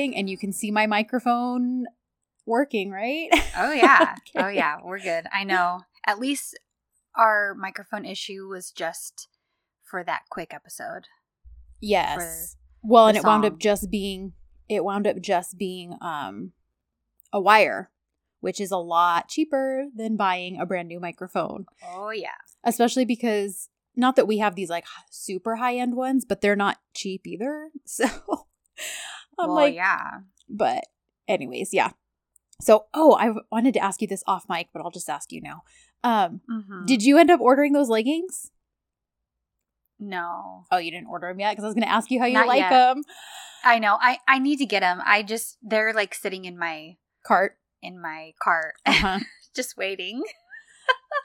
recording and you can see my microphone working, right? Oh yeah. Oh yeah, we're good. I know. At least our microphone issue was just for that quick episode. yes. Well, and the it wound up just being it wound up just being um a wire, which is a lot cheaper than buying a brand new microphone. Oh yeah. Especially because not that we have these like super high end ones, but they're not cheap either. So I'm well, like, yeah. but anyways, yeah. So, oh, I wanted to ask you this off mic, but I'll just ask you now. Um, Mhm. did you end up ordering those leggings? no. Oh, you didn't order them yet because I was going to ask you how you Not like yet. them. I know. I I need to get them. I just they're like sitting in my Cart. in my cart, Uh-huh. just waiting.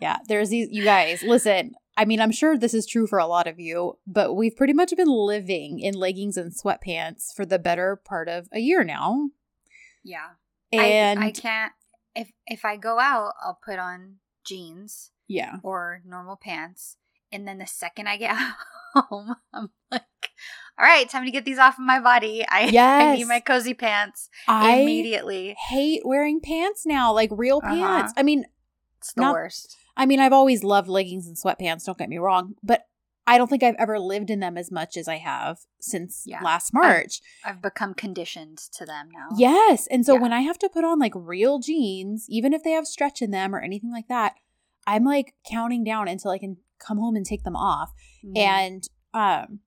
Yeah, there's these. You guys, listen. I mean, I'm sure this is true for a lot of you, but we've pretty much been living in leggings and sweatpants for the better part of a year now. Yeah. And I, I can't if if I go out, I'll put on jeans yeah, or normal pants, and then the second I get home, I'm like, "All right, time to get these off of my body." I, I need my cozy pants I immediately. hate wearing pants now, like real Uh-huh. pants. I mean, It's the not- worst. I mean, I've always loved leggings and sweatpants, don't get me wrong, but I don't think I've ever lived in them as much as I have since Yeah. last March. I've become conditioned to them now. yes. And so Yeah. when I have to put on like real jeans, even if they have stretch in them or anything like that, I'm like counting down until I can come home and take them off. Mhm. And um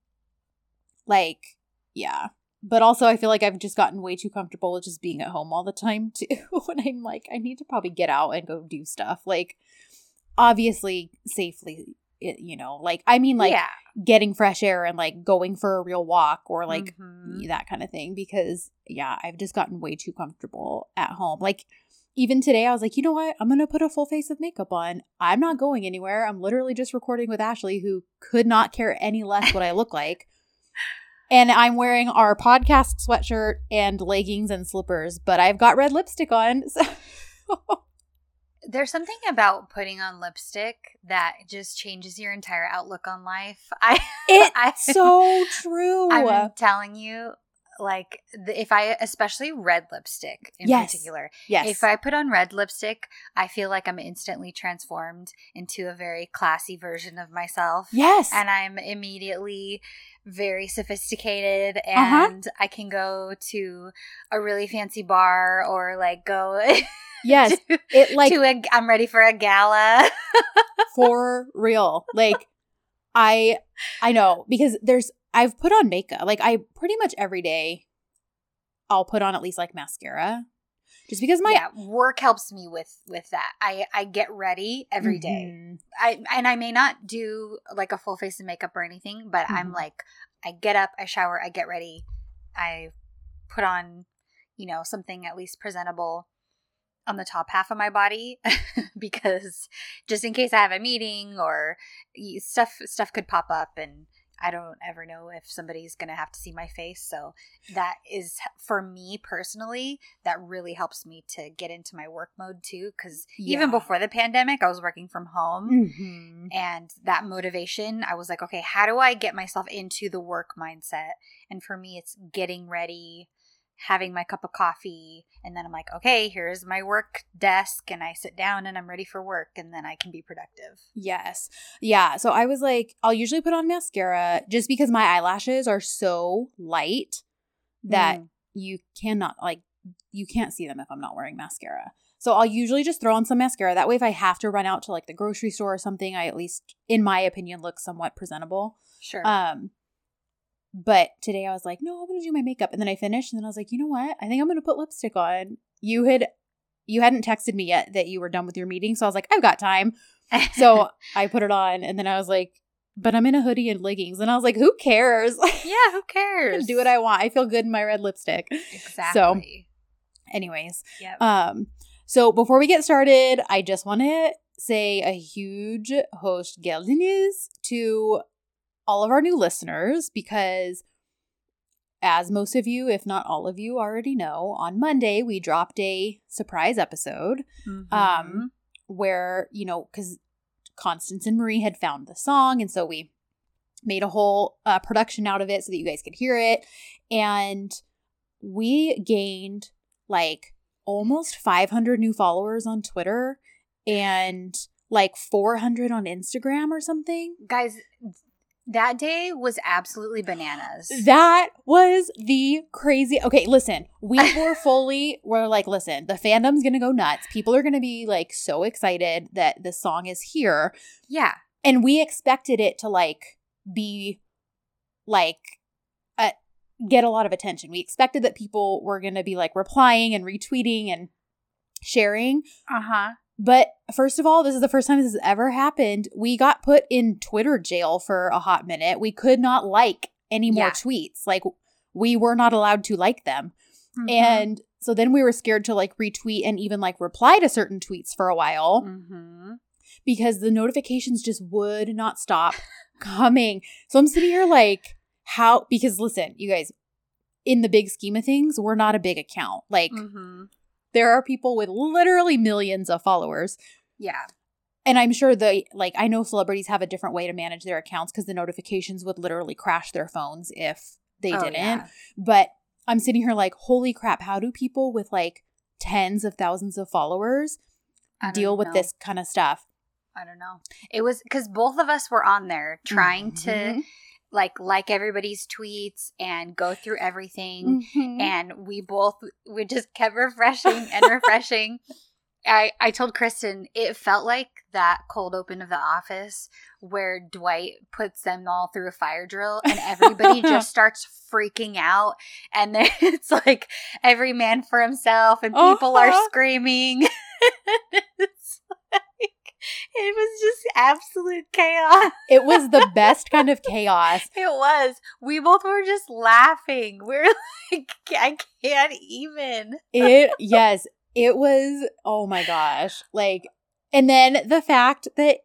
like yeah. But also I feel like I've just gotten way too comfortable with just being at home all the time too. when I'm like I need to probably get out and go do stuff. Like obviously safely it, you know, like I mean like yeah, getting fresh air and like going for a real walk or like Mhm. that kind of thing because yeah, I've just gotten way too comfortable at home. Like even today I was like, "You know what? I'm going to put a full face of makeup on. I'm not going anywhere. I'm literally just recording with Ashley who could not care any less what I look like." And I'm wearing our podcast sweatshirt and leggings and slippers, but I've got red lipstick on. So There's something about putting on lipstick that just changes your entire outlook on life. I it's I- so true. I'm telling you, like the, if I, especially red lipstick in Yes. particular, yes. if I put on red lipstick, I feel like I'm instantly transformed into a very classy version of myself. yes. And I'm immediately very sophisticated Uh-huh. and I can go to a really fancy bar or like go yes. to, It like to a, I'm ready for a gala. for real. Like I I know because there's I've put on makeup. Like I pretty much every day I'll put on at least like mascara. Just because my yeah, work helps me with with that. I I get ready every day. Mhm. I and I may not do like a full face of makeup or anything, but I'm Mhm. like I get up, I shower, I get ready, I put on, you know, something at least presentable on the top half of my body because just in case I have a meeting or stuff stuff could pop up and I don't ever know if somebody's going to have to see my face. So that is for me personally, that really helps me to get into my work mode too cuz even before the pandemic, I was working from home Mhm. and that motivation i was like okay how do i get myself into the work mindset and for me it's getting ready having my cup of coffee and then i'm like okay here's my work desk and i sit down and i'm ready for work and then i can be productive Yes. Yeah. So I was like, I'll usually put on mascara just because my eyelashes are so light that Mm. you cannot like you can't see them if I'm not wearing mascara. So I'll usually just throw on some mascara. That way if I have to run out to like the grocery store or something, I at least in my opinion look somewhat presentable. sure Um but today I was like, no, I'm gonna do my makeup. And then I finished and then I was like, you know what? I think I'm gonna put lipstick on. You had you hadn't texted me yet that you were done with your meeting, so I was like, I've got time. So I put it on and then I was like, but I'm in a hoodie and leggings. And I was like, who cares? yeah who I cares can do what I want. I feel good in my red lipstick. exactly So Anyways, yep. um, so before we get started, I just want to say a huge hoş geldiniz to all of our new listeners because as most of you, if not all of you already know, on Monday we dropped a surprise episode Mhm. um where, you know, cuz Constance and Marie had found the song and so we made a whole uh, production out of it so that you guys could hear it. And we gained like almost 500 new followers on Twitter and like 400 on Instagram or something. Guys, that day was absolutely bananas. That was the crazy. Okay, listen, we were fully, we're like, listen, the fandom's gonna go nuts. People are gonna be like so excited that the song is here. Yeah. And we expected it to like be like, uh, get a lot of attention. We expected that people were gonna be like replying and retweeting and sharing. Uh huh. But first of all, this is the first time this has ever happened. We got put in Twitter jail for a hot minute. We could not like any more Yeah. tweets. Like we were not allowed to like them. Mm-hmm. And so then we were scared to like retweet and even like reply to certain tweets for a while hmm because the notifications just would not stop coming. So I'm sitting here like, how? Because listen, you guys, in the big scheme of things, we're not a big account. Like, hmm there are people with literally millions of followers. Yeah. And I'm sure the like I know celebrities have a different way to manage their accounts because the notifications would literally crash their phones if they Oh, didn't. yeah. But I'm sitting here like, holy crap, how do people with like tens of thousands of followers deal with know. this kind of stuff? I don't know. It was because both of us were on there trying to Mhm. Like like everybody's tweets and go through everything. Mhm. and we both we just kept refreshing and refreshing. I I told Kristen it felt like that cold open of The Office where Dwight puts them all through a fire drill and everybody just starts freaking out and then it's like every man for himself and people are Uh-huh. screaming. It was just absolute chaos. it was the best kind of chaos. It was. We both were just laughing. We are like, I can't even. It yes, it was oh my gosh. Like and then the fact that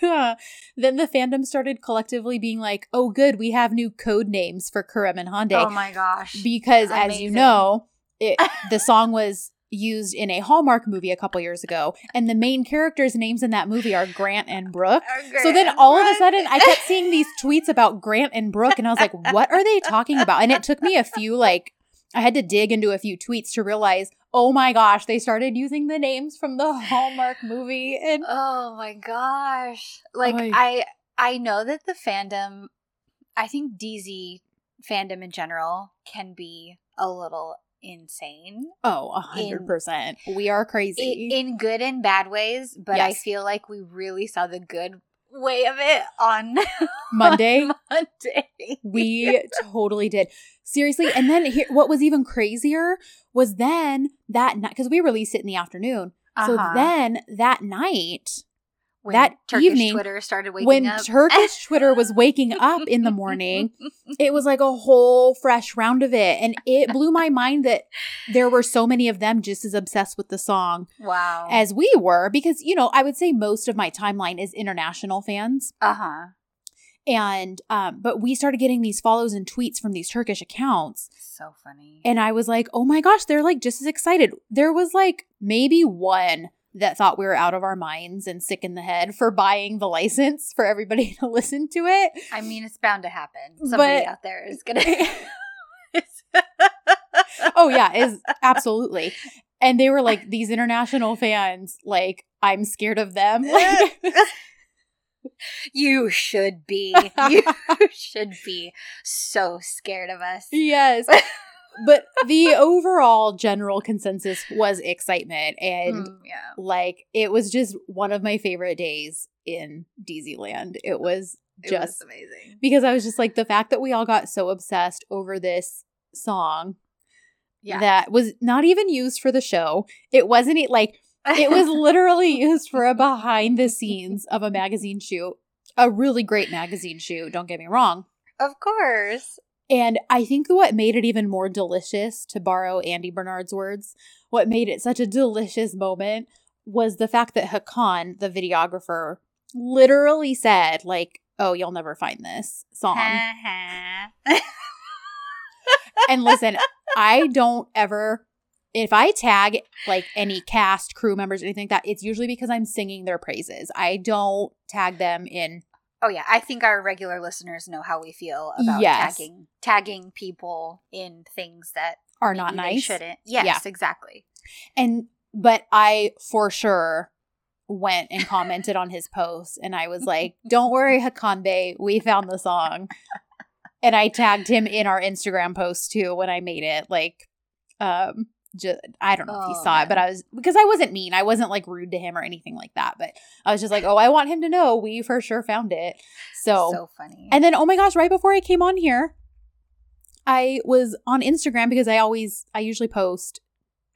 then the fandom started collectively being like, "Oh good, we have new code names for Kerem and Hande." Oh my gosh. because as you know, it the song was used in a Hallmark movie a couple years ago, and the main characters' names in that movie are Grant and Brooke. So then all of a sudden I kept seeing these tweets about Grant and Brooke and I was like, what are they talking about? And it took me a few like I had to dig into a few tweets to realize, oh my gosh, they started using the names from the Hallmark movie and Oh my gosh. Like. I I know that the fandom I think DZ fandom in general can be a little insane oh, a hundred percent. We are crazy. in good and bad ways, but I feel like we really saw the good way of it on Monday. Monday. We totally did. Seriously. And then here, what was even crazier was then that night, because we released it in the afternoon. So Uh-huh. then that night, when that Turkish evening, Twitter started waking when up. Turkish Twitter was waking up in the morning, it was like a whole fresh round of it. And it blew my mind that there were so many of them just as obsessed with the song wow. as we were. Because, you know, I would say most of my timeline is international fans. uh huh. And, um, but we started getting these follows and tweets from these Turkish accounts. So funny. And I was like, oh my gosh, they're like just as excited. There was like maybe one that thought we were out of our minds and sick in the head for buying the license for everybody to listen to it. I mean, it's bound to happen. Somebody But- out there is gonna. oh yeah, is absolutely. And they were like these international fans, like I'm scared of them. Like, you should be. You should be so scared of us. yes. But the overall general consensus was excitement and Mm, yeah. like it was just one of my favorite days in DZ land. It was It just was amazing. because I was just like the fact that we all got so obsessed over this song Yeah. that was not even used for the show. It wasn't like it was literally used for a behind the scenes of a magazine shoot. A really great magazine shoot, don't get me wrong. of course. And I think what made it even more delicious, to borrow Andy Bernard's words, what made it such a delicious moment was the fact that Hakan, the videographer, literally said, like, oh, you'll never find this song. and listen, I don't ever if I tag like any cast, crew members, anything like that, it's usually because I'm singing their praises. I don't tag them in Oh yeah, I think our regular listeners know how we feel about Yes. tagging tagging people in things that are not nice. shouldn't. Yes, Yeah. exactly. And but I for sure went and commented on his post and I was like, "Don't worry, Hakan Bey, we found the song." And I tagged him in our Instagram post too when I made it. Like um just I don't know if he Oh, saw it, but I was because I wasn't mean. I wasn't like rude to him or anything like that, but I was just like, "Oh, I want him to know we for sure found it." So, so funny. and then, oh my gosh, right before I came on here, I was on Instagram because I always, I usually post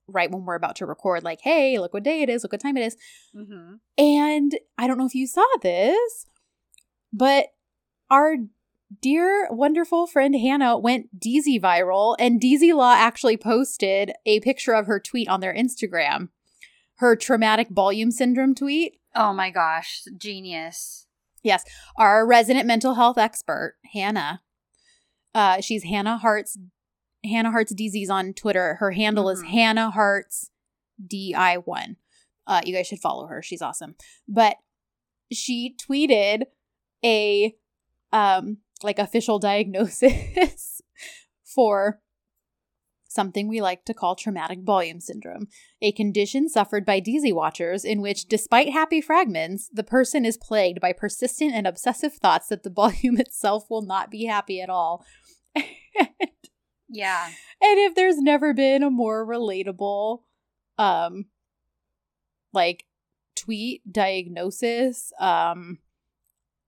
right when we're about to record, like, hey, look what day it is, look what time it is. hmm And I don't know if you saw this, but our dear, wonderful friend Hannah went DZ viral, and DZ Law actually posted a picture of her tweet on their Instagram. Her traumatic volume syndrome tweet. Oh my gosh, genius. Yes, our resident mental health expert, Hannah. Uh, she's Hannah Hearts, Hannah Hearts DZs on Twitter. Her handle is Mhm. Hannah Hearts DI1. Uh, you guys should follow her. She's awesome. But she tweeted a um like official diagnosis for something we like to call traumatic volume syndrome, a condition suffered by DZ watchers in which, despite happy fragments, the person is plagued by persistent and obsessive thoughts that the volume itself will not be happy at all. Yeah. And if there's never been a more relatable, um, like tweet diagnosis, um,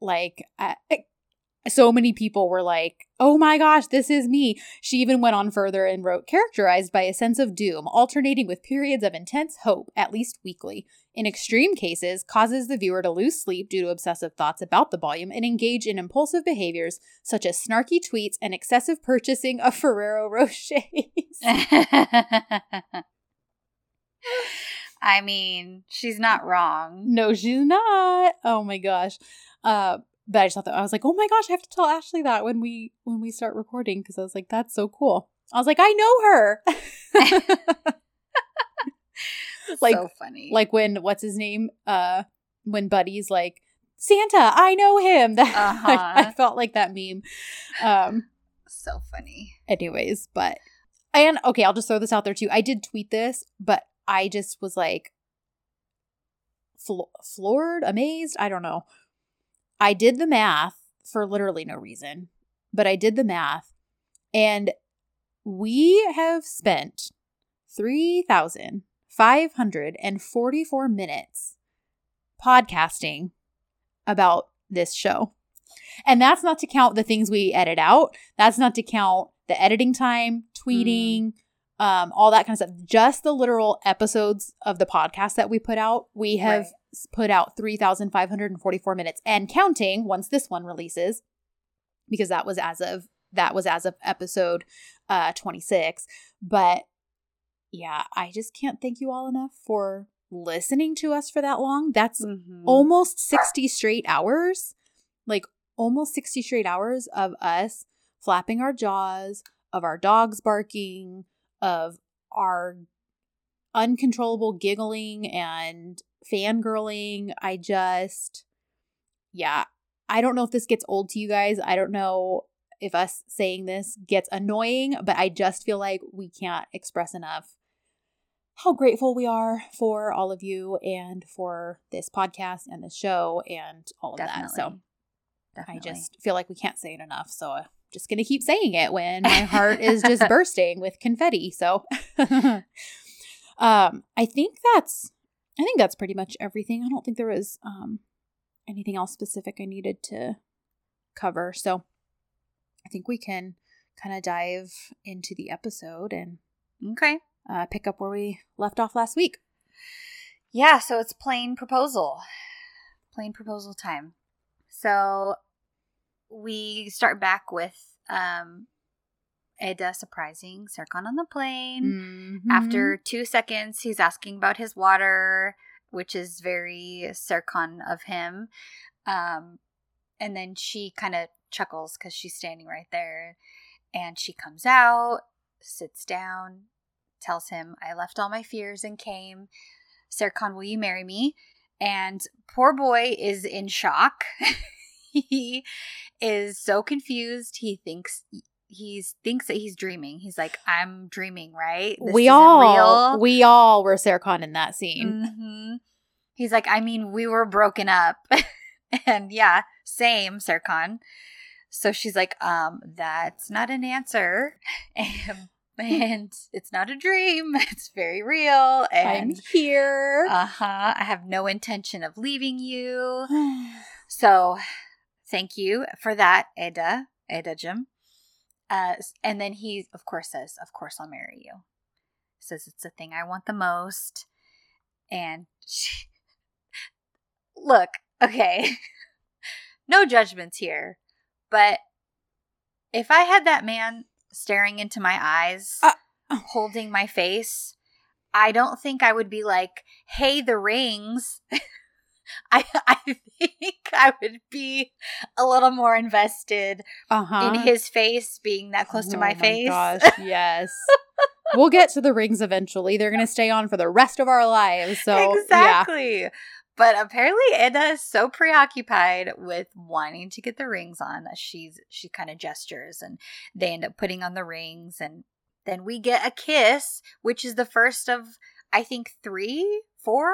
like I, so many people were like, oh my gosh, this is me. She even went on further and wrote, characterized by a sense of doom, alternating with periods of intense hope, at least weekly. In extreme cases, causes the viewer to lose sleep due to obsessive thoughts about the volume and engage in impulsive behaviors such as snarky tweets and excessive purchasing of Ferrero Rochers. I mean, she's not wrong. no, she's not. Oh my gosh. Uh, but I just thought that I was like, oh my gosh, I have to tell Ashley that when we when we start recording because I was like, that's so cool. I was like, I know her. like- so funny. like when what's his name? Uh, when Buddy's like Santa, I know him. That Uh-huh. I, I felt like that meme. Um. so funny. anyways, but and okay, I'll just throw this out there too. I did tweet this, but I just was like flo- floored, amazed, I don't know. I did the math for literally no reason, but I did the math and we have spent 3,544 minutes podcasting about this show. And that's not to count the things we edit out. That's not to count the editing time, tweeting, um, all that kind of stuff. Just the literal episodes of the podcast that we put out. We have Right. Put out 3,544 minutes and counting once this one releases, because that was as of that was as of episode uh 26. But yeah, I just can't thank you all enough for listening to us for that long. That's Mhm. almost 60 straight hours like almost 60 straight hours of us flapping our jaws of our dogs barking of our uncontrollable giggling and fangirling i just yeah i don't know if this gets old to you guys i don't know if us saying this gets annoying but i just feel like we can't express enough how grateful we are for all of you and for this podcast and the show and all of Definitely. that. So Definitely. I just feel like we can't say it enough. So I'm just going to keep saying it when my heart is just bursting with confetti. So um I think that's I think that's pretty much everything. I don't think there was um anything else specific I needed to cover. So I think we can kind of dive into the episode and okay. uh, pick up where we left off last week. Yeah, so it's plain proposal. Plain proposal time. So we start back with um Eda surprising Serkan on the plane. Mm-hmm. After two seconds, he's asking about his water, which is very Serkan of him. Um, and then she kind of chuckles because she's standing right there. And she comes out, sits down, tells him, I left all my fears and came. Serkan, will you marry me? And poor boy is in shock. he is so confused. He thinks he thinks that he's dreaming. He's like, "I'm dreaming, right?" This we all real. we all were Serkan in that scene. Mm-hmm. He's like, "I mean, we were broken up," and yeah, same, Serkan. So she's like, "Um, that's not an answer." And and it's not a dream. It's very real. And I'm here. Uh huh. I have no intention of leaving you. so, thank you for that, Eda, Edacığım. Uh, and then he, of course, says, "Of course, I'll marry you." Says it's the thing I want the most. And she, look, okay, no judgments here, but if I had that man staring into my eyes, uh, holding my face, I don't think I would be like, "Hey, the rings." I I think I would be a little more invested uh-huh. in his face being that close oh to my, my face. Gosh, yes. we'll get to the rings eventually. They're going to stay on for the rest of our lives. So exactly. Yeah. But apparently Eda is so preoccupied with wanting to get the rings on that she's she kind of gestures and they end up putting on the rings and then we get a kiss, which is the first of I think three, four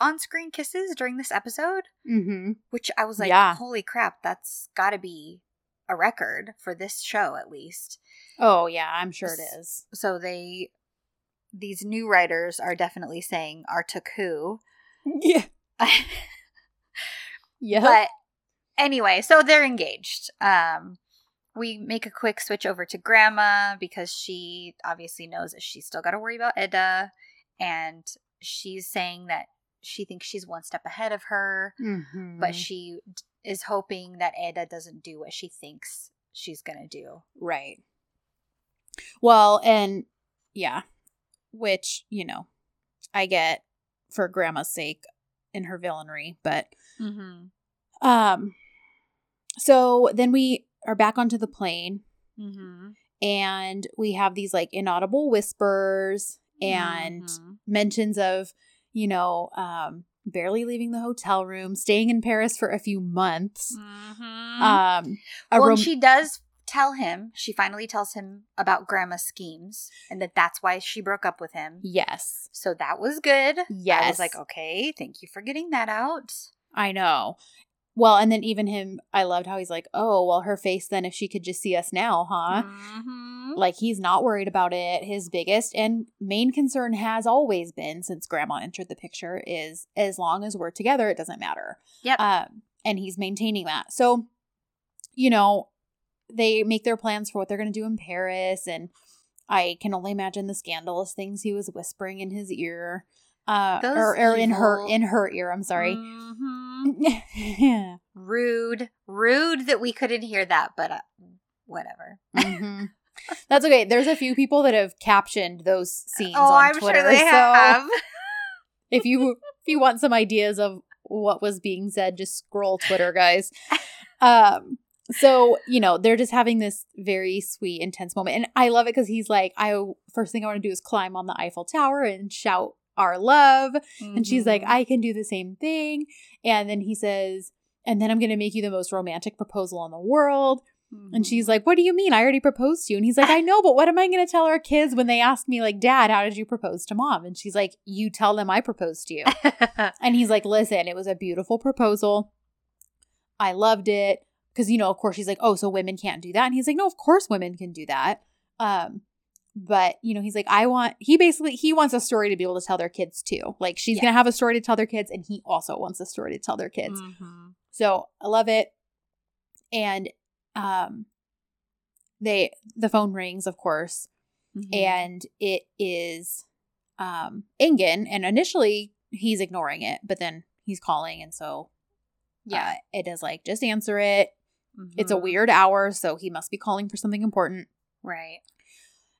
on-screen kisses during this episode. Mm-hmm. Which I was like, yeah. holy crap, that's got to be a record for this show at least. Oh yeah, I'm sure it is. So they these new writers are definitely saying Artık who. Yeah. yeah. But anyway, so they're engaged. Um we make a quick switch over to grandma because she obviously knows that she's still got to worry about Eda and she's saying that she thinks she's one step ahead of her, mm-hmm. but she is hoping that Ada doesn't do what she thinks she's going to do. Right. Well, and yeah, which, you know, I get for grandma's sake in her villainy, but mm-hmm. um so then we are back onto the plane. Mm-hmm. And we have these like inaudible whispers and mm-hmm. mentions of you know, um, barely leaving the hotel room, staying in Paris for a few months. Mm-hmm. Um, well, rom- she does tell him, she finally tells him about grandma's schemes and that that's why she broke up with him. Yes. So that was good. Yes. I was like, okay, thank you for getting that out. I know. Well, and then even him, I loved how he's like, oh, well, her face then, if she could just see us now, huh? Mm-hmm. Like, he's not worried about it. His biggest and main concern has always been, since grandma entered the picture, is as long as we're together, it doesn't matter. Yep. Um, and he's maintaining that. So, you know, they make their plans for what they're going to do in Paris. And I can only imagine the scandalous things he was whispering in his ear uh or, or in her in her ear i'm sorry mm-hmm. rude rude that we couldn't hear that but uh, whatever mm-hmm. That's okay there's a few people that have captioned those scenes oh on i'm twitter, sure they so have if you if you want some ideas of what was being said just scroll twitter guys um so you know they're just having this very sweet intense moment and i love it because he's like i first thing i want to do is climb on the eiffel tower and shout our love. Mm-hmm. And she's like, mm-hmm. I can do the same thing. And then he says, and then I'm going to make you the most romantic proposal in the world. Mm-hmm. And she's like, What do you mean? I already proposed to you. And he's like, I know, but what am I going to tell our kids when they ask me, like, Dad, how did you propose to mom? And she's like, You tell them I proposed to you. and he's like, Listen, it was a beautiful proposal. I loved it. Because, you know, of course, she's like, Oh, so women can't do that. And he's like, No, of course women can do that. Um, but you know he's like i want he basically he wants a story to be able to tell their kids too like she's yeah. gonna have a story to tell their kids and he also wants a story to tell their kids mm-hmm. so i love it and um they the phone rings of course mm-hmm. and it is um Engin and initially he's ignoring it but then he's calling and so yeah uh, it is like just answer it mm-hmm. it's a mm-hmm. weird hour so he must be calling for something important right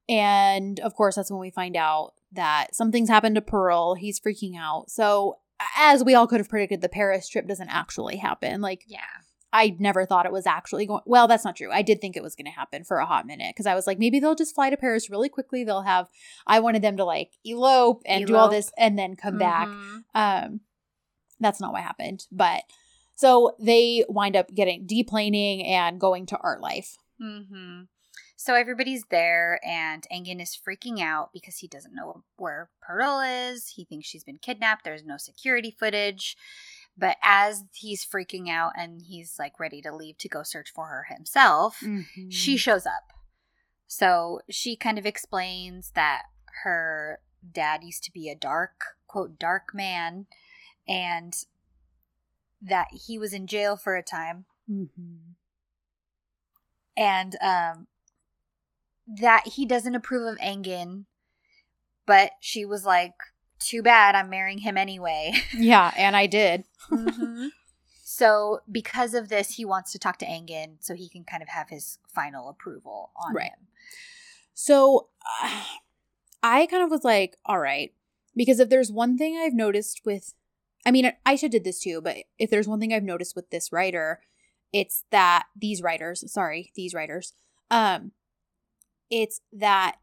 and of course, that's when we find out that something's happened to Pearl. He's freaking out. So, as we all could have predicted, the Paris trip doesn't actually happen. Like, yeah. I never thought it was actually going. Well, that's not true. I did think it was going to happen for a hot minute because I was like, maybe they'll just fly to Paris really quickly. They'll have. I wanted them to like elope and elope. do all this and then come mm-hmm. back. Um, that's not what happened. But So they wind up getting deplaning and going to art life. Mm-hmm. So everybody's there, and Engin is freaking out because he doesn't know where Pearl is. He thinks she's been kidnapped. There's no security footage. But as he's freaking out and he's like ready to leave to go search for her himself, Mm-hmm. she shows up. So she kind of explains that her dad used to be a dark, quote, dark man, and that he was in jail for a time Mhm. and um that he doesn't approve of Engin, but she was like, "Too bad, I'm marrying him anyway." Yeah, and I did. Mhm. So, because of this, he wants to talk to Engin so he can kind of have his final approval on Right. him. So uh, I kind of was like, all right, because if there's one thing I've noticed with, I mean, Aisha did this too, but if there's one thing I've noticed with this writer, it's that these writers, sorry, these writers, um, it's that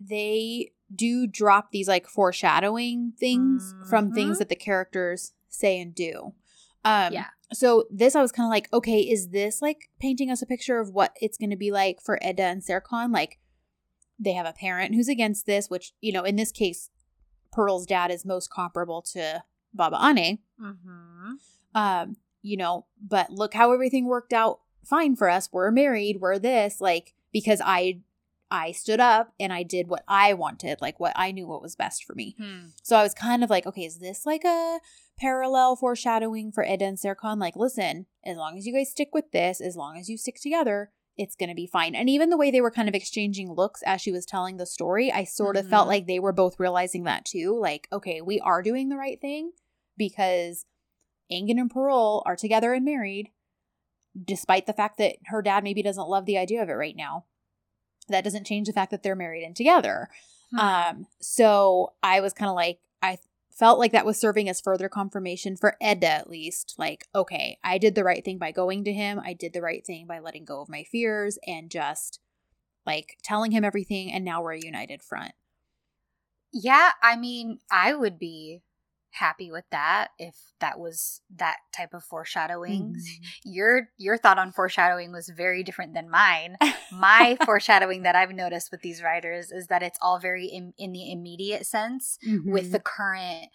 they do drop these like foreshadowing things from things that the characters say and do. Um, Yeah. So this, I was kind of like, okay, is this like painting us a picture of what it's going to be like for Eda and Serkan? Like, they have a parent who's against this, which you know, in this case, Pearl's dad is most comparable to Baba Ane. Mm-hmm. Um, you know, but look how everything worked out fine for us. We're married. We're this like because I I stood up and I did what I wanted, like what I knew what was best for me. Hmm. So I was kind of like, okay, is this like a parallel foreshadowing for Eda and Serkan? Like, listen, as long as you guys stick with this, as long as you stick together, it's going to be fine. And even the way they were kind of exchanging looks as she was telling the story, I sort of felt Mhm. like they were both realizing that too. Like, okay, we are doing the right thing because Engin and Pearl are together and married, despite the fact that her dad maybe doesn't love the idea of it right now. That doesn't change the fact that they're married and together. Hmm. Um, so I was kind of like, I felt like that was serving as further confirmation for Eda at least. Like, okay, I did the right thing by going to him. I did the right thing by letting go of my fears and just like telling him everything. And now we're a united front. Yeah, I mean, I would be happy with that if that was that type of foreshadowing. Mm-hmm. Your your thought on foreshadowing was very different than mine. My foreshadowing that I've noticed with these writers is that it's all very in, in the immediate sense with Mm-hmm. the current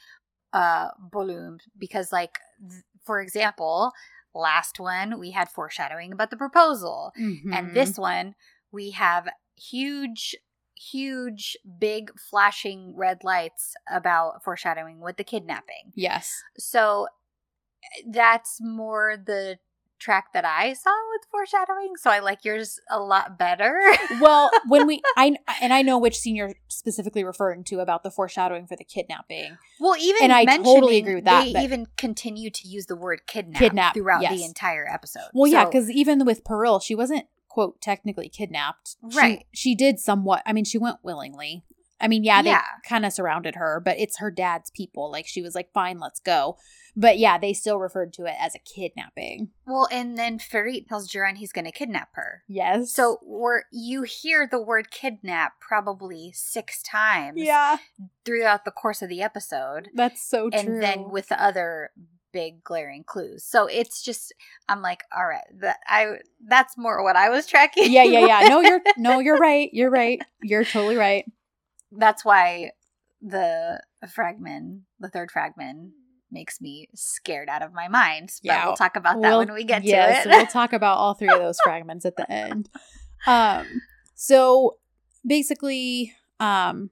uh volume because like th- for example, last one we had foreshadowing about the proposal and Mhm. this one we have huge huge big flashing red lights about foreshadowing with the kidnapping yes. so that's more the track that i saw with foreshadowing so i like yours a lot better well, when we, I, and I know which scene you're specifically referring to about the foreshadowing for the kidnapping. well even And I totally agree with that, they even continue to use the word kidnap, Kidnap, throughout yes. the entire episode Well, yeah, because even with Peril, she wasn't quote technically kidnapped. Right. She, did somewhat. I mean, she went willingly. I mean, yeah, they Yeah. kind of surrounded her, but it's her dad's people. Like she was like, "Fine, let's go." But yeah, they still referred to it as a kidnapping. well and then Ferit tells Duran he's going to kidnap her Yes. So we're, you hear the word kidnap probably six times yeah, throughout the course of the episode. that's so true. And then with the other big glaring clues. So it's just I'm like, all right, that I that's more what I was tracking. yeah, yeah, yeah. No, you're no, you're right. You're right. You're totally right. that's why the fragment, the third fragment makes me scared out of my mind. But Yeah, we'll talk about that We'll- when we get yes, to it. we'll talk about all three of those fragments at the end. Um, so basically, um,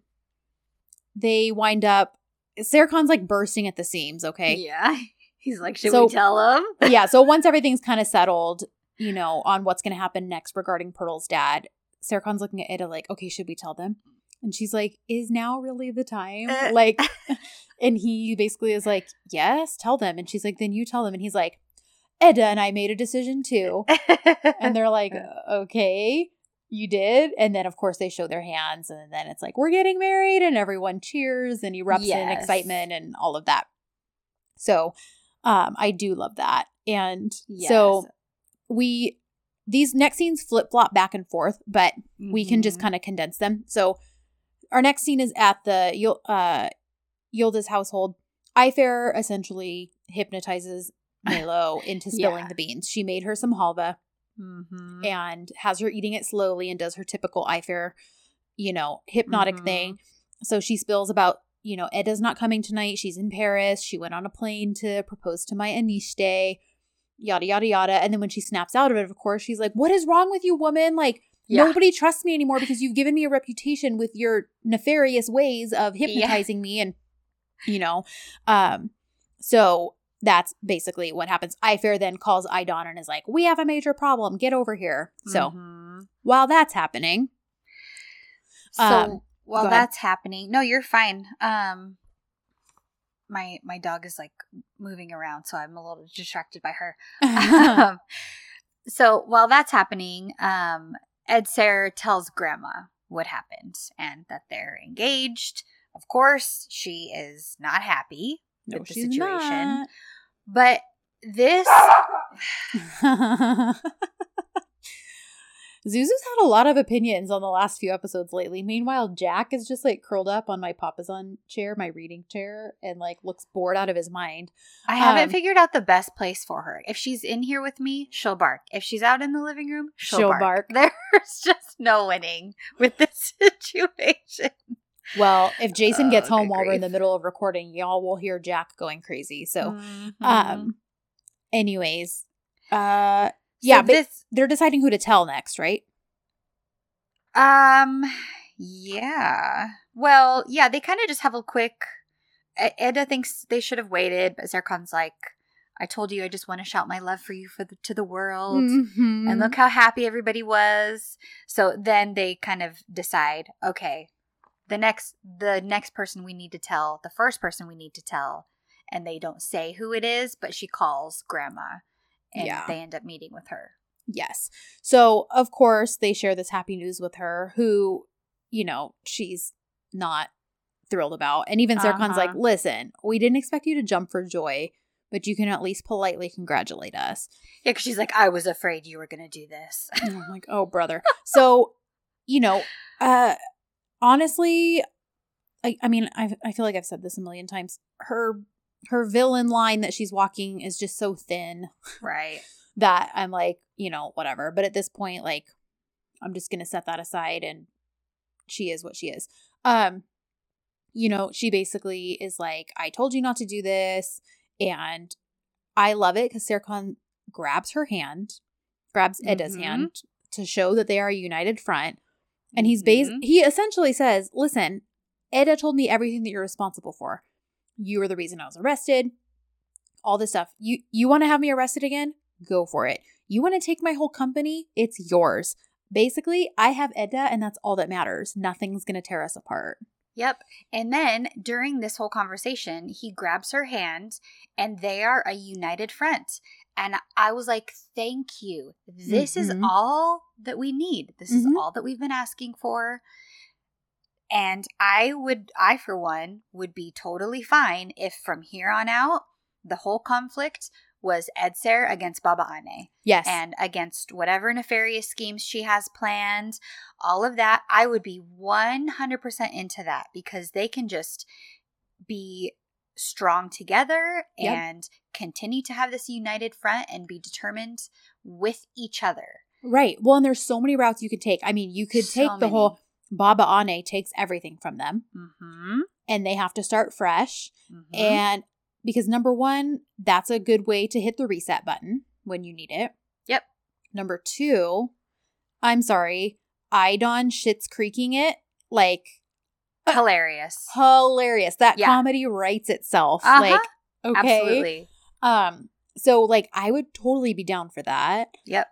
they wind up. Serkan's like bursting at the seams. Okay, Yeah. He's like, should So- we tell him? yeah. So once everything's kind of settled, you know, on what's going to happen next regarding Pearl's dad, Serkan's looking at Ida like, okay, should we tell them? And she's like, is now really the time? Uh. Like, and he basically is like, yes, tell them. And she's like, then you tell them. And he's like, Eda and I made a decision too. And they're like, okay, you did. And then, of course, they show their hands. And then it's like, we're getting married. And everyone cheers and erupts in excitement and all of that. So um, I do love that. And so we, these next scenes flip flop back and forth, but we can just Mhm. kind of condense them. So our next scene is at the uh, household. Ayfer essentially hypnotizes Melo into spilling Yeah. the beans. She made her some halva Mm-hmm. and has her eating it slowly and does her typical Ayfer, you know, hypnotic Mhm. thing. So she spills about, you know, Eda's not coming tonight. She's in Paris. She went on a plane to propose to my enişte, yada, yada, yada. And then when she snaps out of it, of course, she's like, What is wrong with you, woman? Like, Yeah. nobody trusts me anymore because you've given me a reputation with your nefarious ways of hypnotizing me and, you know, um, so that's basically what happens. Ayfer then calls Aydan and is like, We have a major problem. Get over here. So Mhm. while that's happening, So Um, while that's happening, no, you're fine. Um, my my dog is like moving around, so I'm a little distracted by her. um, so while that's happening, um, Edser tells Grandma what happened and that they're engaged. Of course, she is not happy no, with the situation. But this, not. Zuzu's had a lot of opinions on the last few episodes lately. Meanwhile, Jack is just like curled up on my papasan chair, my reading chair, and like looks bored out of his mind. I haven't Um, figured out the best place for her. If she's in here with me, she'll bark. If she's out in the living room, she'll, She'll bark. bark. There's just no winning with this situation. Well, if Jason Oh, gets home good while we're in the middle of recording, y'all will hear Jack going crazy. So, Mhm. um, anyways, uh, yeah, So but this they're deciding who to tell next, right? Um, yeah. Well, yeah, they kind of just have a quick. Eda thinks they should have waited, but Serkan's like, "I told you, I just want to shout my love for you for the, to the world." Mhm. And look how happy everybody was. So then they kind of decide, okay, the next the next person we need to tell, the first person we need to tell, and they don't say who it is, but she calls grandma and Yeah. they end up meeting with her. Yes. So, of course, they share this happy news with her, who, you know, she's not thrilled about. And even Serkan's like, Uh-huh. listen, we didn't expect you to jump for joy, but you can at least politely congratulate us. Yeah, because she's like, I was afraid you were gonna do this. And I'm like, oh, brother. So, you know, uh, honestly, I, I mean, I, I feel like I've said this a million times. Her her villain line that she's walking is just so thin right. that I'm like, you know, whatever. But at this point, like, I'm just gonna set that aside and she is what she is. Um, you know, she basically is like, I told you not to do this, and I love it because Serkan grabs her hand, grabs Eda's Mhm. hand to show that they are a united front. And he's bas- Mhm. he essentially says, Listen, Eda told me everything that you're responsible for. You were the reason I was arrested. All this stuff. You you want to have me arrested again? Go for it. You want to take my whole company? It's yours. Basically, I have Eda and that's all that matters. Nothing's going to tear us apart. Yep. And then during this whole conversation, he grabs her hand and they are a united front. And I was like, thank you. This is Mhm. all that we need. This is Mhm. all that we've been asking for. And I would, I for one, would be totally fine if from here on out, the whole conflict was Edser against Baba Ane Yes. and against whatever nefarious schemes she has planned, all of that, I would be 100% into that because they can just be strong together Yep. and continue to have this united front and be determined with each other. right. Well, and there's so many routes you could take. I mean, you could So take the many. whole Baba Ane takes everything from them Mm-hmm. and they have to start fresh. And because number one, that's a good way to hit the reset button when you need it. Yep. Number two, I'm sorry, Aydan shits creaking it like Hilarious. hilarious. That Yeah. comedy writes itself. Uh-huh. Like, okay. Absolutely. Um, so like I would totally be down for that. Yep.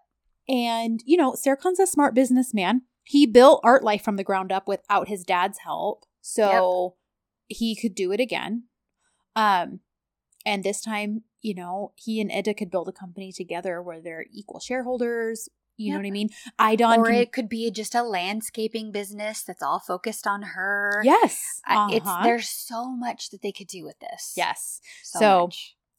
And, you know, Serkan's a smart businessman. He built Art Life from the ground up without his dad's help. So he could do it again. Um, and this time, you know, he and Eda could build a company together where they're equal shareholders. You know what I mean? Idon or can, it could be just a landscaping business that's all focused on her. yes. It's uh-huh. there's so much that they could do with this. yes. So, So-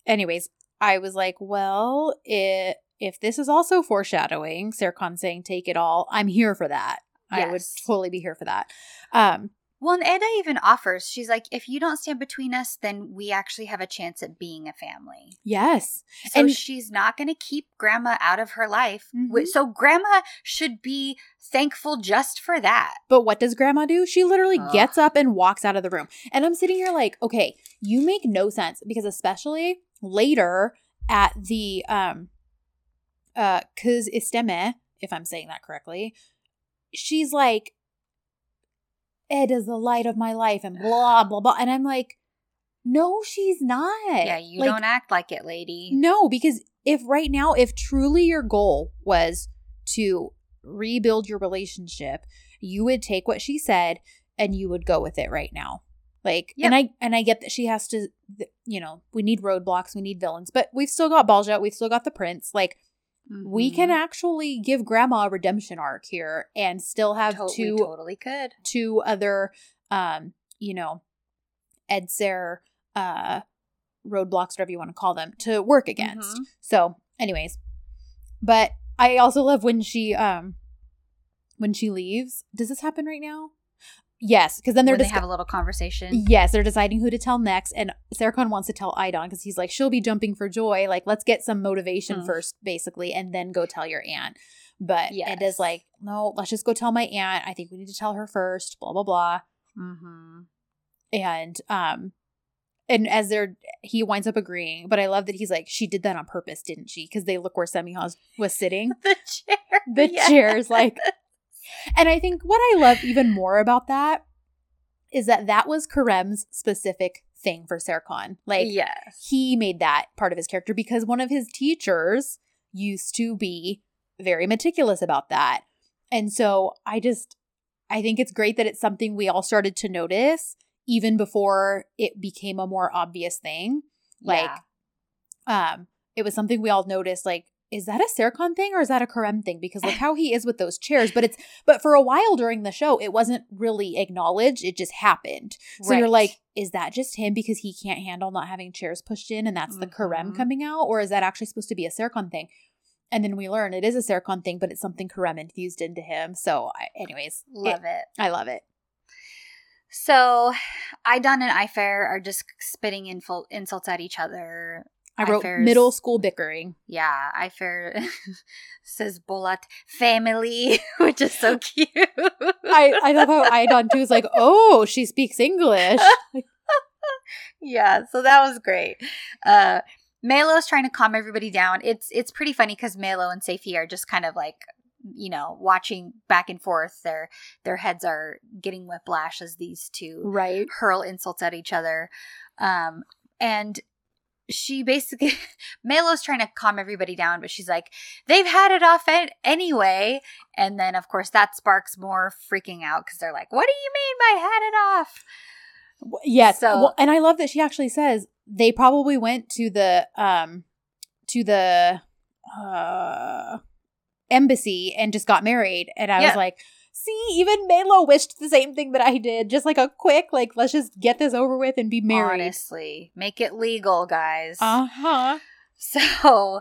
anyways, I was like, well, it, if this is also foreshadowing, Serkan saying take it all, I'm here for that. I would totally be here for that. Um, Well, and Eda even offers, she's like, if you don't stand between us, then we actually have a chance at being a family. Yes. So And- she's not going to keep grandma out of her life. Mhm. So grandma should be thankful just for that. But what does grandma do? She literally Ugh. gets up and walks out of the room. And I'm sitting here like, okay, you make no sense because especially later at the um uh isteme, if I'm saying that correctly, she's like Ed is the light of my life and blah blah blah and I'm like no, she's not. Yeah, you Like, don't act like it, lady. No, because if right now, if truly your goal was to rebuild your relationship, you would take what she said and you would go with it right now. Like, and I and I get that she has to, you know, we need roadblocks, we need villains, but we've still got Balca, we've still got the prince. Like, we can Mhm. actually give Grandma a redemption arc here and still have To- two totally could. two other, um, you know, Edser uh roadblocks, whatever you want to call them, to work against. Mhm. So, anyways, but I also love when she um when she leaves. Does this happen right now? Yes, because then they're When they just have a little conversation. yes, they're deciding who to tell next, and Serkan wants to tell Aydan because he's like she'll be jumping for joy. Like let's get some motivation Mm. first, basically, and then go tell your aunt. But Yes. Eda's like, no, let's just go tell my aunt. I think we need to tell her first. Blah blah blah Mm-hmm. and um and as they're he winds up agreeing but i love that he's like she did that on purpose didn't she because they look where Semiha's was sitting The chair. the Yes. chairs like and i think what i love even more about that is that that was Kerem's specific thing for Serkan like yes. he made that part of his character because one of his teachers used to be very meticulous about that. And so I just I think it's great that it's something we all started to notice even before it became a more obvious thing. Like Yeah. um it was something we all noticed like is that a Serkan thing or is that a Kerem thing? Because look how he is with those chairs. But it's but for a while during the show, it wasn't really acknowledged. It just happened. So you're like, is that just him because he can't handle not having chairs pushed in and that's the Kerem mm-hmm. coming out? Or is that actually supposed to be a Serkan thing? And then we learn it is a Serkan thing, but it's something Kerem infused into him. So, I, anyways, love it. I love it. So, Aydan and Ayfer are just spitting inful- insults at each other. I wrote Ayfer's- middle school bickering. Yeah, Ayfer says Bolat family, which is so cute. I, I love how Aydan too is like, oh, she speaks English. yeah, so that was great. Uh Melo's trying to calm everybody down. It's it's pretty funny because Melo and Seyfi are just kind of like you know watching back and forth. Their their heads are getting whiplash as these two right. hurl insults at each other. Um, and she basically, Melo's trying to calm everybody down, but she's like, they've had it off an- anyway. And then, of course, that sparks more freaking out because they're like, what do you mean by had it off? Yes. So- well, and I love that she actually says they probably went to the um to the uh embassy and just got married. And I Yeah. was like, see, even Melo wished the same thing that I did. Just like a quick, like, let's just get this over with and be married. Honestly, make it legal, guys. Uh-huh. So,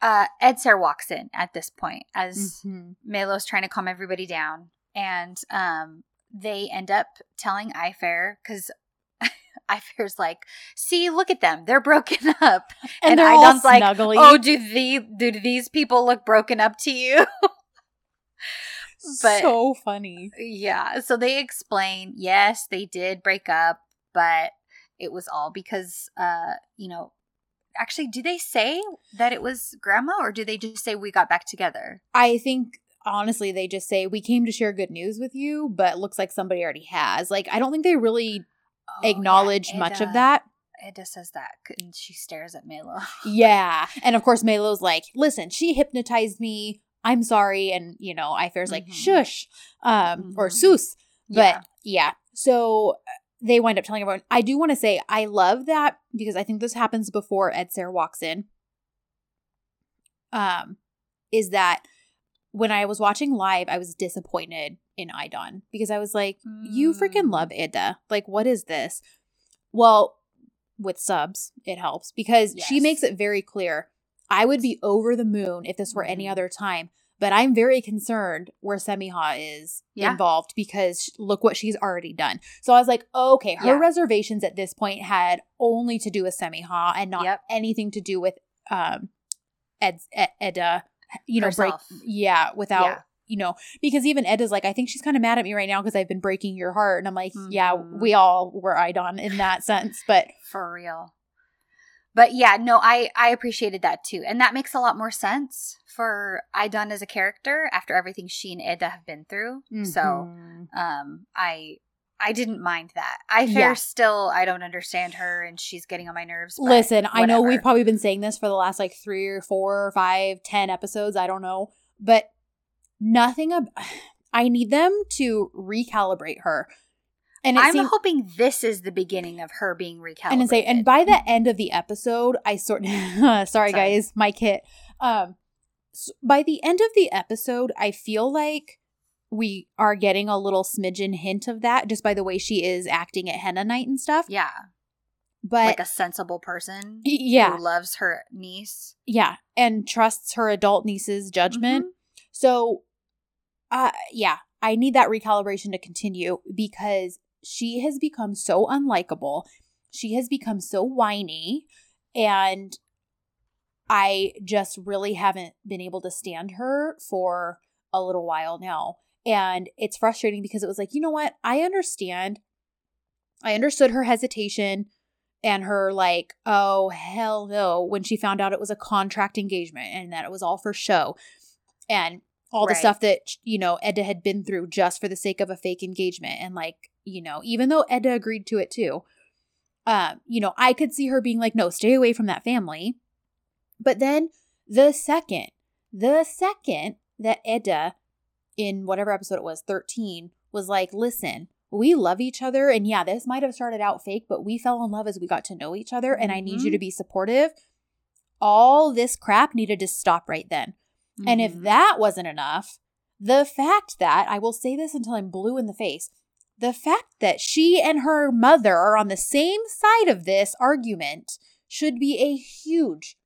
uh, Edser walks in at this point as Mhm. Melo's trying to calm everybody down, and um, they end up telling Ayfer because Ayfer's like, "See, look at them; they're broken up." And, And Aydan's like. Oh, do the do these people look broken up to you? But- so funny. yeah. So they explain, yes, they did break up, but it was all because, uh, you know. Actually, do they say that it was grandma, or do they just say we got back together? I think honestly they just say we came to share good news with you, but looks like somebody already has. Like I don't think they really Oh, yeah, acknowledge much of that. Eda says that, and she stares at Melo. Yeah. And of course Melo's like, listen, she hypnotized me. I'm sorry. And you know, I Ayfer's like, Mhm. shush. Um, or Mhm. Sus. But Yeah. yeah. So uh, they wind up telling everyone. I do want to say I love that because I think this happens before Edser walks in. Um, is that when I was watching live, I was disappointed in Aydan because I was like, you freaking Mm. love Eda. Like, what is this? Well, with subs, it helps because she makes it very clear. I would be over the moon if this were any Mhm. other time, But I'm very concerned where Semiha is Yeah. involved because look what she's already done. So I was like, okay, her Yeah. reservations at this point had only to do with Semiha and not Yep. anything to do with um Ed, Ed Eda. You know, Herself. break yeah without Yeah. you know because even Eda's like, I think she's kind of mad at me right now because I've been breaking your heart, and I'm like, yeah, Mhm. we all were Aydan in that sense, but for real but yeah no i i appreciated that too and that makes a lot more sense for Aydan as a character after everything she and Eda have been through so Mhm. um i i didn't mind that i Yeah. still i don't understand her and she's getting on my nerves Listen, I know we've probably been saying this for the last like three or four or five, ten episodes. I don't know, but nothing. Ab- I need them to recalibrate her, and i'm seems. hoping this is the beginning of her being recalibrated And say, and by the end of the episode, I sort. sorry, Sorry. guys, my kit. Um, s by the end of the episode, I feel like we are getting a little smidgen hint of that just by the way she is acting at henna night and stuff. yeah But like a sensible person yeah, who loves her niece yeah, and trusts her adult niece's judgment. So, uh, yeah, I need that recalibration to continue because she has become so unlikable. She has become so whiny, and I just really haven't been able to stand her for a little while now. And it's frustrating because it was like, you know what? I understand. I understood her hesitation and her like, oh hell no, when she found out it was a contract engagement and that it was all for show. And all the stuff that, you know, Eda had been through just for the sake of a fake engagement. And like, you know, even though Eda agreed to it too, um, you know, I could see her being like, no, stay away from that family. But then the second, the second that Eda in whatever episode it was, 13, was like, listen, we love each other. And yeah, this might have started out fake, but we fell in love as we got to know each other. And I need you Mhm. to be supportive. All this crap needed to stop right then. And if Mhm. that wasn't enough, the fact that, I will say this until I'm blue in the face, the fact that she and her mother are on the same side of this argument should be a huge,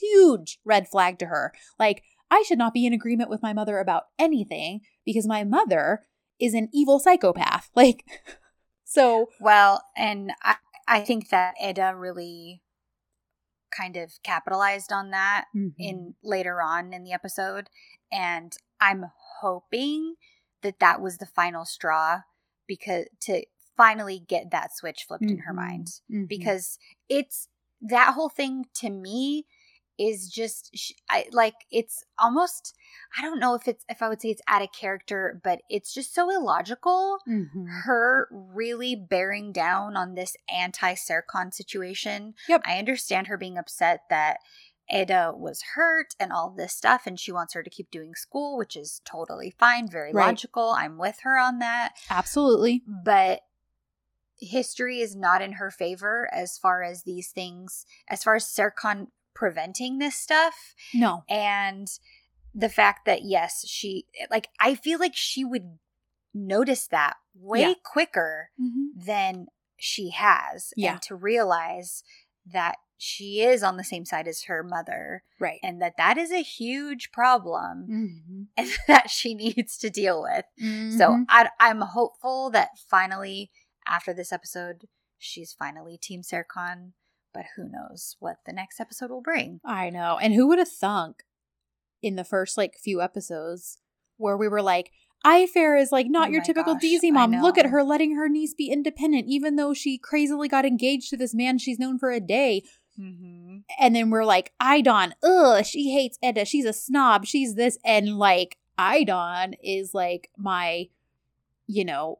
huge red flag to her. Like, I should not be in agreement with my mother about anything because my mother is an evil psychopath. Like, so, Well, and I, I think that Eda really kind of capitalized on that in later on in the episode, and I'm hoping that that was the final straw because to finally get that switch flipped in her mind. Mhm. because it's that whole thing to me is just I, like it's almost I don't know if it's if I would say it's out of character, but it's just so illogical Mhm. her really bearing down on this anti Serkan situation. Yep. I understand her being upset that Eda was hurt and all this stuff, and she wants her to keep doing school, which is totally fine, very Right. logical. I'm with her on that. Absolutely. But history is not in her favor as far as these things, as far as Serkan preventing this stuff No. and the fact that yes she like i feel like she would notice that way Yeah. quicker Mm-hmm. than she has Yeah. and to realize that she is on the same side as her mother Right. and that that is a huge problem Mhm. and that she needs to deal with so Mhm. I, i'm hopeful that finally after this episode she's finally team Serkan but who knows what the next episode will bring I know. And who would have thunk in the first like few episodes where we were like, Ayfer is like not Oh your typical gosh, DZ mom. Look at her letting her niece be independent, even though she crazily got engaged to this man she's known for a day. mm-hmm. And then we're like, Aydan, ugh, she hates Eda. She's a snob. She's this. And like, Aydan is like my, you know,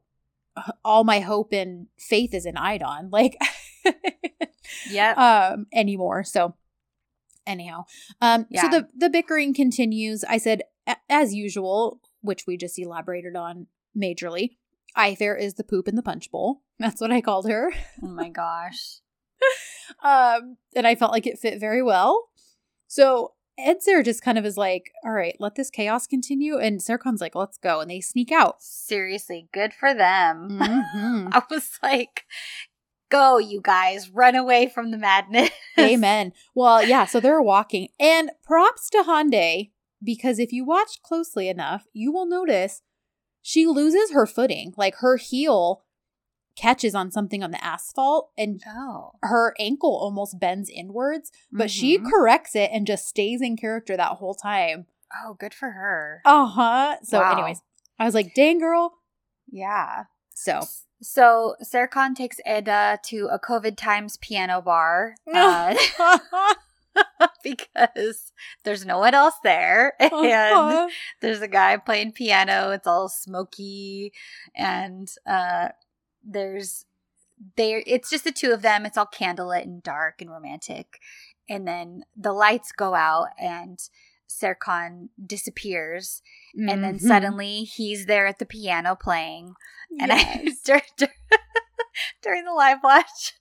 all my hope and faith is in Aydan. Like, Yep. um anymore. So anyhow um so the the bickering continues. I said as usual which we just elaborated on majorly Ayfer is the poop in the punch bowl. That's what i called her. Oh my gosh. Um and i felt like it fit very well. So Edser just kind of is like all right let this chaos continue. And Serkan's like let's go. And they sneak out. Seriously good for them. Mhm. i was like go you guys run away from the madness Amen. Well, yeah, so they're walking. And props to Hande because if you watch closely enough, you will notice she loses her footing. Like her heel catches on something on the asphalt and Oh. her ankle almost bends inwards, but she Mhm. corrects it and just stays in character that whole time. Oh, good for her. Uh huh. So, Wow. anyways, I was like, dang, girl. Yeah. So, So Serkan takes Eda to a COVID times piano bar uh, because there's no one else there. And Uh-huh. there's a guy playing piano. It's all smoky. And uh, there's there it's just the two of them. It's all candlelit and dark and romantic. And then the lights go out and Serkan disappears. And then Mhm. suddenly he's there at the piano playing. And I during, during the live watch,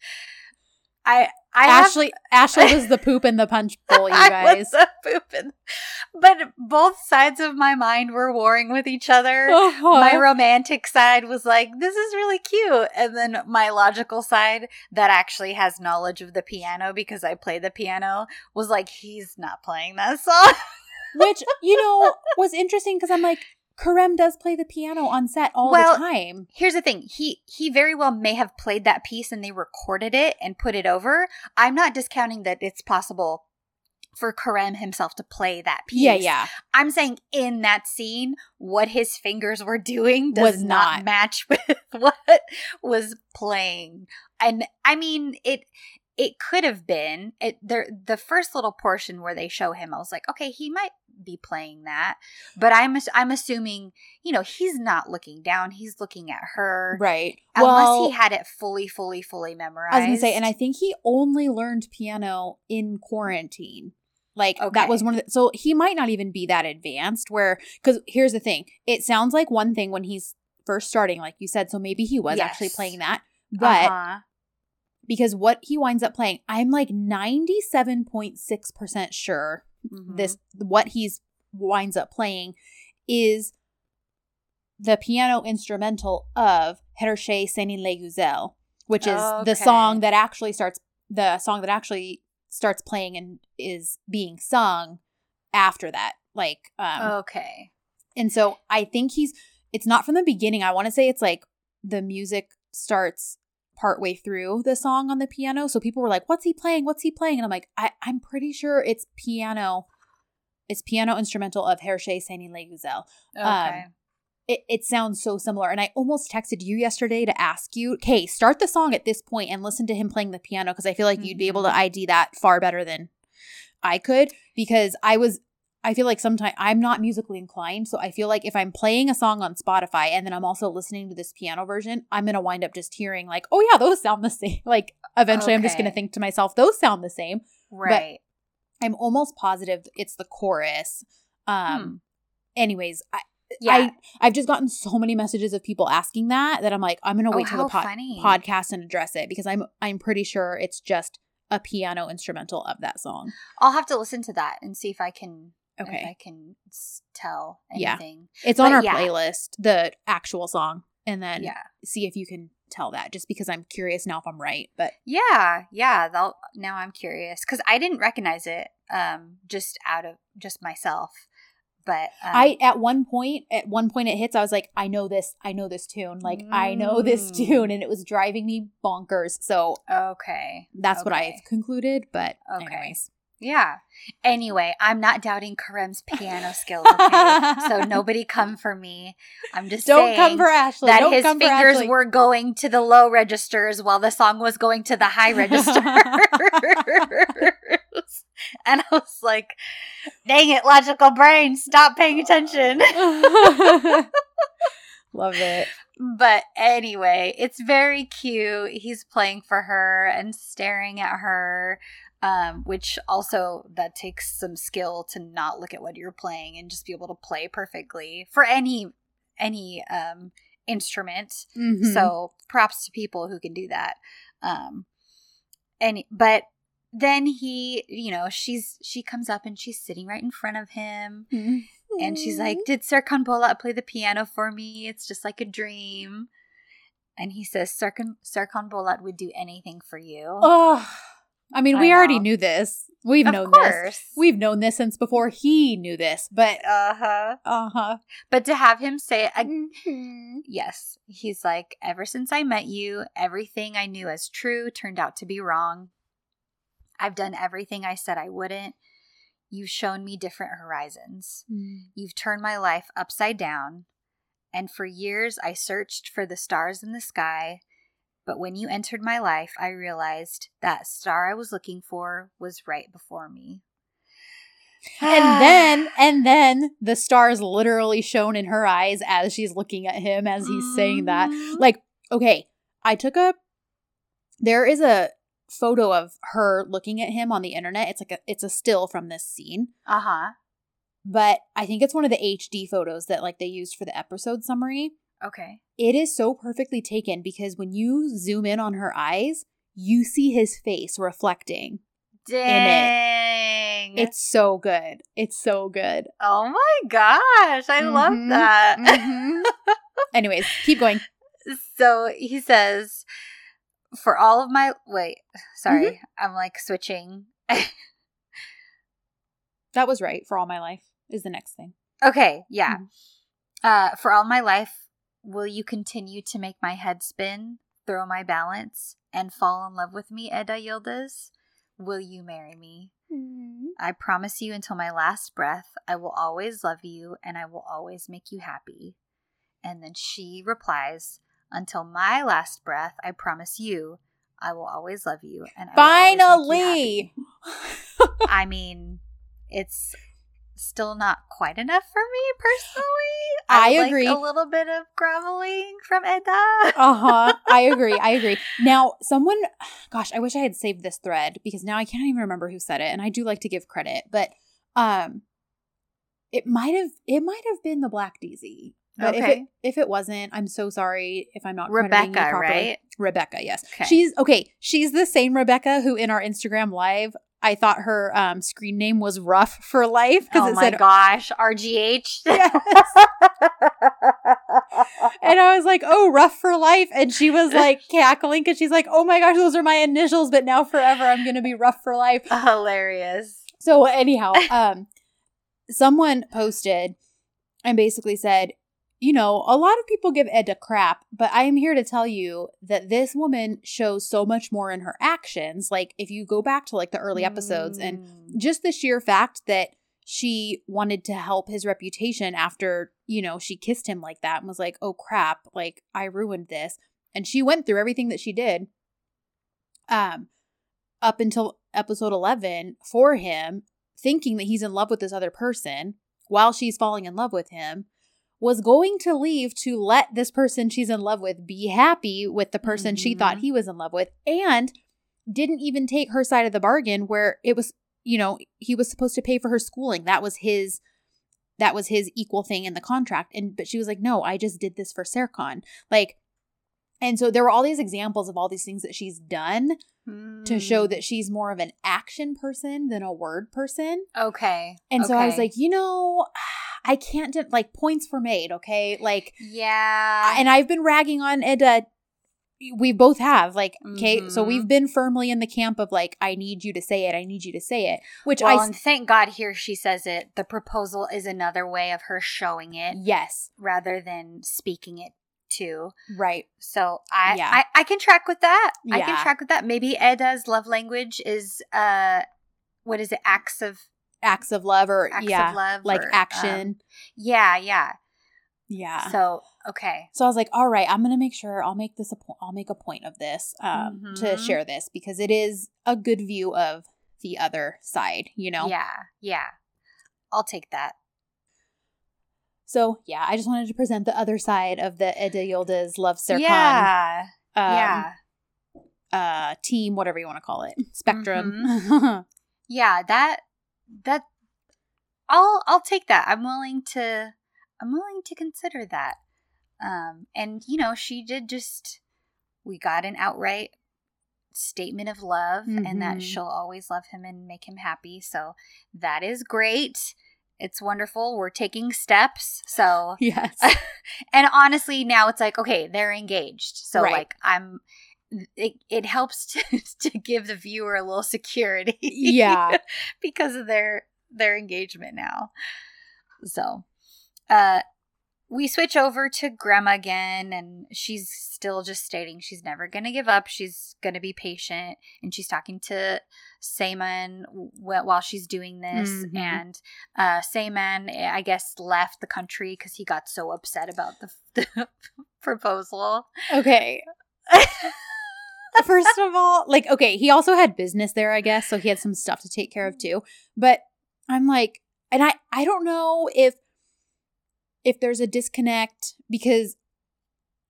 I I have- Ashley, Ashley was the poop in the punch bowl, you I guys. was a pooping. But both sides of my mind were warring with each other. Uh-huh. My romantic side was like, this is really cute. And then my logical side, that actually has knowledge of the piano because I play the piano, was like, he's not playing that song. Which, you know, was interesting because I'm like, Kerem does play the piano on set all Well, the time. Here's the thing. He he very well may have played that piece and they recorded it and put it over. I'm not discounting that it's possible for Kerem himself to play that piece. Yeah, yeah. I'm saying in that scene, what his fingers were doing does Was not. not. match with what was playing. And I mean, it it could have been it there the first little portion where they show him, I was like, okay, he might be playing that. But I'm I'm assuming, you know, he's not looking down, he's looking at her. Right. Unless well, he had it fully, fully, fully memorized. I was going to say, and I think he only learned piano in quarantine. Like that was one of the, so he might not even be that advanced where, because here's the thing, it sounds like one thing when he's first starting, like you said, so maybe he was actually playing that. But Uh-huh. because what he winds up playing, I'm like 97.6% sure Mhm. this what he's winds up playing is the piano instrumental of Her Şey Seninle Güzel, which is the song that actually starts the song that actually starts playing and is being sung after that. Like um okay. and so I think he's it's not from the beginning. I want to say it's like the music starts partway through the song on the piano. So people were like, What's he playing? What's he playing? And I'm like, I, I'm pretty sure it's piano. It's piano instrumental of Her Şey Seninle Güzel. Um, okay. It, it sounds so similar. And I almost texted you yesterday to ask you, okay, start the song at this point and listen to him playing the piano because I feel like you'd be able to mm-hmm. ID that far better than I could because I was I feel like sometimes I'm not musically inclined, so I feel like if I'm playing a song on Spotify and then I'm also listening to this piano version, I'm gonna wind up just hearing like, oh yeah, those sound the same. Like eventually, I'm just gonna think to myself, those sound the same. right. I'm almost positive it's the chorus. Um. Hmm. Anyways, I, yeah. I I've just gotten so many messages of people asking that that I'm like, I'm gonna Oh, wait till the po- podcast and address it because I'm I'm pretty sure it's just a piano instrumental of that song. I'll have to listen to that and see if I can if I can s- tell Yeah. anything. it's on our yeah. playlist, the actual song, and then Yeah. see if you can tell that. Just because I'm curious now if I'm right, but Yeah, yeah. They'll, now I'm curious because I didn't recognize it um, just out of just myself. But um, I at one point at one point it hits. I was like, I know this, I know this tune, like I know this Mm. tune, and it was driving me bonkers. So okay, that's what I've concluded. But Okay. anyways, yeah. Anyway, I'm not doubting Kerem's piano skills. Okay, so nobody come for me. I'm just don't saying come for Ashley. that don't his fingers were going to the low registers while the song was going to the high registers. and I was like, dang it, logical brain, stop paying attention. Love it. but anyway, it's very cute. He's playing for her and staring at her. Um, which also that takes some skill to not look at what you're playing and just be able to play perfectly for any any um instrument. Mhm. So props to people who can do that. Um and but then he, you know, she's she comes up and she's sitting right in front of him and she's like, "Did Serkan Bolat play the piano for me? It's just like a dream." And he says, "Serkan Serkan Bolat would do anything for you." "Oh, I mean, I we already knew this. We've of known this. We've known this since before he knew this. But uh huh. uh huh. But to have him say it, Mm-hmm. yes, he's like, ever since I met you, everything I knew as true turned out to be wrong. I've done everything I said I wouldn't. You've shown me different horizons. You've turned my life upside down. And for years, I searched for the stars in the sky. But when you entered my life, I realized that star I was looking for was right before me. And then, and then the stars literally shone in her eyes as she's looking at him as he's saying that. Mhm. Like, okay, I took a. There is a photo of her looking at him on the internet. It's like a, it's a still from this scene, uh huh. but I think it's one of the HD photos that like they used for the episode summary. Okay. It is so perfectly taken because when you zoom in on her eyes, you see his face reflecting. Dang. It's so good. It's so good. oh my gosh. I love Mhm. that. Mhm. Anyways, keep going. so he says, for all of my. Wait, sorry. Mm-hmm. I'm like switching. That was right for all my life, is the next thing. Okay, yeah. Mhm. Uh, for all my life, will you continue to make my head spin, throw my balance, and fall in love with me, Eda Yildiz? Will you marry me? Mm-hmm. I promise you until my last breath, I will always love you and I will always make you happy. And then she replies, Until my last breath, I promise you, I will always love you and I will always make you Finally! happy." I mean, it's still not quite enough for me personally. I like agree. A little bit of groveling from Eda. uh huh. I agree. I agree. Now, someone, gosh, I wish I had saved this thread because now I can't even remember who said it, and I do like to give credit, but um, it might have it might have been the Black DZ. But if it Okay. if it wasn't, I'm so sorry if I'm not Rebecca, properly. right? Rebecca, yes. Okay. She's okay. She's the same Rebecca who in our Instagram live, I thought her um screen name was Rough for Life because Oh it my said gosh, RGH. and I was like, "Oh, rough for life," and she was like cackling because she's like, "Oh my gosh, those are my initials, but now forever I'm gonna be rough for life." Hilarious. So anyhow, um, someone posted and basically said, you know, a lot of people give Ed a crap, but I am here to tell you that this woman shows so much more in her actions. Like if you go back to like the early episodes and Mm. just the sheer fact that she wanted to help his reputation after, you know, she kissed him like that and was like, "Oh crap, like I ruined this." And she went through everything that she did um up until episode 11 for him, thinking that he's in love with this other person while she's falling in love with him. Was going to leave to let this person she's in love with be happy with the person she thought Mhm. he was in love with, and didn't even take her side of the bargain where it was you know he was supposed to pay for her schooling that was his that was his equal thing in the contract and but she was like no i just did this for sercon like and so there were all these examples of all these things that she's done to show Mm. that she's more of an action person than a word person Okay. and so i was like you know i can't do, like points were made okay like yeah. and i've been ragging on Eda we both have like okay so Mhm. we've been firmly in the camp of like i need you to say it i need you to say it which well, i and thank God here she says it. The proposal is another way of her showing it yes rather than speaking it too. right So I, Yeah. I I can track with that. I can track with that. Maybe Eda's love language is uh what is it? Acts of acts of love or acts yeah of love. like or, um, action yeah, yeah. yeah so, okay. So i was like all right i'm gonna make sure i'll make this a po- i'll make a point of this um to Mhm. share this because it is a good view of the other side you know Yeah, yeah. I'll take that. so yeah i just wanted to present the other side of the Eda yildiz love Serkan Yeah, um, yeah, uh team whatever you want to call it spectrum Mm-hmm. yeah. That that I'll I'll take that. I'm willing to I'm willing to consider that. Um, and you know, she did just we got an outright statement of love and that Mhm. she'll always love him and make him happy. So that is great. It's wonderful. We're taking steps. So yes and honestly now it's like okay they're engaged so Right. like i'm it, it helps to, to give the viewer a little security. Yeah. because of their their engagement now. So, uh we switch over to grandma again and she's still just stating she's never going to give up she's going to be patient and she's talking to Saman while she's doing this mm-hmm. and uh Saman i guess left the country because he got so upset about the, the proposal okay first of all like okay he also had business there i guess so he had some stuff to take care of too but i'm like and i i don't know if if there's a disconnect because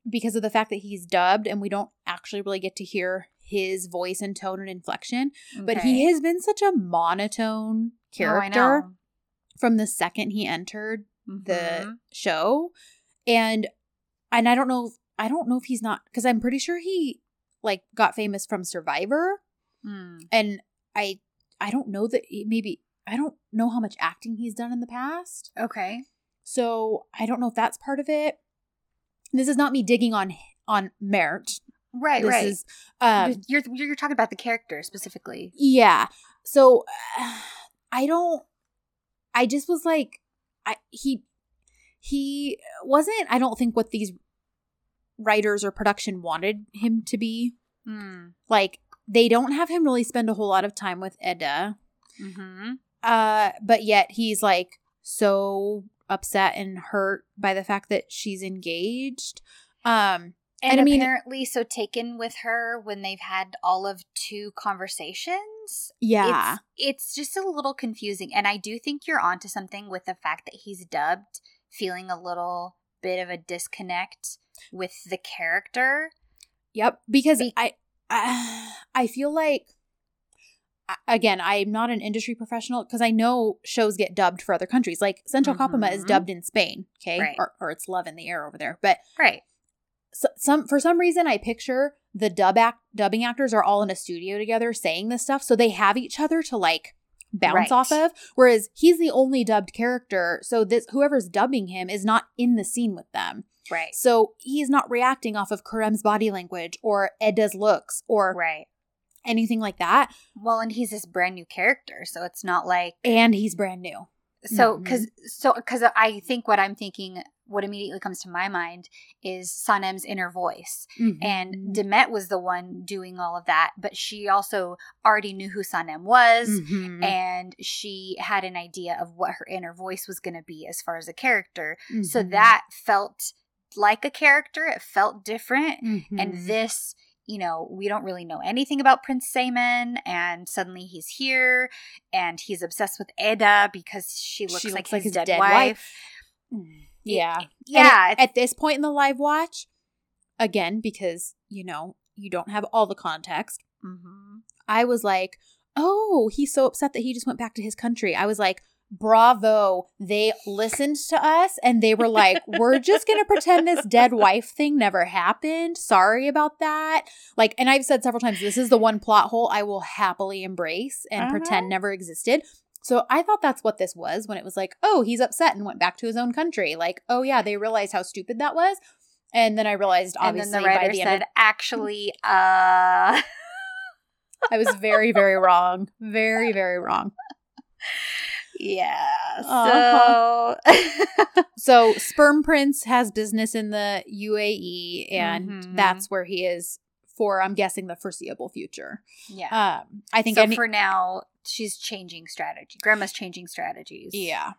because of the fact that he's dubbed and we don't actually really get to hear his voice and tone and inflection okay. but he has been such a monotone oh, character oh, from the second he entered mm-hmm. the show and and I don't know if, I don't know if he's not cuz I'm pretty sure he like got famous from Survivor mm. and I I don't know that he, maybe I don't know how much acting he's done in the past. Okay. So I don't know if that's part of it. This is not me digging on on merit. Right, this right. Is, um, you're you're talking about the character specifically. Yeah. So uh, I don't. I just was like, I he he wasn't. I don't think what these writers or production wanted him to be. Mm. Like they don't have him really spend a whole lot of time with Eda. Mm-hmm. Uh, but yet he's like so upset and hurt by the fact that she's engaged. Um, and, and I mean, apparently so taken with her when they've had all of two conversations. Yeah. It's, it's just a little confusing. And I do think you're onto something with the fact that he's dubbed, feeling a little bit of a disconnect with the character. Yep. Because Be- I, I I feel like again, I'm not an industry professional because I know shows get dubbed for other countries. Like Central mm-hmm. is dubbed in Spain, okay, right. or, or, it's Love in the Air over there. But right, so, some for some reason I picture the dub act dubbing actors are all in a studio together saying this stuff, so they have each other to like bounce right. off of. Whereas he's the only dubbed character, so this whoever's dubbing him is not in the scene with them. Right. So he's not reacting off of Kerem's body language or Eda's looks or right anything like that. Well, and he's this brand new character, so it's not like and he's brand new. So because mm-hmm. so because I think what I'm thinking, what immediately comes to my mind is Sanem's inner voice, mm-hmm. and Demet was the one doing all of that, but she also already knew who Sanem was, mm-hmm. and she had an idea of what her inner voice was going to be as far as a character. So mm-hmm. that felt like a character. It felt different, and mm-hmm. this you know, we don't really know anything about Prince Saman, and suddenly he's here, and he's obsessed with Eda because she looks, she like, looks his like, his dead, dead wife. wife. Mm, yeah, it, yeah. At, at this point in the live watch, again, because you know you don't have all the context, mm-hmm. I was like, "Oh, he's so upset that he just went back to his country." I was like, bravo they listened to us and they were like we're just gonna pretend this dead wife thing never happened. Sorry about that. Like and i've said several times this is the one plot hole i will happily embrace and uh-huh. pretend never existed. So i thought that's what this was when it was like oh he's upset and went back to his own country. Like oh yeah they realized how stupid that was. And then i realized obviously the by the said end of- actually uh i was very very wrong. Very very wrong yeah. So uh-huh. So Sperm Prince has business in the UAE and mm-hmm. that's where he is for I'm guessing the foreseeable future. Yeah. Um I think so any- for now she's changing strategy. Grandma's changing strategies. Yeah.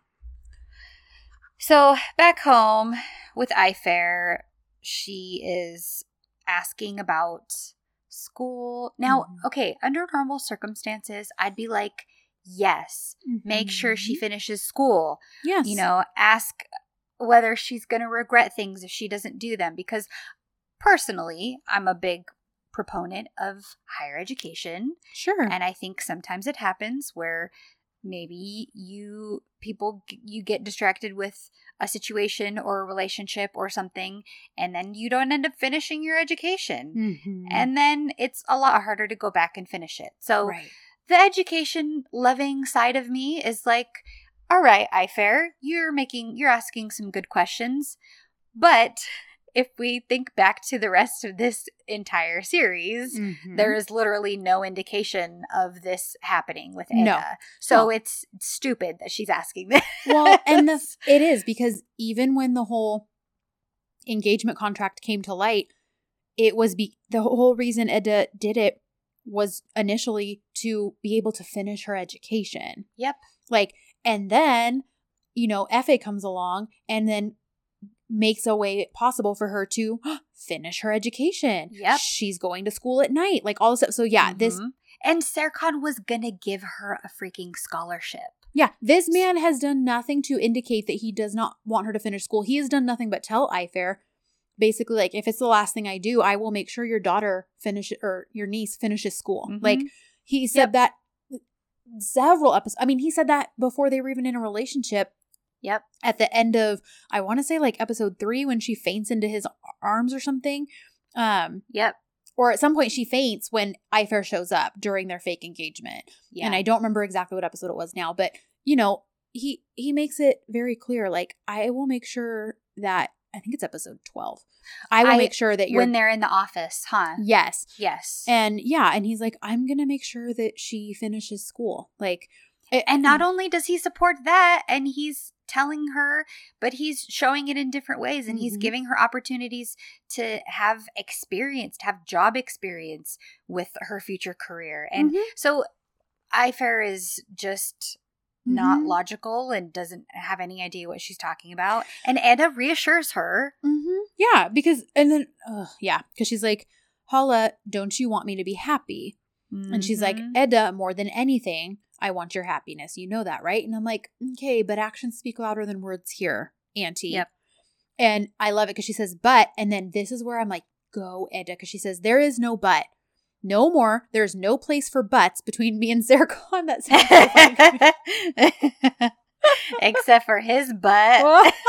So back home with Ayfer, she is asking about school. Now, mm-hmm. okay, under normal circumstances, I'd be like, Yes. Mm-hmm. Make sure she mm-hmm. finishes school. Yes. You know, ask whether she's going to regret things if she doesn't do them. Because personally, I'm a big proponent of higher education. Sure. And I think sometimes it happens where maybe you people you get distracted with a situation or a relationship or something and then you don't end up finishing your education mm-hmm. and then it's a lot harder to go back and finish it so right the education loving side of me is like, all right, Ayfer, you're making, you're asking some good questions, but if we think back to the rest of this entire series, Mhm. there is literally no indication of this happening with Eda. No. So No. it's stupid that she's asking this. well, and the it is because even when the whole engagement contract came to light, it was be the whole reason Eda did it was initially to be able to finish her education. Yep. Like, and then, you know, FA comes along and then makes a way possible for her to finish her education. Yep. She's going to school at night, like all this stuff. So yeah, this Mhm. and Serkan was gonna give her a freaking scholarship. Yeah, this man has done nothing to indicate that he does not want her to finish school. He has done nothing but tell Ayfer, basically, like, if it's the last thing I do, I will make sure your daughter finish or your niece finishes school. Mhm. Like, he said Yep. that several episodes. I mean, he said that before they were even in a relationship Yep. at the end of, I want to say like episode three when she faints into his arms or something. Um, Yep. or at some point she faints when Ayfer shows up during their fake engagement Yeah. and I don't remember exactly what episode it was now, but you know, he he makes it very clear like I will make sure that I think it's episode 12. I will I- make sure that you're when they're in the office, huh? Yes. Yes. And yeah, and he's like I'm going to make sure that she finishes school. Like it- And not only does he support that, and he's telling her, but he's showing it in different ways, and he's Mhm. giving her opportunities to have experience, to have job experience with her future career. And Mhm. so Ayfer is just not Mhm. logical and doesn't have any idea what she's talking about. And Eda reassures her. Mhm. Yeah, because and then ugh, yeah, because she's like, Hala, don't you want me to be happy? And she's like, Mhm. Eda, more than anything, I want your happiness. You know that, right? And I'm like, okay, but actions speak louder than words here, Auntie. Yep. And I love it because she says, but, and then this is where I'm like, go, Eda, because she says, there is no but. No more. There's no place for butts between me and Serkan. That sounds so. Except for his butt.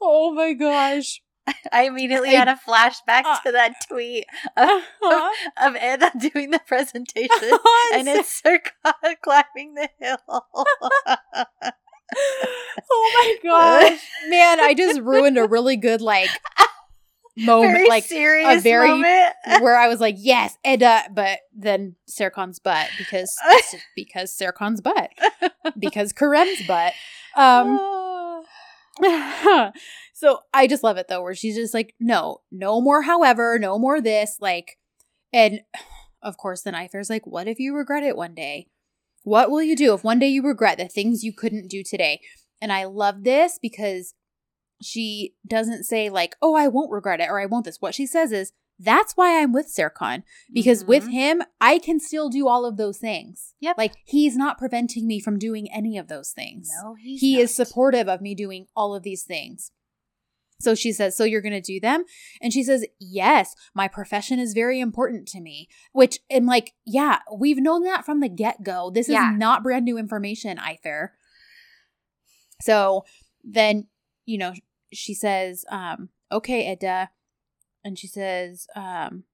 oh my gosh. I immediately I- had a flashback Uh, to that tweet of, Uh-huh. of Eda doing the presentation. and it's Circa climbing the hill. Oh my gosh. Man, I just ruined a really good like moment. very like serious very- moment. where I was like, yes, Eda, but then Serkan's butt because because Serkan's butt because Kerem's butt. Um, so I just love it though, where she's just like, no, no more. However, no more this. Like, and of course, then Ayfer's like, what if you regret it one day? What will you do if one day you regret the things you couldn't do today? And I love this because she doesn't say like, oh, I won't regret it or I won't this. What she says is, that's why I'm with Serkan because with Mhm. him, I can still do all of those things. Yep. Like he's not preventing me from doing any of those things. no, he's he is supportive of me doing all of these things. So she says, So you're going to do them? And she says, Yes, my profession is very important to me. Which, and like, yeah, we've known that from the get go. This is Yeah. not brand new information, either. So then, you know, she says, um, Okay, Eda. And she says, um,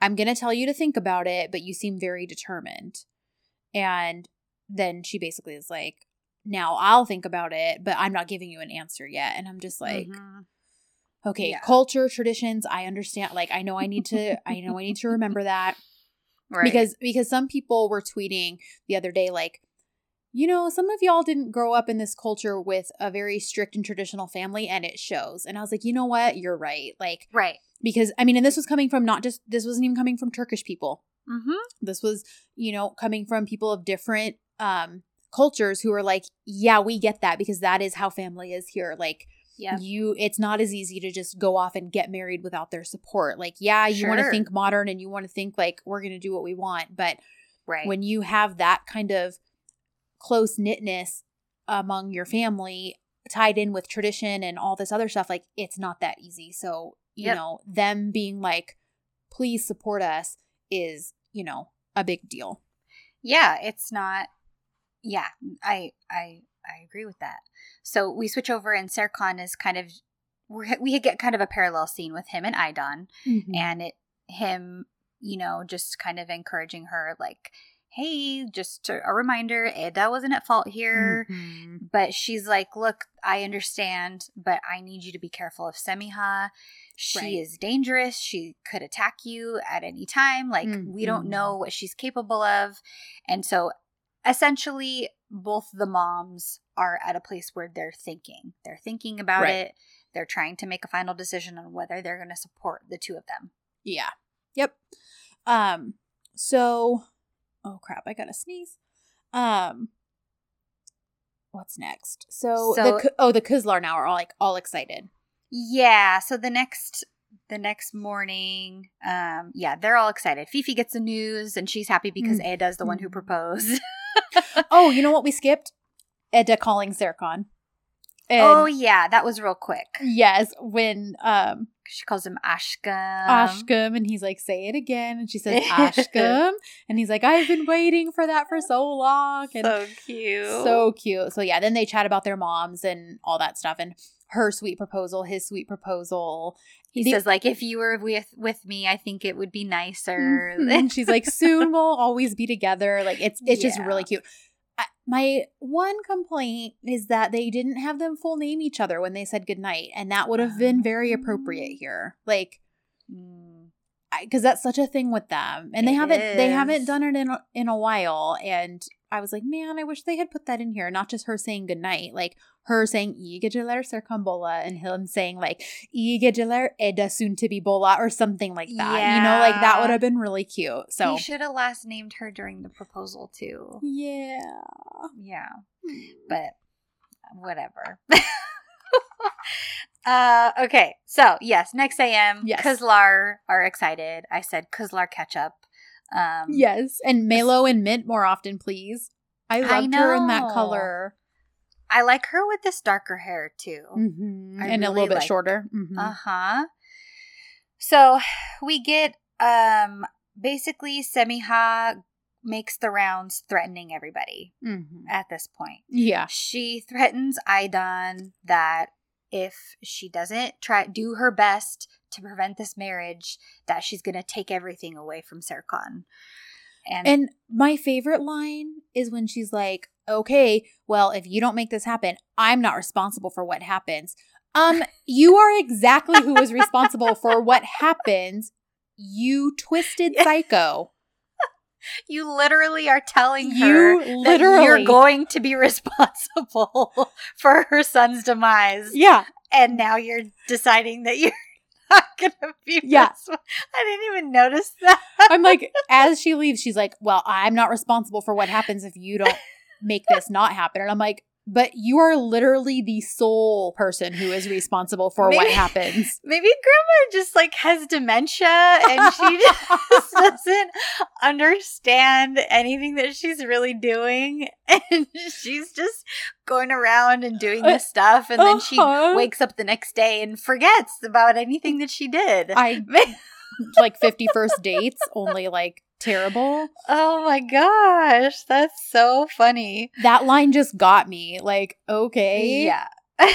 I'm going to tell you to think about it, but you seem very determined. And then she basically is like, now I'll think about it, but I'm not giving you an answer yet. And I'm just like, Mhm. okay, Yeah. culture, traditions, I understand. Like, I know I need to, I know I need to remember that right. because because some people were tweeting the other day like you know some of y'all didn't grow up in this culture with a very strict and traditional family and it shows and i was like you know what you're right like right. because i mean and this was coming from not just this wasn't even coming from turkish people Mm-hmm. this was you know coming from people of different um cultures who are like yeah we get that because that is how family is here like Yeah. you it's not as easy to just go off and get married without their support like yeah you want to think modern and you want to think like we're going to do what we want but Right. when you have that kind of close knitness among your family tied in with tradition and all this other stuff like it's not that easy so you Yep. know them being like please support us is you know a big deal yeah, it's not. Yeah, I I I agree with that. So we switch over, and Serkan is kind of we get kind of a parallel scene with him and Aydan, Mm-hmm. and it him you know just kind of encouraging her like hey, just a reminder, Eda wasn't at fault here. Mhm. But she's like, look, I understand, but I need you to be careful of Semiha. She Right. is dangerous. She could attack you at any time. Like, we don't Mhm. know what she's capable of. And so, essentially, both the moms are at a place where they're thinking. They're thinking about Right. it. They're trying to make a final decision on whether they're going to support the two of them. Yeah. Yep. Um so oh crap, I got to sneeze. Um what's next? So, So- the oh the Kızlar now are all like all excited. Yeah, so the next the next morning, um, yeah, they're all excited. Fifi gets the news and she's happy because Mm. Eda's the one who Mm. proposed. Oh, you know what we skipped? Eda calling Serkan. And oh yeah, that was real quick. yes, when um She calls him Ashka. Ashkum and he's like, say it again. And she says, Ashkum. and he's like, I've been waiting for that for so long. And So cute. so cute. So yeah, then they chat about their moms and all that stuff and her sweet proposal, his sweet proposal. He the- says like if you were with with me, I think it would be nicer. and she's like, soon we'll always be together. Like it's it's just really cute. I, my one complaint is that they didn't have them full name each other when they said goodnight, and that would have been very appropriate here. Like Mm. because that's such a thing with them, and they It haven't they haven't done it in a, in a while. And I was like, man, I wish they had put that in here, not just her saying goodnight, like her saying "Igejeler Serkambola" and him saying like "Igejeler Eda soon to be Bola" or something like that. You know, like that would have been really cute. So He should have last named her during the proposal too. yeah, Yeah. but whatever. uh okay. So yes, next AM, Yes. Kızlar are excited. I said Kızlar ketchup. Um yes, and Melo and Mint more often, please. I I loved her in that color, I like her with this darker hair too. Mhm. I and a little bit like- shorter. Mhm. Uh-huh. So we get um basically Semiha makes the rounds threatening everybody Mhm. at this point. Yeah, She threatens Aydan that if she doesn't try do her best to prevent this marriage, that she's gonna take everything away from Serkan. And, And my favorite line is when she's like, "Okay, well, if you don't make this happen, I'm not responsible for what happens." Um, you are exactly who is responsible for what happens. You twisted psycho. you literally are telling You her that you're going to be responsible for her son's demise. Yeah, and now you're deciding that you're not gonna be Yeah. resp- I didn't even notice that. I'm like, as she leaves, she's like, "Well, I'm not responsible for what happens if you don't make this not happen." And I'm like, "But you are literally the sole person who is responsible for what happens." Maybe grandma just like has dementia and she just doesn't understand anything that she's really doing. And she's just going around and doing this stuff. And then she Uh-huh. wakes up the next day and forgets about anything that she did. I like 51st dates, only like terrible. oh my gosh. That's so funny. That line just got me. Like, okay. Yeah.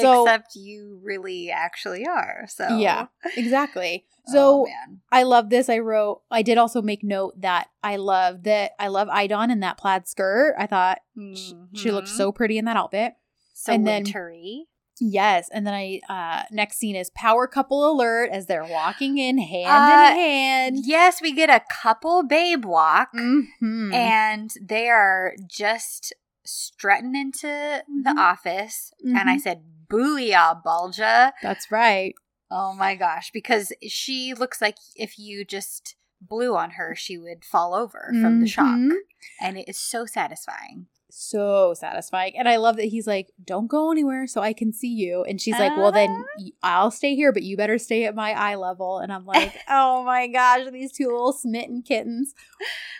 So- Except you really actually are. So Yeah, exactly. Oh, So man. I love this. I wrote, I did also make note that I love that I love Aydan in that plaid skirt. I thought sh- she looked Mhm. so pretty in that outfit. so and then- wintry. Yes. And then I, uh, next scene is power couple alert as they're walking in hand Uh, in hand. Yes, we get a couple babe walk, Mhm. and they are just strutting into the Mhm. office. And I Mhm. said, "Booyah, Balca!" That's right. Oh my gosh, because she looks like if you just blew on her, she would fall over from the shock, Mhm. and it is so satisfying. So satisfying. And I love that he's like, "Don't go anywhere so I can see you." And she's like, "Well, then ah. I'll stay here, but you better stay at my eye level." And I'm like, "Oh my gosh, these two little smitten kittens."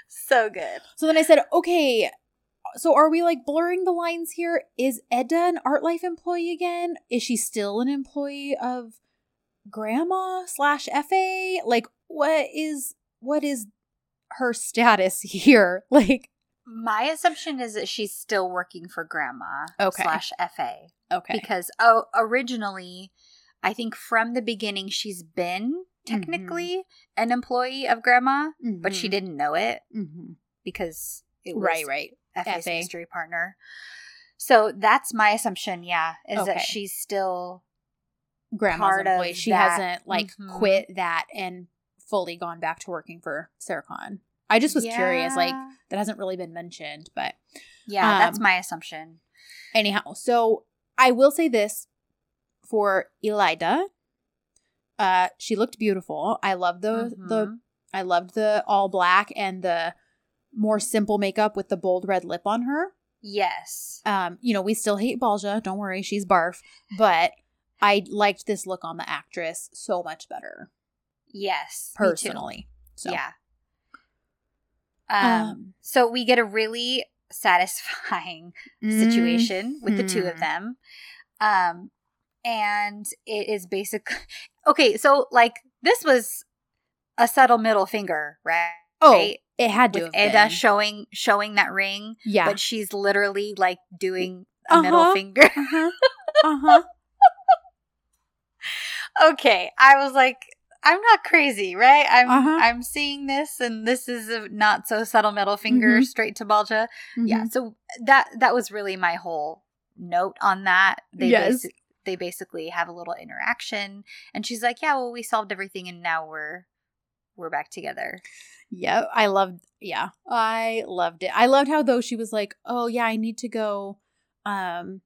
So good. So then I said, "Okay, so are we like blurring the lines here? Is Eda an Art Life employee again? Is she still an employee of Grandma slash FA? Like, what is what is her status here? Like, My assumption is that she's still working for Grandma Okay. slash FA. okay, because oh originally i think from the beginning she's been technically an employee of grandma but she Mhm. didn't know it Mhm. because it was Right, right. FA's FA. mystery partner. So that's my assumption, yeah, is that she's still Grandma's Part of employee. She that. hasn't like Mhm. quit that and fully gone back to working for Serkan. I just was curious, like that hasn't really been mentioned, but Yeah, that's um, my assumption. anyhow, so I will say this for Elida. Uh, she looked beautiful. I love the the Mhm. I loved the all black and the more simple makeup with the bold red lip on her. Yes. Um, you know, we still hate Balca. Don't worry, she's barf. But I liked this look on the actress so much better Yes. personally. So Yeah. Um, um, so we get a really satisfying situation with the two of mhm. them. Um and it is basic Okay, so like this was a subtle middle finger, right? Oh, it had to With been. showing showing that ring, yeah. but she's literally like doing a middle Uh-huh. finger. uh-huh. Uh-huh. okay, I was like I'm not crazy, right? I'm Uh-huh. I'm seeing this and this is a not so subtle middle finger Mhm. straight to Balca. yeah Mhm. so that that was really my whole note on that they Yes. basi- they basically have a little interaction and she's like yeah well we solved everything and now we're we're back together Yeah, I loved yeah. I loved it. I loved how though she was like, "Oh yeah, I need to go um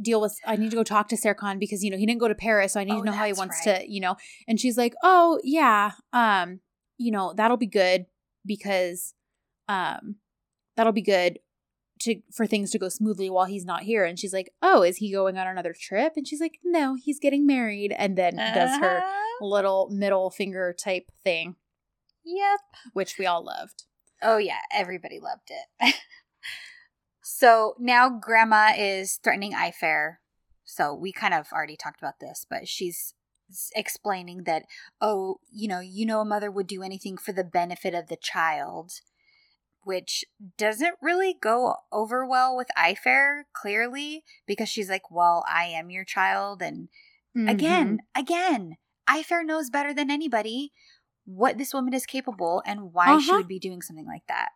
deal with I need to go talk to Serkan because you know, he didn't go to Paris, so I need Oh, to know how he wants right. to, you know." And she's like, "Oh, yeah. Um, you know, that'll be good because um that'll be good to for things to go smoothly while he's not here." And she's like, "Oh, is he going on another trip?" And she's like, "No, he's getting married." And then does her Uh-huh. little middle finger type thing, yep which we all loved. oh yeah everybody loved it so now grandma is threatening Ayfer so we kind of already talked about this but she's explaining that oh you know you know a mother would do anything for the benefit of the child which doesn't really go over well with Ayfer clearly because she's like well i am your child and Mm-hmm. again again Ayfer knows better than anybody what this woman is capable and why she Uh-huh. would be doing something like that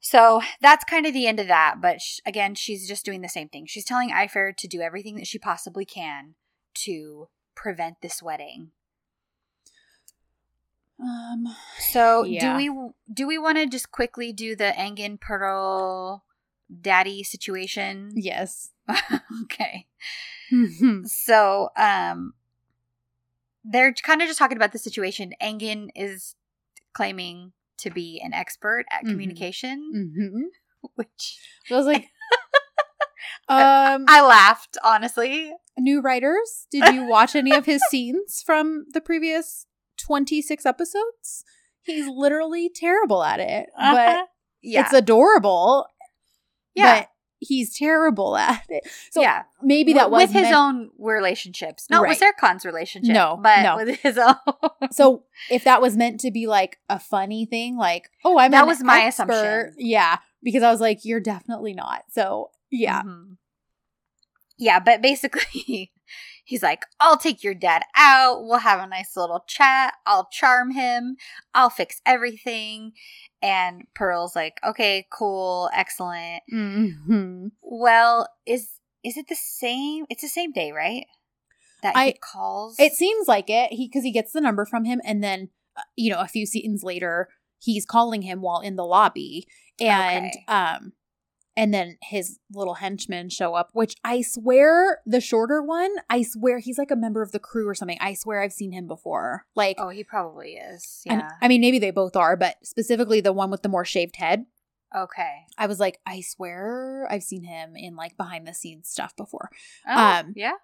so that's kind of the end of that but sh- again she's just doing the same thing she's telling Ayfer to do everything that she possibly can to prevent this wedding Um, so Yeah. do we do we want to just quickly do the Engin Pırıl daddy situation? yes. okay. Mhm. So, um, they're kind of just talking about the situation. Engin is claiming to be an expert at Mhm. communication, Mhm. which I was like, um, I laughed honestly. new writers, did you watch any of his scenes from the previous 26 episodes? He's literally terrible at it, Uh-huh. but yeah, it's adorable. yeah, But he's terrible at it. So yeah. maybe that was with his meant- own relationships, not with Serkan's relationship. No, but no. with his own. So if that was meant to be like a funny thing, like, oh, I'm That was my expert, assumption. Yeah, because I was like, you're definitely not. So yeah, Mhm. Yeah, but basically, he's like, I'll take your dad out. We'll have a nice little chat. I'll charm him. I'll fix everything. And Pırıl's like, okay, cool, excellent. hmm Well, is is it the same? It's the same day, right? That he calls. It seems like it. He because he gets the number from him, and then uh, you know a few scenes later, he's calling him while in the lobby, and Okay. um, and then his little henchmen show up. Which I swear, the shorter one, I swear he's like a member of the crew or something. I swear I've seen him before. Like, Oh, he probably is. and- Yeah. I mean, maybe they both are, but specifically the one with the more shaved head. okay. I was like, I swear I've seen him in like behind the scenes stuff before. Oh, Um, yeah.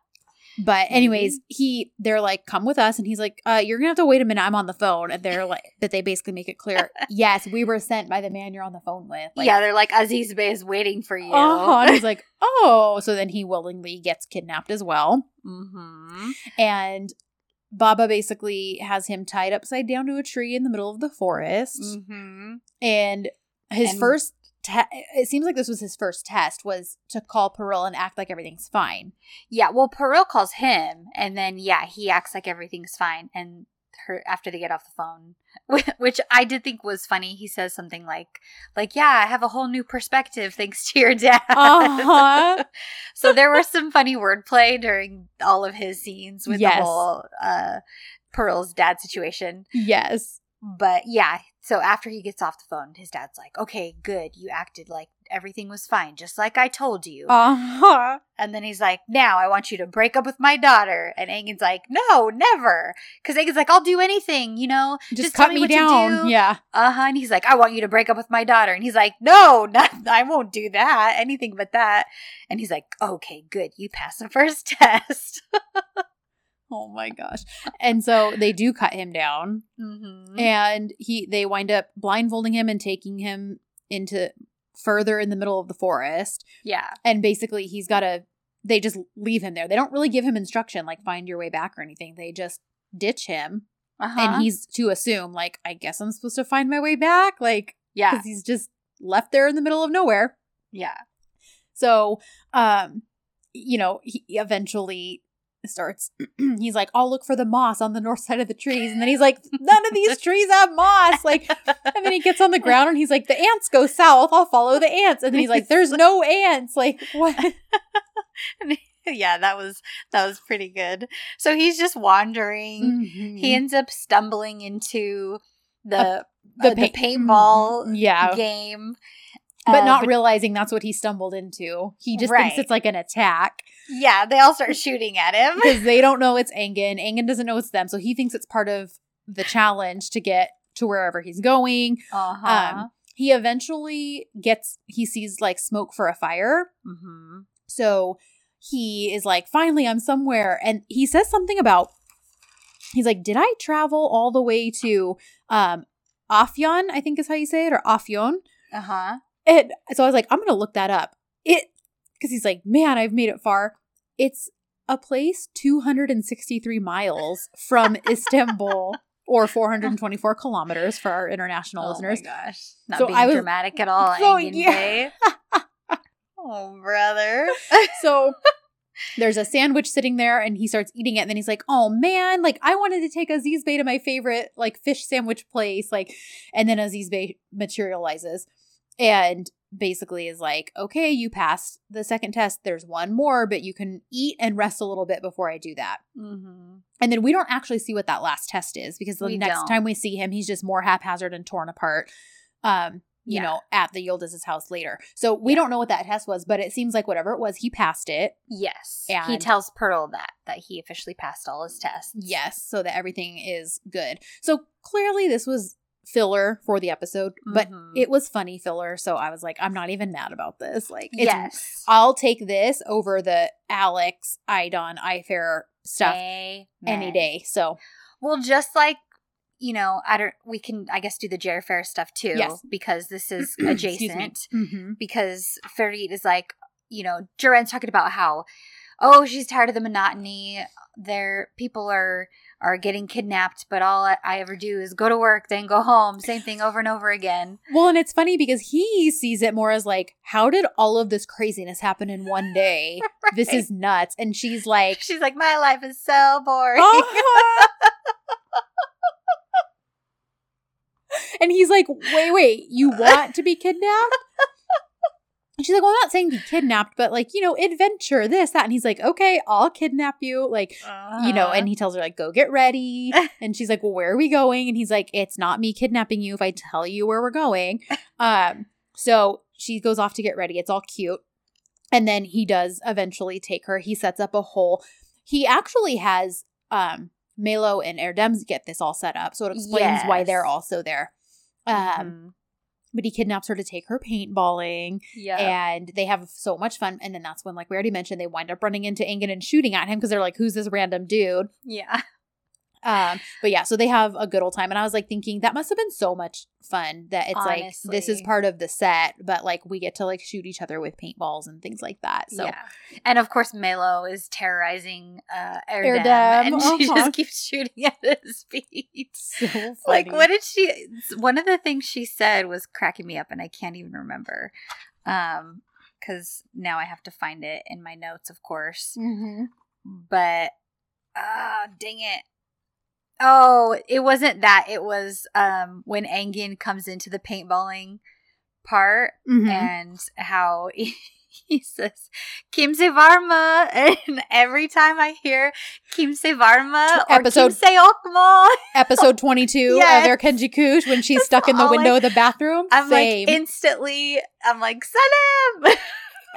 But Maybe. anyways, he they're like, come with us, and he's like, uh, you're gonna have to wait a minute. I'm on the phone, and they're like, that they basically make it clear, yes, we were sent by the man you're on the phone with. Like, yeah, they're like Aziz Bey is waiting for you. uh-huh. And he's like, oh, so then he willingly gets kidnapped as well, mm-hmm. and Baba basically has him tied upside down to a tree in the middle of the forest, Mm-hmm. and his And- first. Te- it seems like this was his first test was to call Pırıl and act like everything's fine. Yeah, well, Pırıl calls him, and then yeah, he acts like everything's fine, and her after they get off the phone, which I did think was funny. He says something like, "Like yeah, I have a whole new perspective thanks to your dad." Uh-huh. so there was some funny wordplay during all of his scenes with yes. the whole uh, Pırıl's dad situation. Yes, but yeah, so after he gets off the phone, his dad's like, "Okay, good. You acted like everything was fine, just like I told you." Uh-huh. And then he's like, "Now I want you to break up with my daughter." And Engin's like, "No, never." Because Engin's like, "I'll do anything, you know. Just, just cut me, me down." Yeah. Uh huh. And he's like, "I want you to break up with my daughter." And he's like, "No, not, I won't do that. Anything but that." And he's like, "Okay, good. You passed the first test." Oh my gosh. And so they do cut him down. Mm-hmm. And he they wind up blindfolding him and taking him into further in the middle of the forest. Yeah. And basically he's got to they just leave him there. They don't really give him instruction like find your way back or anything. They just ditch him. Uh-huh. And he's to assume like I guess I'm supposed to find my way back like yeah. cuz he's just left there in the middle of nowhere. Yeah. So, um you know, he eventually starts he's like i'll look for the moss on the north side of the trees. And then he's like none of these trees have moss. Like and then he gets on the ground and he's like the ants go south. I'll follow the ants. And then he's like there's no ants. Like what? Yeah that was that was pretty good. So he's just wandering. Mm-hmm. he ends up stumbling into the the, uh, the paintball mm-hmm. yeah. game but uh, not but, realizing that's what he stumbled into. He just right. thinks it's like an attack. Yeah, they all start shooting at him because they don't know it's Engin. Engin doesn't know it's them, so he thinks it's part of the challenge to get to wherever he's going. Uh-huh. Um, he eventually gets he sees like smoke for a fire. Mm-hmm. So he is like, finally, I'm somewhere, and he says something about. He's like, did I travel all the way to um Afyon? I think is how you say it, or Afyon. Uh huh. And so I was like, I'm gonna look that up. It because he's like, man, I've made it far. It's a place 263 miles from Istanbul or 424 kilometers for our international oh listeners. Oh my gosh. Not so being I was, dramatic at all. So, yeah. oh, brother. so there's a sandwich sitting there and he starts eating it and then he's like, "Oh man, like I wanted to take Aziz Bey to my favorite like fish sandwich place." Like and then Aziz Bey materializes and basically is like, okay, you passed the second test. There's one more, but you can eat and rest a little bit before I do that. Mm-hmm. And then we don't actually see what that last test is because the we next don't. time we see him, he's just more haphazard and torn apart. Um, you yeah. know, at the Yıldız's house later. So we yeah. don't know what that test was, but it seems like whatever it was, he passed it. Yes. And he tells Pırıl that that he officially passed all his tests. Yes, so that everything is good. So clearly this was filler for the episode, but mm-hmm. it was funny filler. So I was like, I'm not even mad about this. Like, yes, I'll take this over the Alex, Aydan, Ayfer stuff Amen. any day. So, well, just like you know, I don't. We can, I guess, do the Jer Fair stuff too, yes. because this is adjacent. mm-hmm. Because Ferit is like, you know, Duran's talking about how, oh, she's tired of the monotony. There, people are are getting kidnapped, but all I, ever do is go to work, then go home. Same thing over and over again. Well, and it's funny because he sees it more as like, how did all of this craziness happen in one day? right. This is nuts. And she's like, she's like, my life is so boring. Uh-huh. and he's like, wait, wait, you want to be kidnapped? And she's like, Well, I'm not saying be kidnapped, but like, you know, adventure, this, that. And he's like, Okay, I'll kidnap you. Like, uh-huh. you know, and uh-huh. he tells her, like, go get ready. and she's like, Well, where are we going? And he's like, It's not me kidnapping you if I tell you where we're going. Um, so she goes off to get ready. It's all cute. And then he does eventually take her. He sets up a hole. He actually has um Melo and Erdem's get this all set up. So it explains yes. why they're also there. Um mm-hmm but he kidnaps her to take her paintballing. Yeah. And they have so much fun. And then that's when, like we already mentioned, they wind up running into Engin and shooting at him because they're like, who's this random dude? Yeah. Um, but yeah, so they have a good old time. And I was like thinking that must have been so much fun that it's Honestly. like this is part of the set, but like we get to like shoot each other with paintballs and things like that. So yeah. And of course Melo is terrorizing uh Erdem, Erdem. and uh-huh. she just keeps shooting at his feet. So like what did she one of the things she said was cracking me up and I can't even remember. Um because now I have to find it in my notes, of course. Mm-hmm. But ah, uh, dang it. Oh, it wasn't that. It was um when Engin comes into the paintballing part Mhm. and how he says Kimse var mı and every time I hear Kimse var mı or Episode- Kimse yok mu, Episode 22 Yes. of their Kenji Kush when she's That's stuck in the window of the bathroom. I'm Same. like instantly I'm like Salam.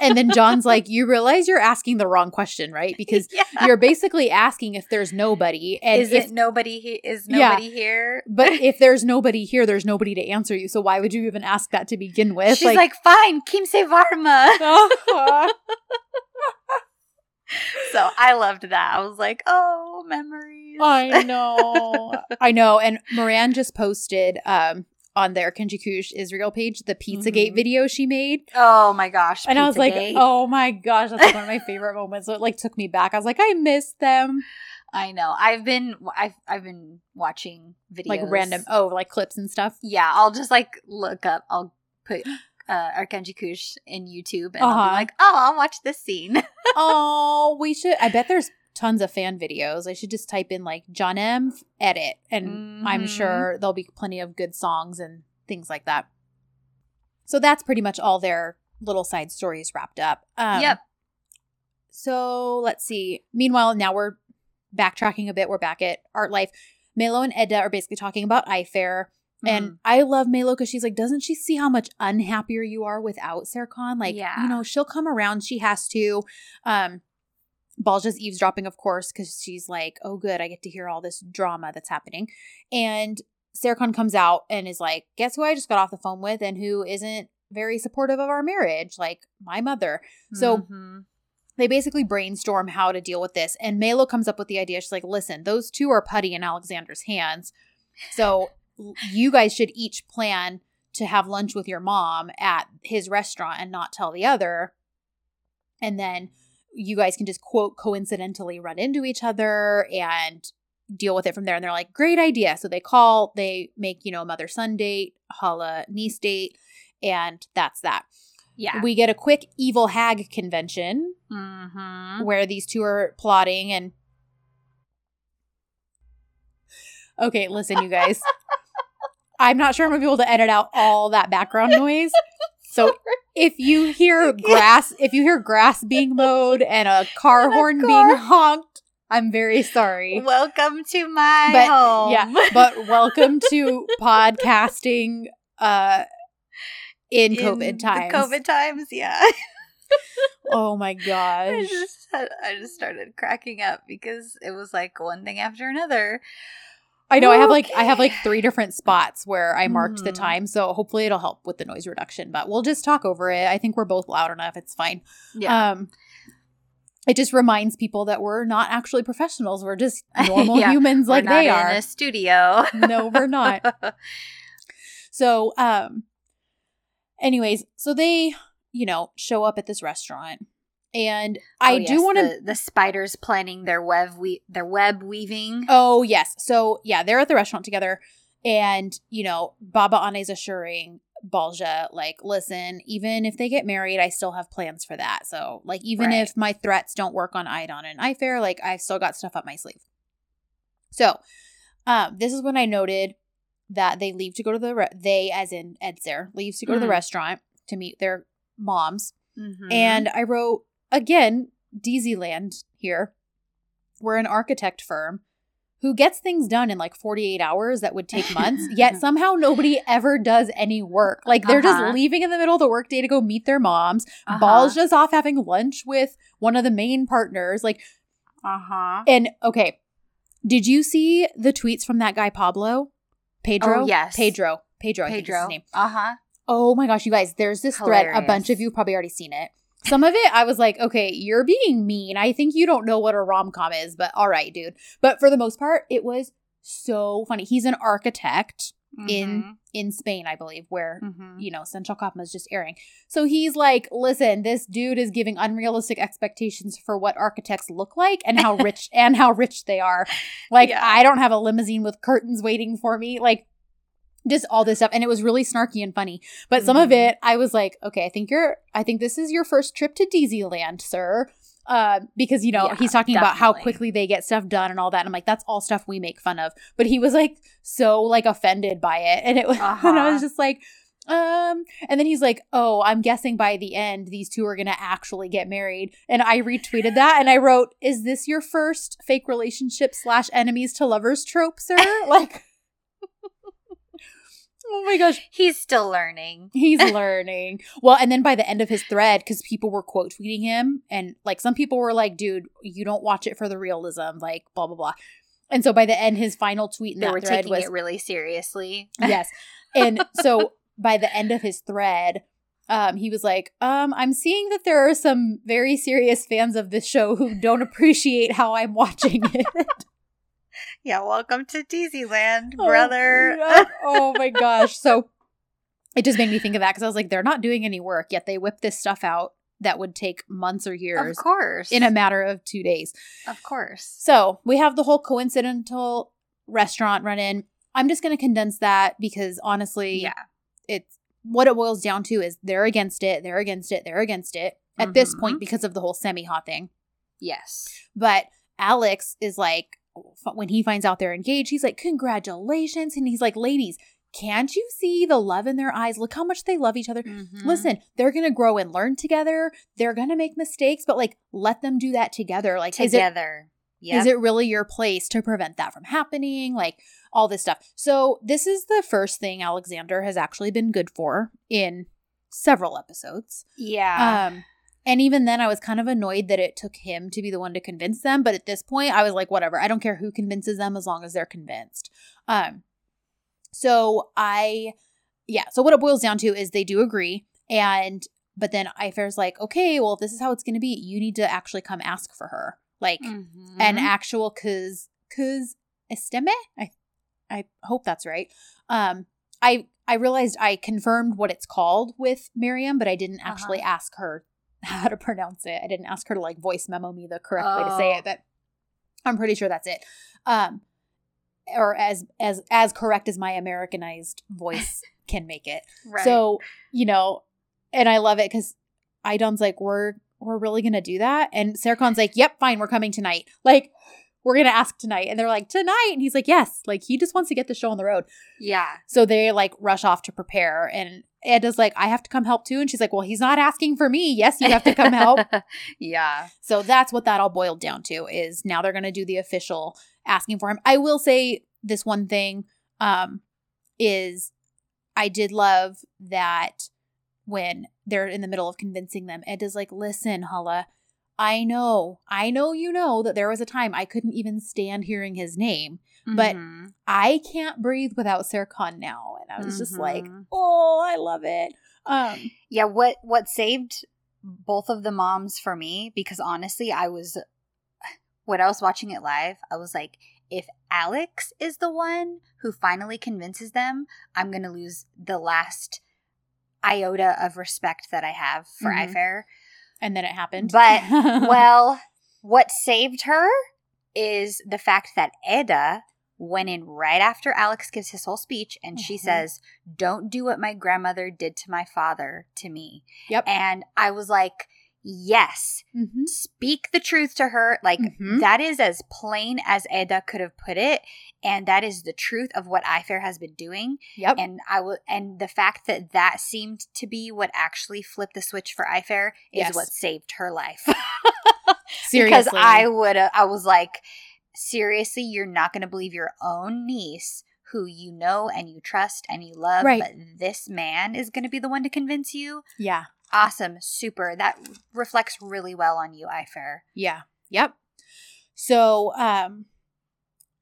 And then John's like, You realize you're asking the wrong question, right? Because yeah. you're basically asking if there's nobody. And is if, it nobody he- is Yeah. nobody here? but if there's nobody here, there's nobody to answer you. So why would you even ask that to begin with? She's like, fine, Kimse var mı. So I loved that. I was like, oh, memories. I know. I know. And Moran just posted um on their Kenji Kush Israel page the Pizzagate Mhm. video she made. oh my gosh. And I was like, oh my gosh, that's like one of my favorite moments. So it like took me back. I was like, I miss them. I know. I've been I've I've been watching videos Like random oh, like clips and stuff. Yeah, I'll just like look up. I'll put uh Erkenci Kuş in YouTube, and I'll Uh-huh. be like, oh, I'll watch this scene. oh, we should I bet there's tons of fan videos. I should just type in like John M edit and I'm Mhm. sure there'll be plenty of good songs and things like that. So that's pretty much all their little side stories wrapped up. Um, yep. So let's see. Meanwhile, now we're backtracking a bit. We're back at Art Life. Melo and Eda are basically talking about Ayfer. And Mhm. I love Melo because she's like, doesn't she see how much unhappier you are without Serkan? Like, Yeah. you know, she'll come around. She has to. Um, Balca's eavesdropping, of course, because she's like, oh, good, I get to hear all this drama that's happening. And Serkan comes out and is like, guess who I just got off the phone with and who isn't very supportive of our marriage? Like, my mother. So Mhm. they basically brainstorm how to deal with this. And Melo comes up with the idea. She's like, listen, those two are putty in Alexander's hands. So you guys should each plan to have lunch with your mom at his restaurant and not tell the other. And then you guys can just quote coincidentally run into each other and deal with it from there. And they're like, great idea. So they call, they make, you know, a mother son date, holla niece date, and that's that. yeah. We get a quick evil hag convention mm-hmm. where these two are plotting and okay listen you guys i'm not sure i'm gonna be able to edit out all that background noise so if you hear grass if you hear grass being mowed and a car And a horn car. being honked i'm very sorry Welcome to my but home. yeah but welcome to podcasting uh in, covid the times COVID times, yeah. oh my gosh! I just had, I just started cracking up because it was like one thing after another. I know I have like I have like three different spots where I marked the Mhm. time, so hopefully it'll help with the noise reduction. But we'll just talk over it. I think we're both loud enough. It's fine. Yeah. Um it just reminds people that we're not actually professionals. We're just normal Yeah. humans We're like not they in are. a studio. no, we're not. So, um anyways, so they, you know, show up at this restaurant. And I Oh, do want to the, the spiders planning their web we- their web weaving. Oh, yes. So, yeah, they're at the restaurant together. And, you know, Babaanne's assuring Balca, like, listen, even if they get married, I still have plans for that. So, like, even Right. if my threats don't work on Aydan and Ayfer, like, I've still got stuff up my sleeve. So, um, this is when I noted that they leave to go to the, re- they, as in Edser, leaves to go to the Mhm. restaurant to meet their moms. Mhm. And I wrote again, DZ here. We're an architect firm who gets things done in like 48 hours that would take months, yet somehow nobody ever does any work. Like they're Uh-huh. just leaving in the middle of the workday to go meet their moms. Uh-huh. Ball's just off having lunch with one of the main partners. Like, uh-huh. and okay, did you see the tweets from that guy Pablo? Pedro? Oh, yes. Pedro. Pedro, I think is his Pedro. name. Uh-huh. Oh my gosh, you guys, there's this thread. A bunch of you have probably already seen it. Some of it, I was like, okay, you're being mean. I think you don't know what a rom com is, but all right, dude. But for the most part, it was so funny. He's an architect in in Spain, I believe, where Mhm. you know Sen Çal Kapımı is just airing. So he's like, listen, this dude is giving unrealistic expectations for what architects look like and how rich and how rich they are. Like, Yeah. I don't have a limousine with curtains waiting for me. Like, just all this stuff and it was really snarky and funny. But some of Mhm. it i was like okay i think you're i think this is your first trip to Disneyland, sir. Uh, because you know Yeah, he's talking about how quickly they get stuff done and all that and i'm like that's all stuff we make fun of. But he was like so like offended by it and it was and i Uh-huh. was just like um and then he's like oh i'm guessing by the end these two are gonna actually get married. And i retweeted that and i wrote is this your first fake relationship slash enemies to lovers trope sir? Like oh my gosh. He's still learning. he's learning. Well and then by the end of his thread because people were quote tweeting him and like some people were like dude you don't watch it for the realism like blah blah blah. And so by the end his final tweet in They that were thread taking was it really seriously. yes. And so by the end of his thread um, he was like um, i'm seeing that there are some very serious fans of this show who don't appreciate how i'm watching it Yeah, welcome to Disneyland, Oh, brother. yeah. oh my gosh so it just made me think of that because i was like they're not doing any work yet they whip this stuff out that would take months or years. of course. in a matter of two days of course. so we have the whole coincidental restaurant run in i'm just going to condense that because honestly Yeah. it's what it boils down to is they're against it, they're against it, they're against it at this Mhm. point because of the whole semi hot thing. Yes. But Alex is like, when he finds out they're engaged, he's like, Congratulations. And he's like, Ladies, can't you see the love in their eyes? Look how much they love each other. Mhm. Listen, they're going to grow and learn together. They're going to make mistakes, but like, let them do that together. Like, is it together. is it really your place to prevent that from happening? Like all this stuff. So, this is the first thing Alexander has actually been good for in several episodes. Yeah. Um, and even then, I was kind of annoyed that it took him to be the one to convince them. But at this point, I was like, whatever. I don't care who convinces them as long as they're convinced. Um, so I, yeah. So what it boils down to is they do agree, and but then Ayfer's like, okay, well, if this is how it's going to be, you need to actually come ask for her, like Mhm. an actual cuz cuz esteme. I I hope that's right. Um, I I realized I confirmed what it's called with Miriam, but I didn't actually ask her how to pronounce it. I didn't ask her to like voice memo me the correct way to say Oh. it, but I'm pretty sure that's it. Um, or as as as correct as my Americanized voice can make it. Right. So, you know, and I love it because Aydan's like, we're we're really gonna do that. And Serkan's like, Yep, fine, we're coming tonight. Like, we're gonna ask tonight. And they're like, Tonight. And he's like, Yes. Like he just wants to get the show on the road. yeah. So they like rush off to prepare. And Eda's like, I have to come help too. And she's like, Well, he's not asking for me. Yes, you have to come help. yeah. So that's what that all boiled down to is now they're going to do the official asking for him. I will say this one thing um is I did love that when they're in the middle of convincing them, Ed is like, "Listen, Hala, I know. I know you know that there was a time I couldn't even stand hearing his name. But- Mhm. I can't breathe without Serkan now." And I was just like, Mhm. "Oh, I love it." Um Yeah, what what saved both of the moms for me because honestly, I was when I was watching it live, I was like, if Alex is the one who finally convinces them, I'm going to lose the last iota of respect that I have for. Ayfer. And then it happened. But, well, what saved her is the fact that Eda went in right after Alex gives his whole speech and she Mhm. says, Don't do what my grandmother did to my father to me. Yep. And I was like, Yes, Mhm. speak the truth to her. Like, Mhm. that is as plain as Eda could have put it. And that is the truth of what Ayfer has been doing. Yep. And I will, and the fact that that seemed to be what actually flipped the switch for Ayfer is Yes. what saved her life. Seriously. because I would, I was like, seriously, you're not going to believe your own niece who you know and you trust and you love, Right. but this man is going to be the one to convince you. Yeah. Awesome, super. That reflects really well on you, Ayfer. Yeah. Yep. So, um,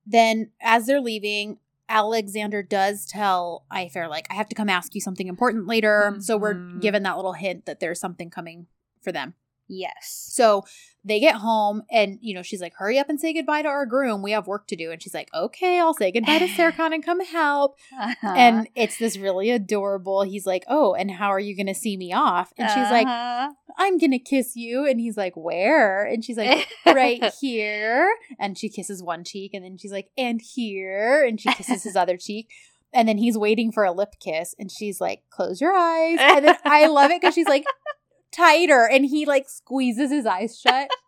then as they're leaving, Alexander does tell Ayfer, like, I have to come ask you something important later. So we're Mhm. given that little hint that there's something coming for them. Yes. So they get home and, you know, she's like, hurry up and say goodbye to our groom. We have work to do. And she's like, okay, I'll say goodbye to Serkan and come help. And it's this really adorable. He's like, oh, and how are you going to see me off? And she's like, Uh-huh. I'm going to kiss you. And he's like, where? And she's like, right here. And she kisses one cheek and then she's like, and here. And she kisses his other cheek. and then he's waiting for a lip kiss, and she's like, "Close your eyes." And then I love it because she's like tighter, and he like squeezes his eyes shut.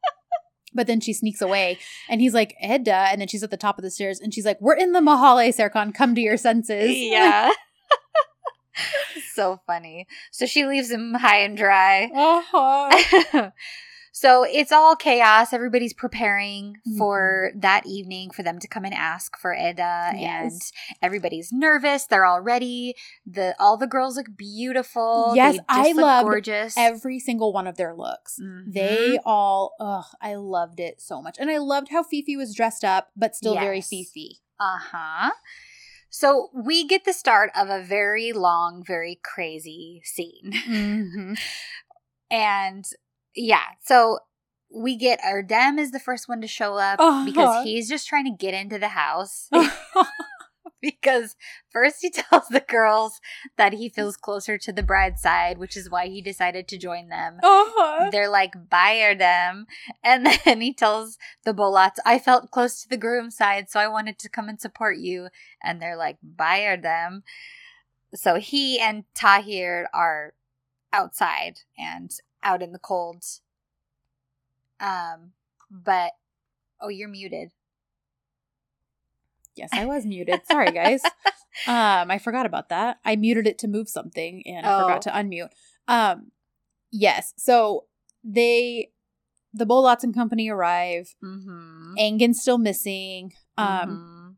But then she sneaks away, and he's like, "Eda," and then she's at the top of the stairs, and she's like, "We're in the mahalle, Serkan. Come to your senses." Yeah. so funny. So she leaves him high and dry. uh-huh. So it's all chaos. Everybody's preparing Mm-hmm. for that evening for them to come and ask for Eda, Yes. and everybody's nervous. They're all ready. The all the girls look beautiful. Yes, I love gorgeous. Every single one of their looks. Mhm. They all, ugh, I loved it so much. And I loved how Fifi was dressed up, but still very Fifi. Uh huh. So we get the start of a very long, very crazy scene. Mm-hmm. And yeah, so we get Erdem is the first one to show up Uh-huh. because he's just trying to get into the house. because first he tells the girls that he feels closer to the bride's side, which is why he decided to join them. uh-huh. They're like, bye, Erdem. And then he tells the Bolats, I felt close to the groom's side, so I wanted to come and support you. And they're like, bye, Erdem. So he and Tahir are outside and out in the cold. Um, but oh, you're muted. Yes, I was muted. Sorry, guys. Um, I forgot about that. I muted it to move something and I Oh. forgot to unmute. Um, yes. So they, the Bolats and company arrive. Mm-hmm. Engin's still missing. Um,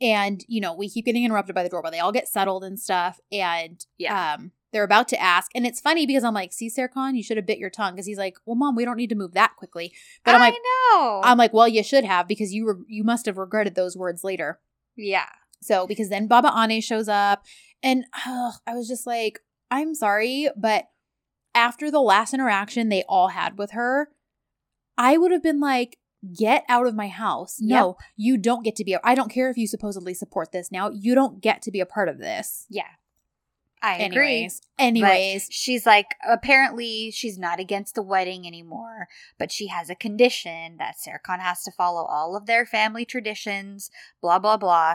and you know we keep getting interrupted by the doorbell. They all get settled and stuff, and Yeah. um, they're about to ask, and it's funny because I'm like, "See, Serkan, you should have bit your tongue," because he's like, "Well, mom, we don't need to move that quickly." But I'm I like, know. I'm like, "Well, you should have because you were you must have regretted those words later." yeah. So because then Babaanne shows up, and ugh, I was just like, "I'm sorry, but after the last interaction they all had with her, I would have been like." Get out of my house. No, you don't get to be. A, I don't care if you supposedly support this now. You don't get to be a part of this. Yeah. I agree. Anyways, anyways, She's like, apparently she's not against the wedding anymore, but she has a condition that Serkan has to follow all of their family traditions, blah, blah, blah.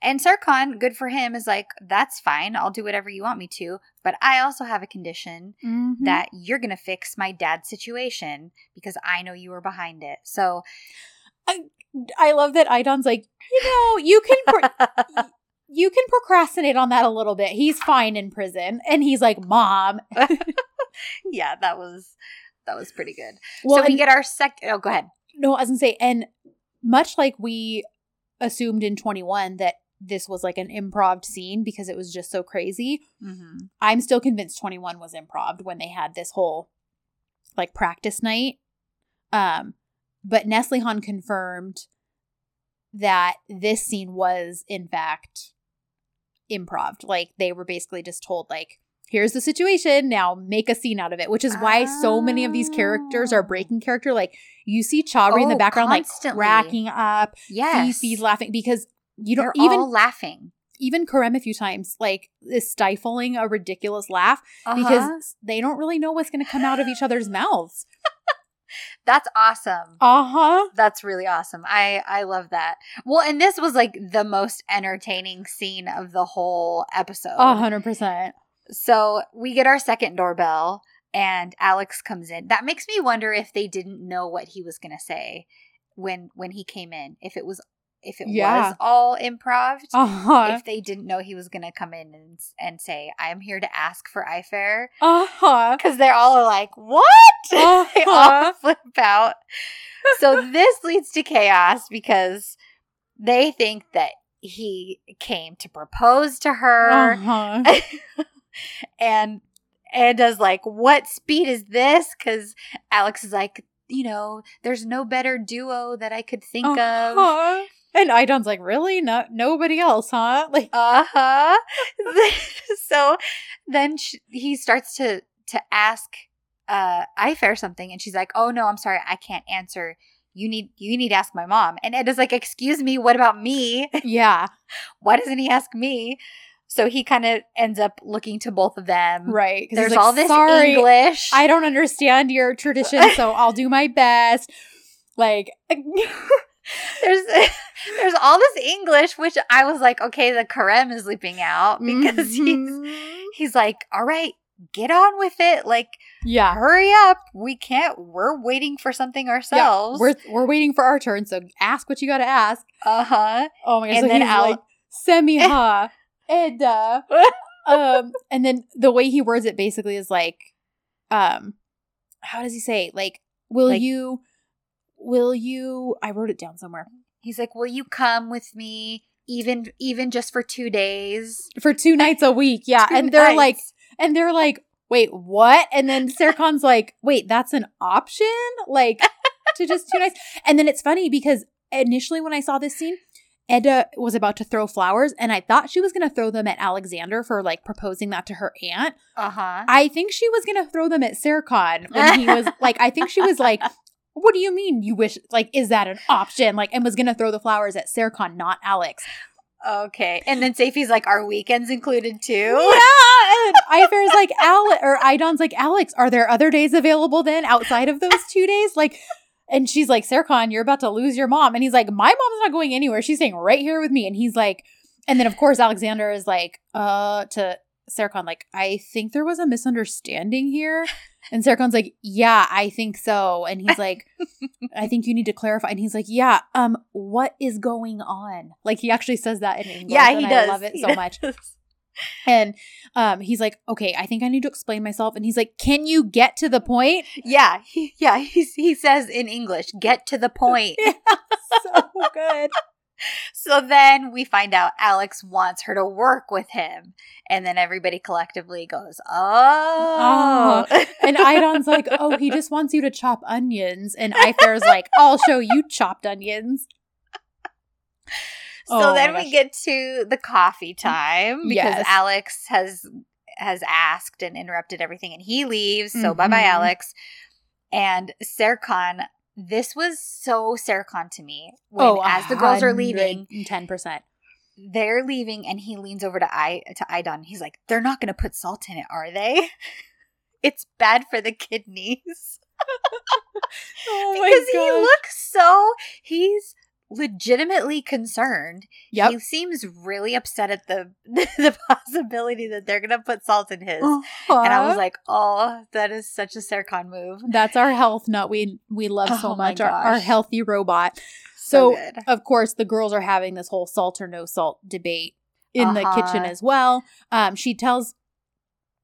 And Serkan, good for him, is like, that's fine. I'll do whatever you want me to. But I also have a condition Mhm. that you're going to fix my dad's situation because I know you were behind it. So, I I love that Aydan's like, you know, you can you can procrastinate on that a little bit. He's fine in prison, and he's like, mom. yeah, that was. That was pretty good. Well, so we and- get our second. Oh, go ahead. no, I was gonna say, and much like we assumed in twenty one that this was like an improv scene because it was just so crazy. Mm-hmm. I'm still convinced 21 was improv when they had this whole like practice night. Um, but Neslihan confirmed that this scene was in fact improv. Like they were basically just told like here's the situation, now make a scene out of it, which is why so many of these characters are Oh. breaking character. Like you see Chabri in the Oh, background constantly. like cracking up, Yes. Fifi's laughing because you don't They're even all laughing even Kerem a few times, like is stifling a ridiculous laugh Uh-huh. because they don't really know what's going to come out of each other's mouths. that's awesome. Uh huh. That's really awesome. I I love that. Well, and this was like the most entertaining scene of the whole episode. A hundred percent. So we get our second doorbell, and Alex comes in. That makes me wonder if they didn't know what he was going to say when when he came in. If it was if it Yeah. was all improv. Uh huh. If they didn't know he was going to come in and and say, "I'm here to ask for Ayfer," Uh huh. because they're all like, "What?" they all Uh-huh. flip out. So this leads to chaos because they think that he came to propose to her, Uh-huh. and Anda's like, "What speed is this?" Because Alex is like, "You know, there's no better duo that I could think of." And Aydan's like, really? Not nobody else, huh? Like, Uh huh. so then sh he starts to to ask uh Ayfer something, and she's like, "Oh no, I'm sorry, I can't answer. You need you need to ask my mom." And Ed is like, "Excuse me, what about me? yeah, Why doesn't he ask me?" So he kind of ends up looking to both of them. Right. There's like, all this Sorry, English. I don't understand your tradition, so I'll do my best. Like, there's there's all this English, which I was like, okay, the Kerem is leaping out because he's Mhm. he's like, all right, get on with it. Like, yeah. hurry up. We can't. We're waiting for something Yeah, ourselves. we're we're waiting for our turn, so ask what you got to ask. uh huh. Oh my gosh! And so then he's Al- like semiha Eda. um, and then the way he words it basically is like, um, how does he say? Like, will Like- you? Will you? I wrote it down somewhere. He's like, will you come with me? Even even just for two days. For two nights a week, yeah. Two and they're like, and they're like, wait, what? And then Serkan's like, wait, that's an option? Like to just two nights. And then it's funny because initially when I saw this scene, Eda was about to throw flowers, and I thought she was gonna throw them at Alexander for like proposing that to her aunt. Uh huh. I think she was gonna throw them at Serkan when he was like, I think she was like, What do you mean you wish like is that an option? Like and was gonna throw the flowers at Serkan, not Alex. Okay. And then Seyfi's like, are weekends included too? Yeah, and Ayfer's like Alex, or Aydan's like Alex. Are there other days available then outside of those two days? Like, and she's like, Serkan, you're about to lose your mom, and he's like, my mom's not going anywhere. She's staying right here with me, and he's like, and then of course Alexander is like, uh, to Serkan, like, I think there was a misunderstanding here, and Serkan's like, yeah, I think so, and he's like, I think you need to clarify, and he's like, yeah, um, what is going on? Like he actually says that in English. Yeah, and he I love it He so much. And um, he's like, okay, I think I need to explain myself. And he's like, can you get to the point? Yeah, he, yeah. He he says in English, "Get to the point." so good. So then we find out Alex wants her to work with him, and then everybody collectively goes, "Oh." And Aydan's like, oh, he just wants you to chop onions. And Ayfer's like, I'll show you chopped onions. so Oh then we get to the coffee time because Yes. Alex has has asked and interrupted everything, and he leaves. So bye bye, Mhm. Alex. And Serkan, this was so Serkan to me when oh, as the girls are leaving, 10%. they're leaving and he leans over to I to Aydan. He's like, "They're not going to put salt in it, are they? it's bad for the kidneys." Oh because he looks so he's legitimately concerned. Yep. He seems really upset at the the possibility that they're going to put salt in his. And I was like, "Oh, that is such a Serkan move." that's our health nut we we love so Oh my much. Our, our healthy robot. So, So, of course, the girls are having this whole salt or no salt debate in the Uh-huh. kitchen as well. Um, she tells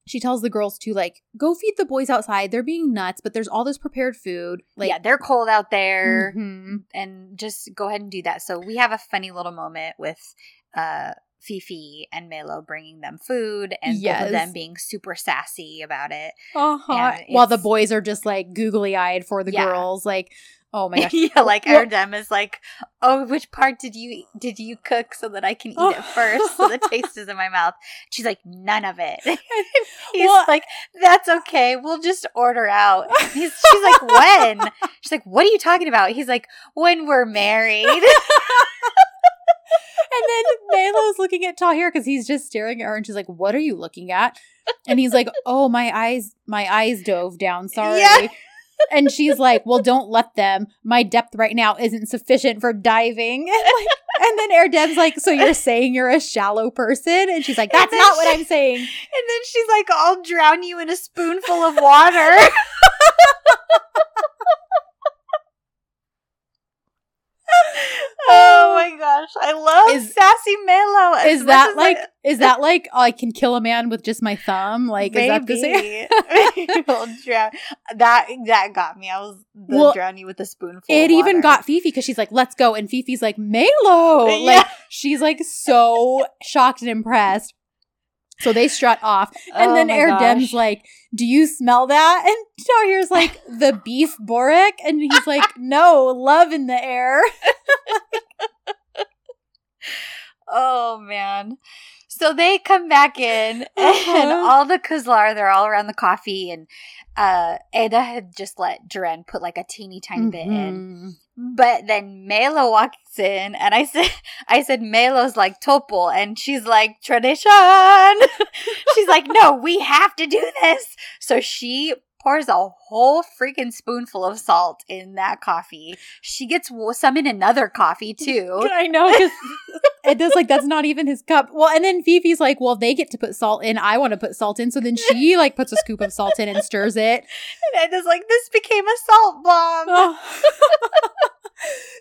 she tells the girls to like go feed the boys outside. They're being nuts, but there's all this prepared food. Like, yeah, they're cold out there. mhm. and just go ahead and do that. So we have a funny little moment with uh Fifi and Melo bringing them food and both of them being super sassy about it. uh-huh. While the boys are just like googly eyed for the Yeah. girls. Like, oh my gosh, yeah, like Well- Erdem is like, "Oh, which part did you did you cook so that I can eat it first, so the taste is in my mouth?" She's like, "None of it." He's Well- like, "That's okay. We'll just order out." He's, she's like, "When?" She's like, "What are you talking about?" He's like, "When we're married." And then Melo's looking at Tahir because he's just staring at her, and she's like, "What are you looking at?" And he's like, "Oh, my eyes, my eyes dove down. Sorry." Yeah. And she's like, "Well, don't let them. My depth right now isn't sufficient for diving." And, like, and then Erdem's like, "So you're saying you're a shallow person?" And she's like, "That's not what I'm saying." And then she's like, I'll drown you in a spoonful of water. oh my oh. gosh. I love Is- Sassy Melo. Is that like? I- Is that like oh, I can kill a man with just my thumb? Like, is that the same? Maybe. Drown. That that got me. I was the Well, drown you with a spoonful. It even got Fifi because she's like, "Let's go," and Fifi's like, "Melo!" Yeah. Like she's like so shocked and impressed. So they strut off, and Oh then Erdem's like, "Do you smell that?" And Tahir's like, "The beef Boric," and he's like, "No, love in the air." Oh man. So they come back in and Uh-huh. all the Kızlar, they're all around the coffee and uh Eda had just let Duran put like a teeny tiny bit in. Mhm. But then Melo walks in and I said I said Melo's like Topol and she's like tradition. she's like, no, we have to do this. So she pours a whole freaking spoonful of salt in that coffee. She gets some in another coffee too. I know it does like that's not even his cup. Well, and then Fifi's like, well, they get to put salt in. I want to put salt in, so then she like puts a scoop of salt in and stirs it. And Eda's like, this became a salt bomb. Oh.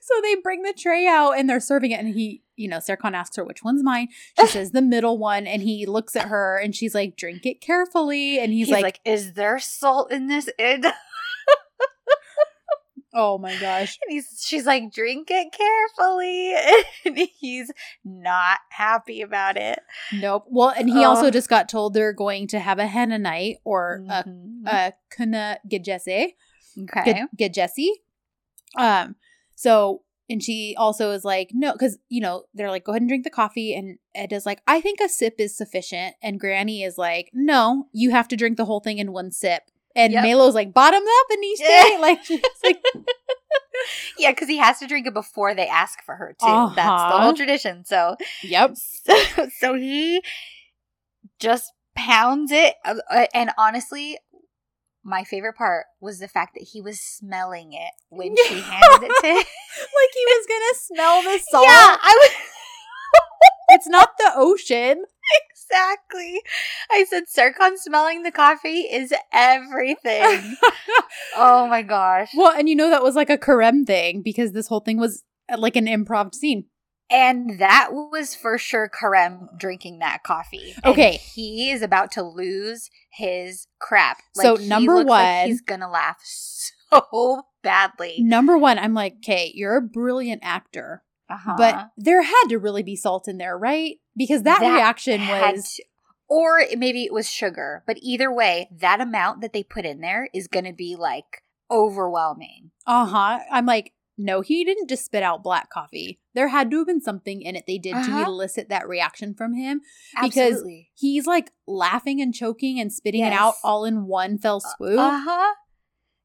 so they bring the tray out and they're serving it, and he, you know, Serkan asks her which one's mine. She says the middle one, and he looks at her and she's like, drink it carefully, and he's, He's, like, like, is there salt in this? Ed? oh my gosh. And he's, she's like, drink it carefully. And he's not happy about it. Nope. Well, and he also just got told they're going to have a henna night or a, Mhm. a kına gecesi. okay. Ge- gejesi. Um, so and she also is like, no, because you know, they're like, go ahead and drink the coffee. And Ed is like, I think a sip is sufficient. And Granny is like, no, you have to drink the whole thing in one sip. And Yep. Melo's like, bottom up, Anish. Yeah. Like, she's like, Yeah, because he has to drink it before they ask for her too. That's the Uh-huh. whole tradition. So, yep. so, so he just pounds it. Uh, uh, And honestly, my favorite part was the fact that he was smelling it when she handed it to him. Like he was gonna smell the salt. Yeah, I was It's not the ocean. exactly. I said Serkan smelling the coffee is everything. oh my gosh. well, and you know that was like a Kerem thing because this whole thing was uh, like an improv scene. And that was for sure Kerem drinking that coffee. And Okay. he is about to lose his crap. So, he number looks like one- he's gonna laugh so badly. Number one, I'm like, okay, you're a brilliant actor, Uh-huh. but there had to really be salt in there, right? Because that, That reaction was to- or maybe it was sugar, but either way, that amount that they put in there is gonna be like overwhelming. uh huh. I'm like, no, he didn't just spit out black coffee. There had to have been something in it they did to Uh-huh. elicit that reaction from him. Because Absolutely. He's like laughing and choking and spitting it out all in one fell swoop. Uh huh.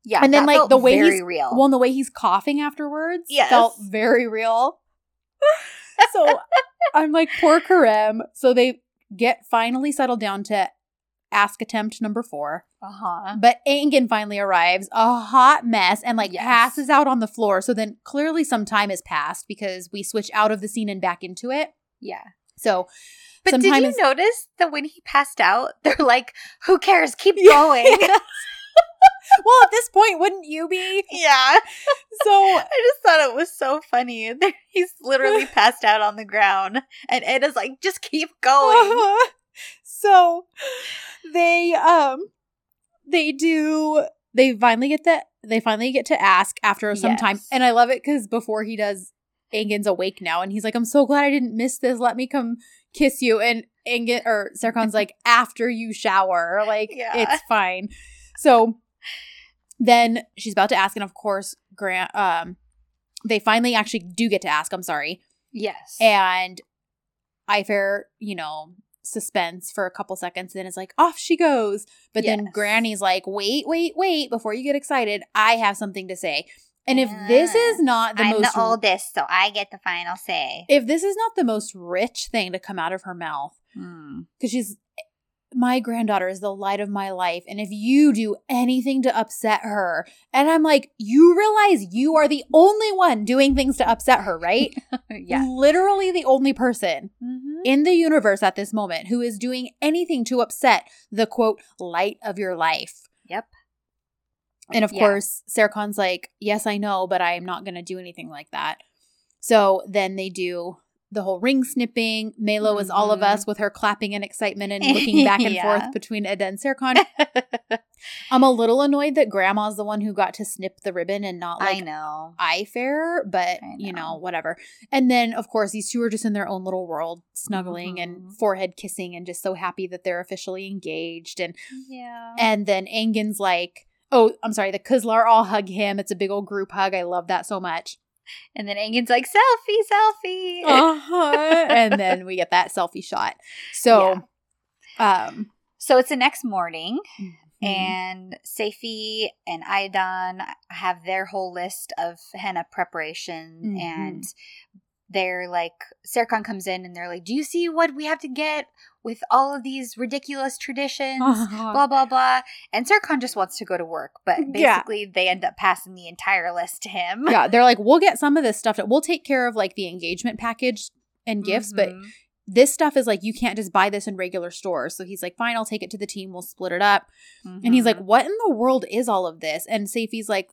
Yeah, And then, like, the way he's- real. Well, and the way he's coughing afterwards Yes. felt very real. so I'm like, poor Kerem. So they get finally settled down to ask attempt number four. uh huh. But Engin finally arrives, a hot mess, and like Yes. passes out on the floor. So then clearly some time has passed because we switch out of the scene and back into it. Yeah. So But did you notice that when he passed out, they're like, "Who cares? Keep going." well, at this point, wouldn't you be? yeah. So I just thought it was so funny. He's literally passed out on the ground, and Ed is like, "Just keep going." So they um they do they finally get that they finally get to ask after some time. And i love it because before he does Engin's awake now and he's like i'm so glad i didn't miss this. Let me come kiss you. And Engin or Serkan's like after you shower. Like Yeah. it's fine. So then she's about to ask and of course grant um they finally actually do get to ask i'm sorry. Yes. and Ayfer, you know, suspense for a couple seconds, then it's like off she goes. But then Granny's like, wait, wait, wait, before you get excited, I have something to say. And if this is not the I'm most the oldest, so I get the final say. if this is not the most rich thing to come out of her mouth, Hmm. because she's my granddaughter is the light of my life. And if you do anything to upset her, and I'm like, you realize you are the only one doing things to upset her, right? yeah. Literally the only person Mhm. in the universe at this moment who is doing anything to upset the quote light of your life. Yep. And of Yeah. course, Serkan's like, Yes, I know, but I'm not going to do anything like that. So then they do the whole ring snipping. Melo is all of Mhm. us with her clapping in excitement and looking back and Yeah. forth between Eda and Serkan. I'm a little annoyed that Grandma's the one who got to snip the ribbon and not like I know. Ayfer, but I you know, know. whatever. And then, of course, these two are just in their own little world, snuggling Mhm. and forehead kissing, and just so happy that they're officially engaged. And Yeah. and then Engin's like, "Oh, I'm sorry." The Kızlar all hug him. It's a big old group hug. I love that so much. And then Engin's like, selfie, selfie. Uh-huh. and then we get that selfie shot. So, um, So it's the next morning, mhm. and Seyfi and Aydan have their whole list of henna preparation, Mhm. and they're like Serkan comes in and they're like, "Do you see what we have to get with all of these ridiculous traditions?" Uh-huh. Blah blah blah. And Serkan just wants to go to work, but Yeah. basically they end up passing the entire list to him. yeah, they're like, we'll get some of this stuff. We'll take care of like the engagement package and gifts, but Mhm. this stuff is like you can't just buy this in regular stores. So he's like, fine, I'll take it to the team. We'll split it up. And he's like, Mhm. what in the world is all of this? And Seyfi's like,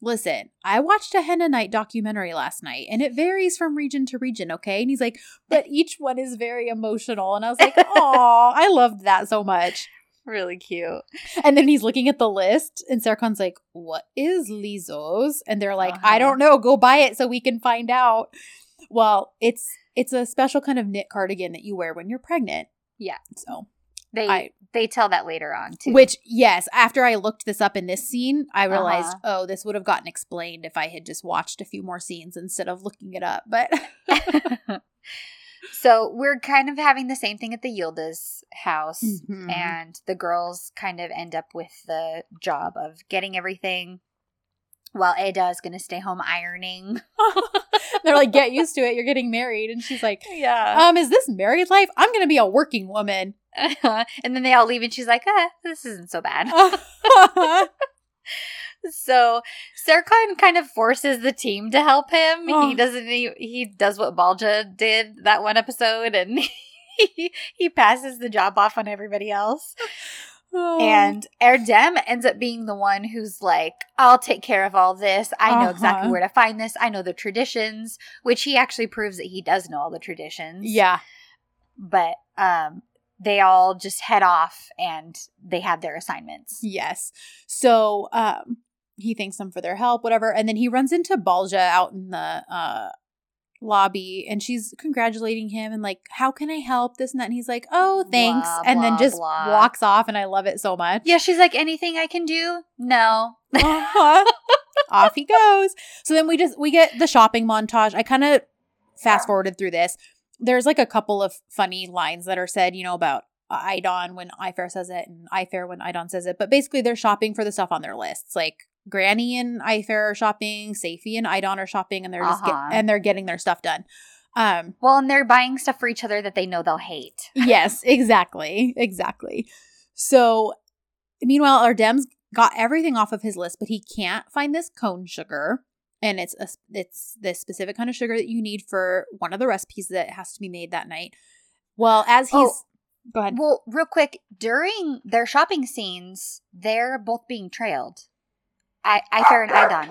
listen, I watched a Henna Night documentary last night and it varies from region to region, okay? And he's like, but each one is very emotional. And I was like, oh, I loved that so much. really cute. And then he's looking at the list and Serkan's like, what is Lizos? And they're like, I Uh-huh. don't know. Go buy it so we can find out. Well, it's it's a special kind of knit cardigan that you wear when you're pregnant. Yeah. So They I- they tell that later on too. Which, yes, after I looked this up in this scene, I realized, Uh-huh. oh, this would have gotten explained if I had just watched a few more scenes instead of looking it up. But so we're kind of having the same thing at the Yıldız house. Mhm. and the girls kind of end up with the job of getting everything while Eda is going to stay home ironing. they're like, get used to it. You're getting married. And she's like, Yeah. um, is this married life? I'm going to be a working woman. and then they all leave and she's like, ah, this isn't so bad. Uh-huh. so Serkan kind of forces the team to help him. Oh. He doesn't he, he does what Balca did that one episode and he, he passes the job off on everybody else. Oh. And Erdem ends up being the one who's like, I'll take care of all this. I know exactly Uh-huh. where to find this. I know the traditions, which he actually proves that he does know all the traditions. yeah. But um they all just head off and they have their assignments. Yes. So um he thanks them for their help, whatever. And then he runs into Balca out in the uh lobby and she's congratulating him and like, how can I help? This and that. And he's like, Oh, thanks. Blah, and then just blah. walks off and I love it so much. Yeah, she's like, anything I can do? No. Uh-huh. off he goes. So then we just we get the shopping montage. I kind of fast forwarded through this. There's like a couple of funny lines that are said, you know, about Aydan when Ayfer says it and Ayfer when Aydan says it. But basically, they're shopping for the stuff on their lists. Like Granny and Ayfer are shopping, Seyfi and Aydan are shopping, and they're just Uh-huh. and they're getting their stuff done. Um, Well, and they're buying stuff for each other that they know they'll hate. yes, exactly, exactly. So, meanwhile, Erdem's got everything off of his list, but he can't find this cone sugar, and it's a it's this specific kind of sugar that you need for one of the recipes that has to be made that night. Well, as he's Oh. go ahead. Well, real quick, during their shopping scenes, they're both being trailed. I Ayfer and Aydan.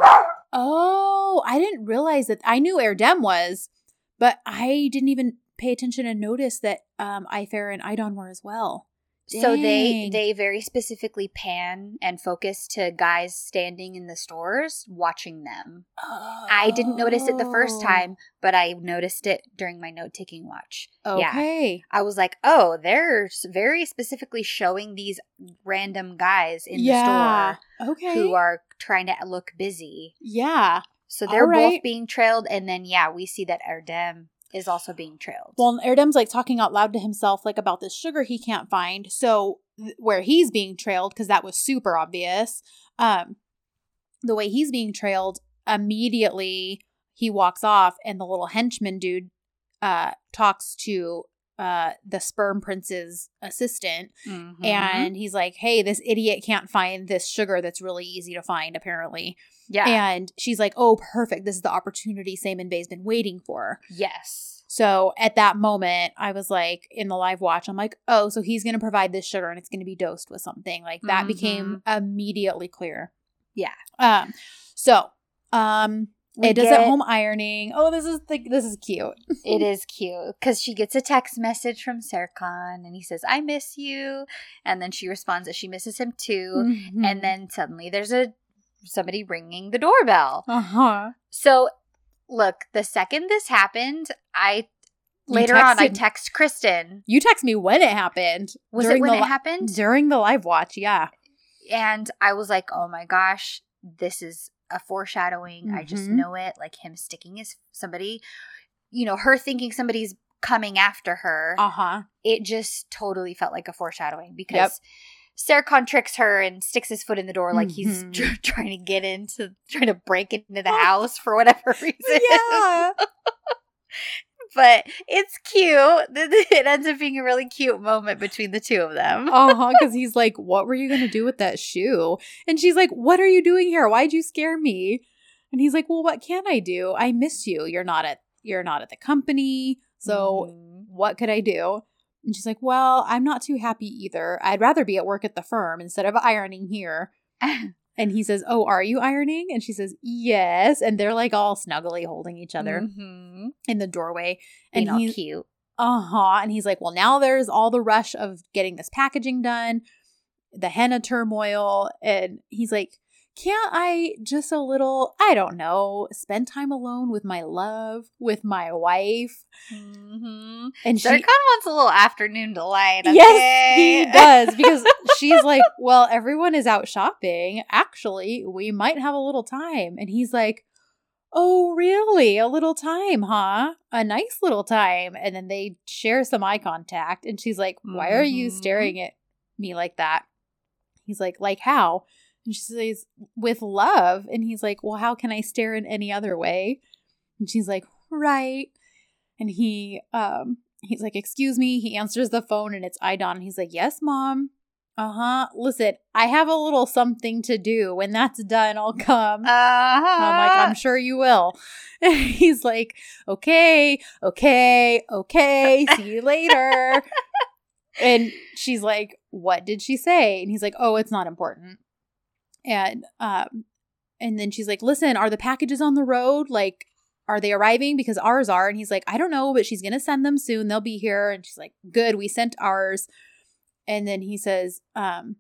Oh, I didn't realize that. I knew Erdem was, but I didn't even pay attention and notice that um Ayfer and Aydan were as well. So they they very specifically pan and focus to guys standing in the stores watching them. I didn't notice it the first Oh. time, but I noticed it during my note taking watch. Yeah. Okay. I was like, "Oh, they're very specifically showing these random guys in yeah. the store Okay. who are trying to look busy." yeah. So they're right. both being trailed, and then yeah, we see that Erdem is also being trailed. Well, Erdem's like talking out loud to himself, like about this sugar he can't find. So th- where he's being trailed, because that was super obvious. Um, the way he's being trailed, immediately he walks off, and the little henchman dude uh talks to uh the sperm prince's assistant Mhm. and he's like hey this idiot can't find this sugar that's really easy to find apparently yeah, and she's like oh perfect this is the opportunity Simon Bay's been waiting for yes, so at that moment, I was like, in the live watch, I'm like, oh, so he's going to provide this sugar and it's going to be dosed with something. Like that became immediately clear. Yeah. Um. So, um, We it does get- at home ironing. Oh, this is like this is cute. It is cute because she gets a text message from Serkan, and he says, "I miss you," and then she responds that she misses him too. Mm-hmm. And then suddenly there's a somebody ringing the doorbell. uh huh. So, look, the second this happened, I You later on I text Kristen. You text me when it happened. Was it when the it happened? During the live watch, yeah. and I was like, "Oh my gosh, this is a foreshadowing. I just Mhm. know it. Like him sticking his somebody, you know, her thinking somebody's coming after her. Uh huh. It just totally felt like a foreshadowing because Serkan tricks her and sticks his foot in the door like he's Mhm. tr- trying to get into, trying to break into the house for whatever reason. Yeah. but it's cute. It ends up being a really cute moment between the two of them. uh huh. Because he's like, "What were you gonna do with that shoe?" And she's like, "What are you doing here? Why'd you scare me?" And he's like, "Well, what can I do? I miss you. You're not at you're not at the company, so Mhm. what could I do?" And she's like, "Well, I'm not too happy either. I'd rather be at work at the firm instead of ironing here." And he says, "Oh, are you ironing?" And she says, "Yes." And they're like all snuggly holding each other Mhm. in the doorway. Being And he's cute. uh huh. And he's like, well, now there's all the rush of getting this packaging done, the henna turmoil. And he's like, can't I just a little, I don't know, spend time alone with my love, with my wife? Mm-hmm. And she, Serkan wants a little afternoon delight. yes, he does. Because she's like, well, everyone is out shopping. Actually, we might have a little time. And he's like, Oh, really? A little time, huh? A nice little time. And then they share some eye contact. And she's like, Why are you Mhm. staring at me like that? He's like, Like how? And she says, With love. And he's like, Well, how can I stare in any other way? And she's like, Right. And he, um, he's like, Excuse me. He answers the phone and it's Aydan. And he's like, Yes, mom. Uh huh. Listen, I have a little something to do. When that's done, I'll come. Uh-huh. I'm like, I'm sure you will. He's like, okay, okay, okay, see you later. and she's like, what did she say? And he's like, oh, it's not important. And um, and then she's like, listen, are the packages on the road? Like, are they arriving? Because ours are. And he's like, I don't know, but she's gonna send them soon. They'll be here. And she's like, good, we sent ours. And then he says, um,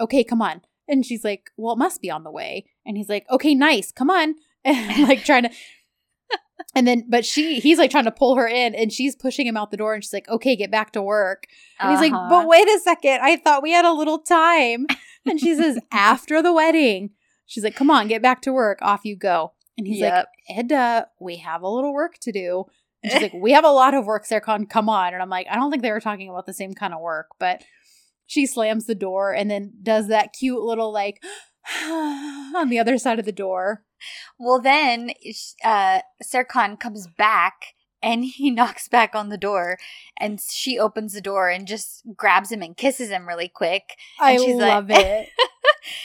okay, come on. And she's like, well, it must be on the way. And he's like, okay, nice, come on. And like trying to and then but she he's like trying to pull her in and she's pushing him out the door and she's like, okay, get back to work. And he's like, Uh-huh. but wait a second, I thought we had a little time. And she says, after the wedding. She's like, come on, get back to work. Off you go. And he's Yep. like, Eda, we have a little work to do. And she's like, we have a lot of work, Serkan. Come on. And I'm like, I don't think they were talking about the same kind of work, but she slams the door and then does that cute little like on the other side of the door. Well, then uh, Serkan comes back and he knocks back on the door, and she opens the door and just grabs him and kisses him really quick. I she's like- love it.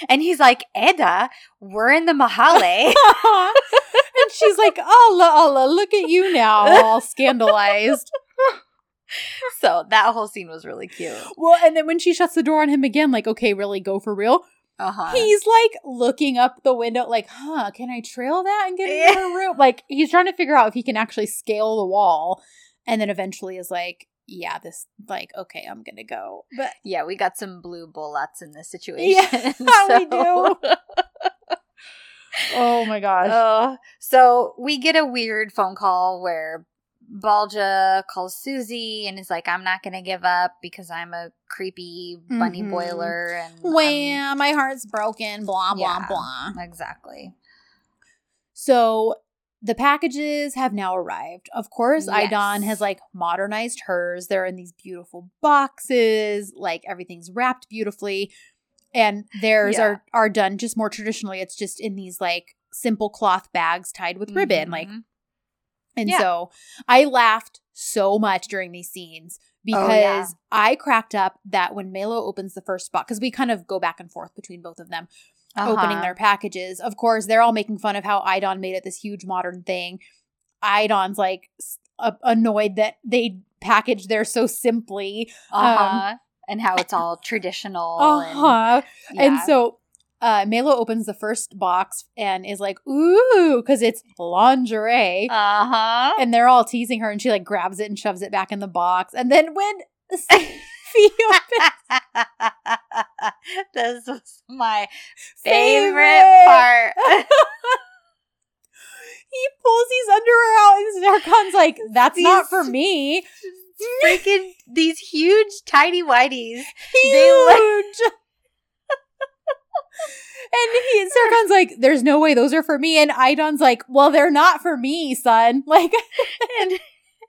And he's like, Eda, we're in the Mahalle. and she's like, Allah, Allah, look at you now, all scandalized. so that whole scene was really cute. Well, and then when she shuts the door on him again, like, okay, really go for real. Uh huh. He's like looking up the window, like, huh, can I trail that and get into her room? Like, he's trying to figure out if he can actually scale the wall. And then eventually is like, yeah, this, like, okay, I'm gonna go. But Yeah, we got some blue bullets in this situation. Yeah, we do. oh my gosh. Uh, so we get a weird phone call where Balca calls Susie and is like, I'm not going to give up because I'm a creepy bunny Mhm. boiler. And Wham, my heart's broken, blah, blah, Yeah. blah. exactly. So the packages have now arrived. Of course, Yes. Aydan has like modernized hers. They're in these beautiful boxes, like everything's wrapped beautifully. And theirs Yeah. are are done just more traditionally. It's just in these like simple cloth bags tied with ribbon. Like Mhm. And Yeah. so I laughed so much during these scenes because Oh, yeah. I cracked up that when Melo opens the first box, because we kind of go back and forth between both of them opening Uh-huh. their packages. Of course, they're all making fun of how Aydan made it this huge modern thing. Aydan's like a- annoyed that they packaged there so simply. Uh-huh. and how it's all traditional. Uh huh. And, And so uh, Melo opens the first box and is like, ooh, because it's lingerie. uh-huh. and they're all teasing her, and she like grabs it and shoves it back in the box. And then when Sophie opens this was my Favorite. favorite part. he pulls his underwear out, and Serkan's like, "That's not for me." Freaking these huge tiny whiteys. Huge. And he like, "There's no way those are for me." And Aydan's like, "Well, they're not for me, son." Like, and,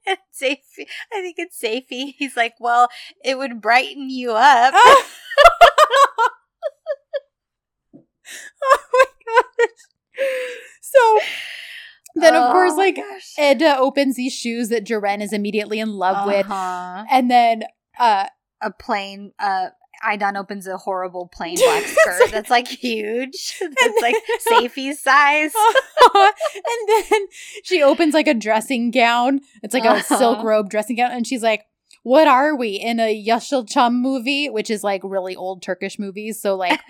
and Seyfi, I think it's Seyfi. He's like, well, it would brighten you up. oh my gosh. So Then of course, Oh my like gosh. Eda opens these shoes that Ceren is immediately in love with, Uh-huh. and then uh a plain uh Aydan opens a horrible plain black skirt that's like huge. That's like Seyfi's size. and then she opens like a dressing gown. It's like a silk Uh-huh. robe dressing gown, and she's like, "What are we in a Yeşilçam movie?" Which is like really old Turkish movies. So like,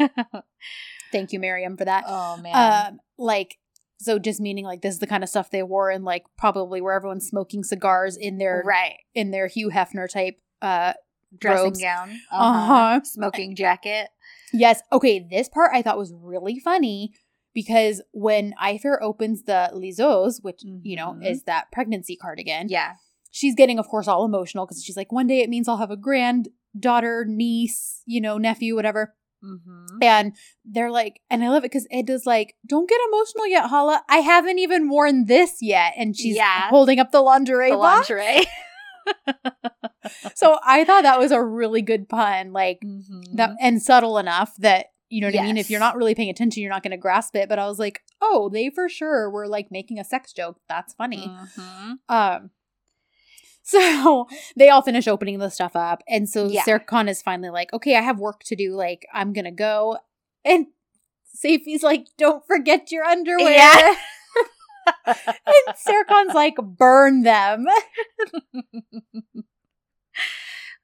thank you, Miriam, for that. oh man. Um, like. So just meaning like this is the kind of stuff they wore and like probably where everyone's smoking cigars in their right. in their Hugh Hefner type uh Dressing robes. gown. Uh-huh. Smoking jacket. Yes. Okay. This part I thought was really funny because when Ayfer opens the Lizos, which, you know, Mhm. is that pregnancy cardigan, Yeah. she's getting, of course, all emotional because she's like, one day it means I'll have a granddaughter, niece, you know, nephew, whatever. Mm-hmm. And they're like, and I love it because Eda's like, don't get emotional yet, Hala. I haven't even worn this yet. And she's Yeah. holding up the lingerie The lingerie. So I thought that was a really good pun. Like, Mhm. that and subtle enough that you know what I mean. If you're not really paying attention, you're not going to grasp it. But I was like, oh, they for sure were like making a sex joke. That's funny. Mhm. Um, so they all finish opening the stuff up, and so Yeah. Serkan is finally like, okay, I have work to do. Like, I'm gonna go, and Seyfi's like, don't forget your underwear. Yeah. and Serkan's like, burn them.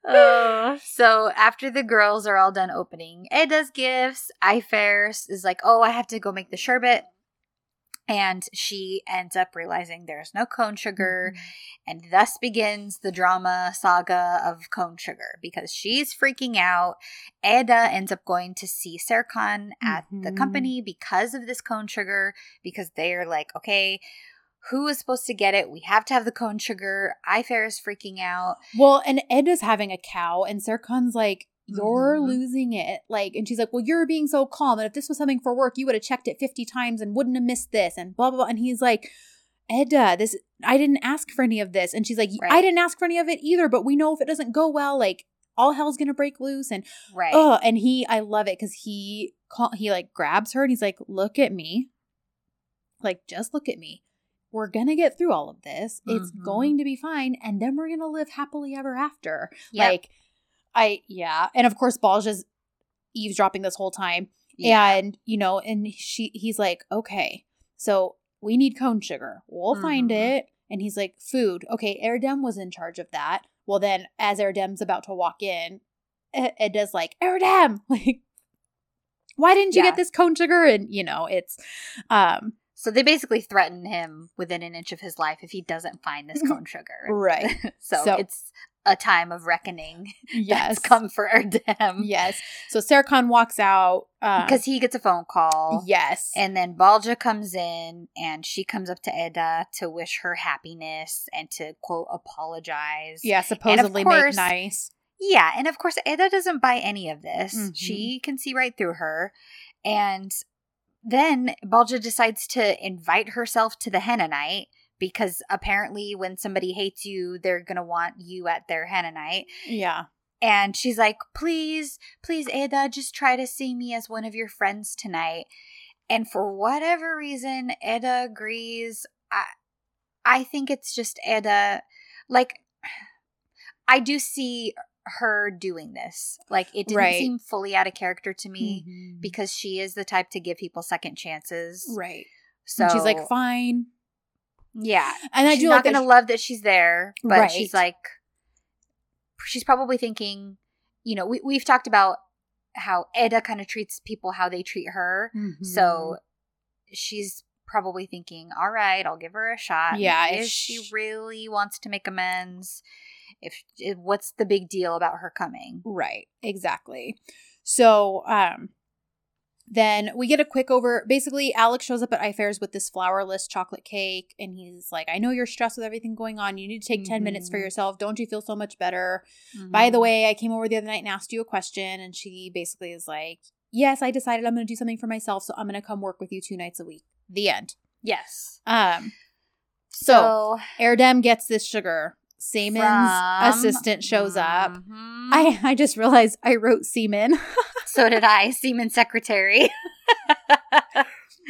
Oh, so after the girls are all done opening Eda's gifts, Ayfer is like, "Oh, I have to go make the sherbet," and she ends up realizing there's no cone sugar, and thus begins the drama saga of cone sugar because she's freaking out. Eda ends up going to see Serkan at the Mhm. company because of this cone sugar because they're like, "Okay." Who is supposed to get it? We have to have the cone sugar. Ayfer is freaking out. Well, and Eda's having a cow, and Serkan's like, You're Mhm. losing it. Like, and she's like, Well, you're being so calm. And if this was something for work, you would have checked it 50 times and wouldn't have missed this, and blah, blah, blah. And he's like, Eda, this, I didn't ask for any of this. And she's like, I didn't ask for any of it either, but we know if it doesn't go well, like, all hell's gonna break loose. And Right. oh, and he, I love it because he, call, he like grabs her and he's like, Look at me. Like, just look at me. We're gonna get through all of this. It's Mhm. going to be fine, and then we're gonna live happily ever after. Yep. Like, I yeah, and of course, Balca's eavesdropping this whole time, Yeah. and you know, and she he's like, okay, so we need cone sugar. We'll find Mhm. it, and he's like, food. Okay, Erdem was in charge of that. Well, then, as Erdem's about to walk in, E- Eda's like, Erdem, like. Why didn't you Yeah. get this cone sugar? And you know, it's um So they basically threaten him within an inch of his life if he doesn't find this cone sugar. right. so, So- it's a time of reckoning Yes. that's come for Erdem. Yes. So Serkan walks out um, Because he gets a phone call. yes, And then Balca comes in and she comes up to Eda to wish her happiness and to quote apologize. yeah, supposedly course- make nice. Yeah, and of course Eda doesn't buy any of this. Mhm. She can see right through her. And then Balca decides to invite herself to the henna night because apparently when somebody hates you, they're going to want you at their henna night. Yeah. And she's like, "Please, please Eda, just try to see me as one of your friends tonight." And for whatever reason, Eda agrees. I I think it's just Eda like I do see her doing this. Like it didn't Right. seem fully out of character to me Mhm. because she is the type to give people second chances. right. So and she's like, fine. Yeah. And I she's do not like to she- love that she's there, but Right. she's like, she's probably thinking, you know, we, we've talked about how Eda kind of treats people how they treat her. Mhm. So she's probably thinking, all right, I'll give her a shot. Yeah, if if she sh- really wants to make amends, if, if what's the big deal about her coming? Right, exactly. So, um, then we get a quick over. Basically, Alex shows up at Ayfer's with this flourless chocolate cake, and he's like, "I know you're stressed with everything going on. You need to take ten minutes for Mhm. yourself. Don't you feel so much better?" By the Mhm. way, I came over the other night and asked you a question, and she basically is like, "Yes, I decided I'm going to do something for myself, so I'm going to come work with you two nights a week." The end. yes. Um, so So, Erdem gets this sugar. Seaman's from- assistant shows up. Mhm. I I just realized I wrote Seaman. so did I, Seaman Secretary.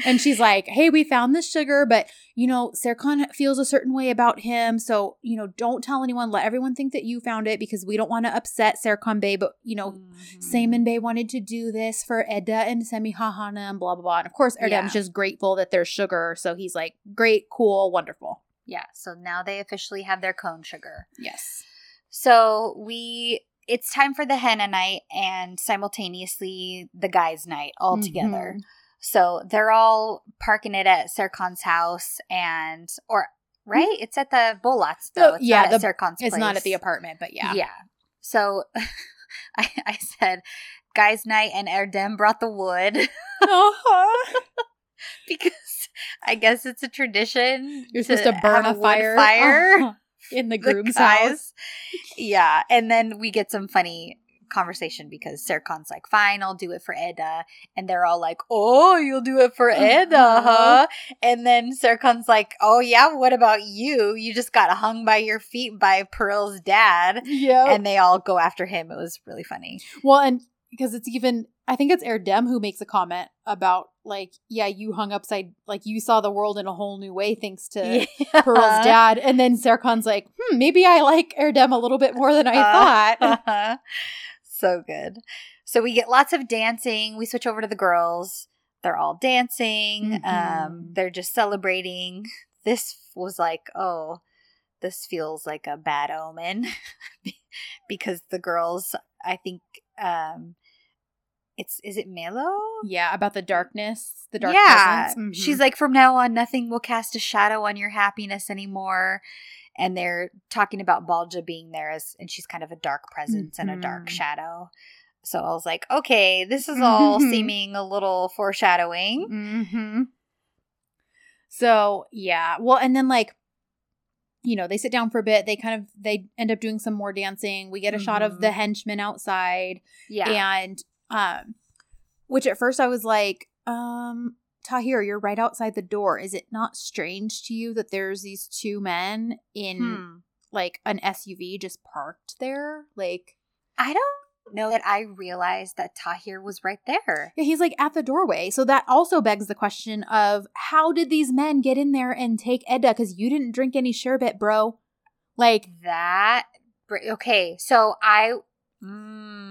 and she's like, "Hey, we found this sugar, but you know, Serkan feels a certain way about him, so you know, don't tell anyone. Let everyone think that you found it because we don't want to upset Serkan Bey. But you know, Mhm. Saman Bey wanted to do this for Eda and Semihahana and blah blah blah. And of course, Erdem's Yeah. just grateful that there's sugar, so he's like, "Great, cool, wonderful." Yeah, so now they officially have their cone sugar. Yes. So we it's time for the henna night and simultaneously the guys' night all together. Mhm. So they're all parking it at Serkan's house and or right? It's at the Bolats though. Oh, It's yeah, not at the- Serkan's It's not at the apartment, but yeah. Yeah. So I, I said guys' night and Erdem brought the wood Uh-huh. because I guess it's a tradition. You're supposed to burn a fire, fire. In the the groom's guys. house. Yeah, and then we get some funny conversation because Serkan's like, "Fine, I'll do it for Eda," and they're all like, "Oh, you'll do it for Eda, Uh-huh. huh?" And then Serkan's like, "Oh yeah, what about you? You just got hung by your feet by Pırıl's dad." Yeah. And they all go after him. It was really funny. well, and because it's even, I think it's Erdem who makes a comment about like, yeah, you hung upside, like you saw the world in a whole new way thanks to Pırıl's dad. And then Serkan's like, hmm, maybe I like Erdem a little bit more than I Uh, thought. Uh-huh. so good. So we get lots of dancing. We switch over to the girls. They're all dancing. Um, Mhm. they're just celebrating. This was like, oh, this feels like a bad omen because the girls, I think, um, it's is it Melo? yeah, about the darkness, the dark yeah, presence. Mhm. she's like, from now on, nothing will cast a shadow on your happiness anymore. And they're talking about Balca being there as, and she's kind of a dark presence and a dark Mhm. shadow. So I was like, okay, this is all seeming a little foreshadowing. Mm-hmm. So yeah, well, and then like, you know, they sit down for a bit. They kind of they end up doing some more dancing. We get a shot of the Mhm. henchmen outside, Yeah. and um, which at first I was like, um, Tahir, you're right outside the door. Is it not strange to you that there's these two men in Hmm. like an SUV just parked there? Like, I don't know that I realized that Tahir was right there. Yeah, he's like at the doorway. So that also begs the question of how did these men get in there and take Eda? Because you didn't drink any sherbet, bro. Like, That, okay, so I, mm,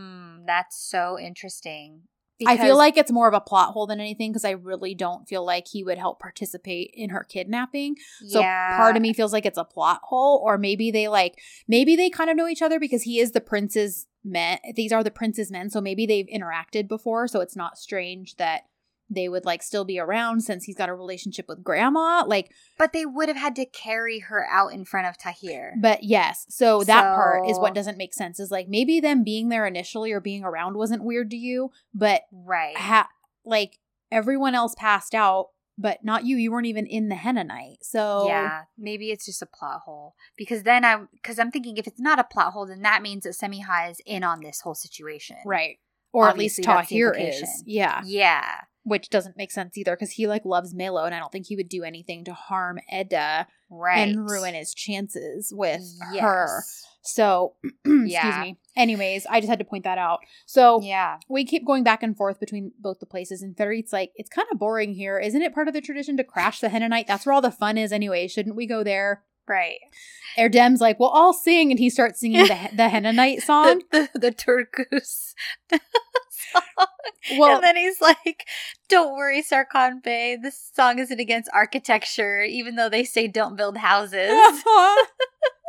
that's so interesting. I feel like it's more of a plot hole than anything because I really don't feel like he would help participate in her kidnapping. So part of me feels like it's a plot hole, or maybe they like, maybe they kind of know each other because he is the prince's men. These are the prince's men. So maybe they've interacted before. So it's not strange that they would like still be around since he's got a relationship with grandma. Like, But they would have had to carry her out in front of Tahir. But yes, so that part is what doesn't make sense. Is like maybe them being there initially or being around wasn't weird to you, but right. ha- like everyone else passed out, but not you. You weren't even in the henna night. So Yeah, maybe it's just a plot hole. Because then I, because I'm thinking if it's not a plot hole, then that means that Semiha is in on this whole situation. right, or at least Obviously, Tahir is. Yeah, Yeah. Which doesn't make sense either because he like loves Melo, and I don't think he would do anything to harm Eda Right. and ruin his chances with her. Yes. So excuse me. Anyways, I just had to point that out. So Yeah. we keep going back and forth between both the places and Ferit's like it's kind of boring here isn't it part of the tradition to crash the henna night that's where all the fun is anyway shouldn't we go there Right. erdem's like well i'll sing and he starts singing the, the henna night song The, the, the Turkus. well and then he's like, Don't worry, Serkan Bey. This song isn't against architecture, even though they say don't build houses. oh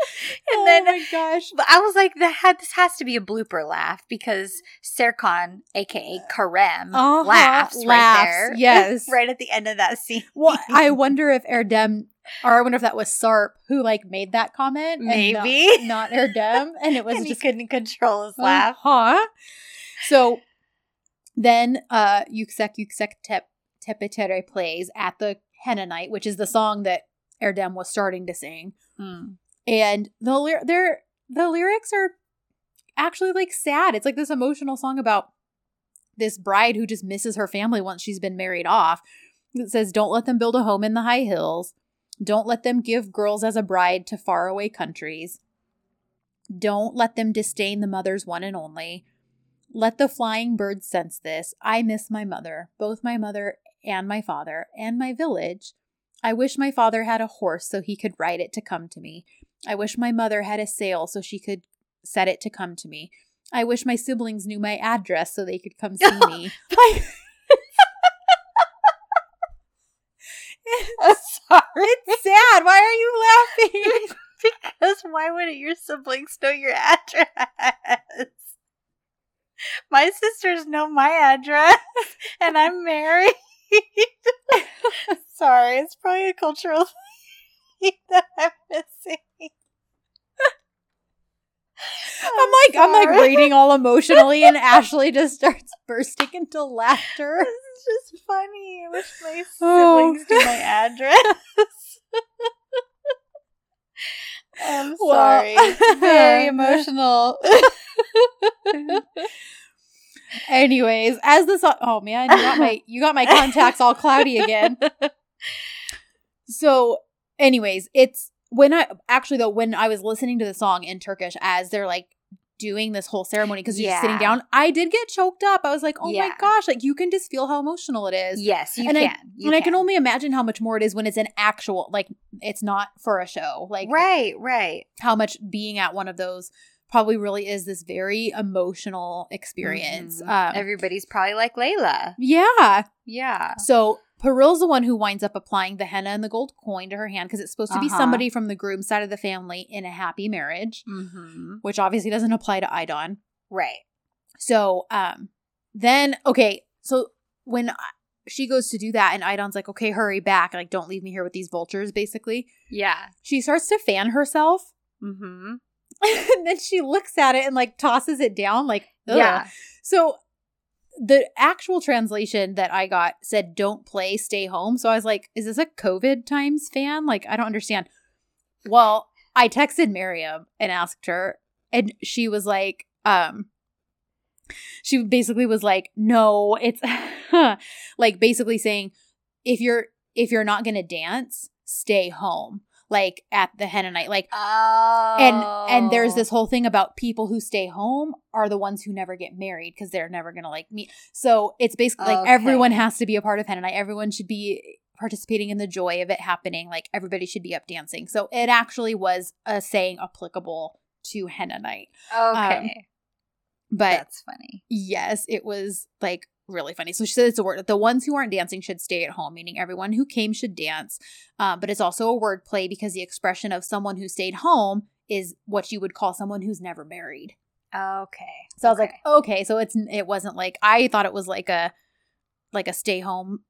and then my gosh I was like, that had this has to be a blooper laugh because Serkan, aka Kerem, Uh-huh, laughs, right laughs, there. yes. right at the end of that scene. well i wonder if erdem or i wonder if that was sarp who like made that comment and not- Maybe. not, erdem and it was and he just couldn't control his laugh. Huh? So then uh Yuksek Yuksek Tep Tepelere plays at the henna night, which is the song that Erdem was starting to sing. Mm. And the ly- they're, the lyrics are actually like sad. It's like this emotional song about this bride who just misses her family once she's been married off. It says, Don't let them build a home in the high hills. Don't let them give girls as a bride to faraway countries. Don't let them disdain the mother's one and only. Let the flying birds sense this. I miss my mother, both my mother and my father, and my village. I wish my father had a horse so he could ride it to come to me. I wish my mother had a sail so she could set it to come to me. I wish my siblings knew my address so they could come see me. Sorry. it's sad. Why are you laughing? because why wouldn't your siblings know your address? My sisters know my address, and I'm married. Sorry, it's probably a cultural thing that I'm missing. I'm like I'm like reading all emotionally, and Ashley just starts bursting into laughter. This is just funny. I wish my Oh. siblings knew my address. I'm Well- sorry. Very emotional. Anyways, as this oh man, you got my you got my contacts all cloudy again. So, anyways, it's when I actually though when I was listening to the song in Turkish as they're like doing this whole ceremony because you're just sitting down, I did get choked up. I was like, oh my gosh, like you can just feel how emotional it is. yes, you And I- can. You and I can only imagine how much more it is when it's an actual like it's not for a show. Like right, right. how much being at one of those probably really is this very emotional experience. Mhm. Um, Everybody's probably like Layla. yeah. Yeah. So Pırıl's the one who winds up applying the henna and the gold coin to her hand because it's supposed to be Uh-huh. somebody from the groom side of the family in a happy marriage, Mm-hmm. which obviously doesn't apply to Aydan. Right. So um then okay, so when I- she goes to do that and Aydan's like, "Okay, hurry back. Like don't leave me here with these vultures," basically. Yeah. She starts to fan herself Mm-hmm. and then she looks at it and like tosses it down like ugh. Yeah. So the actual translation that I got said don't play, stay home. So I was like, is this a COVID times fan? Like I don't understand. Well, I texted Miriam and asked her and she was like um she basically was like, "No, it's like basically saying if you're if you're not going to dance, stay home." Like at the henna night, like Oh. and and there's oh. this whole thing about people who stay home are the ones who never get married because they're never gonna like meet so it's basically like Okay. everyone has to be a part of henna night everyone should be participating in the joy of it happening like everybody should be up dancing so it actually was a saying applicable to henna night Okay. Um, but That's funny. yes it was like really funny. So she said it's a word that the ones who aren't dancing should stay at home meaning everyone who came should dance. Um, but it's also a word play because the expression of someone who stayed home is what you would call someone who's never married. Okay. so i was like Okay. okay so it's it wasn't like i thought it was like a like a stay home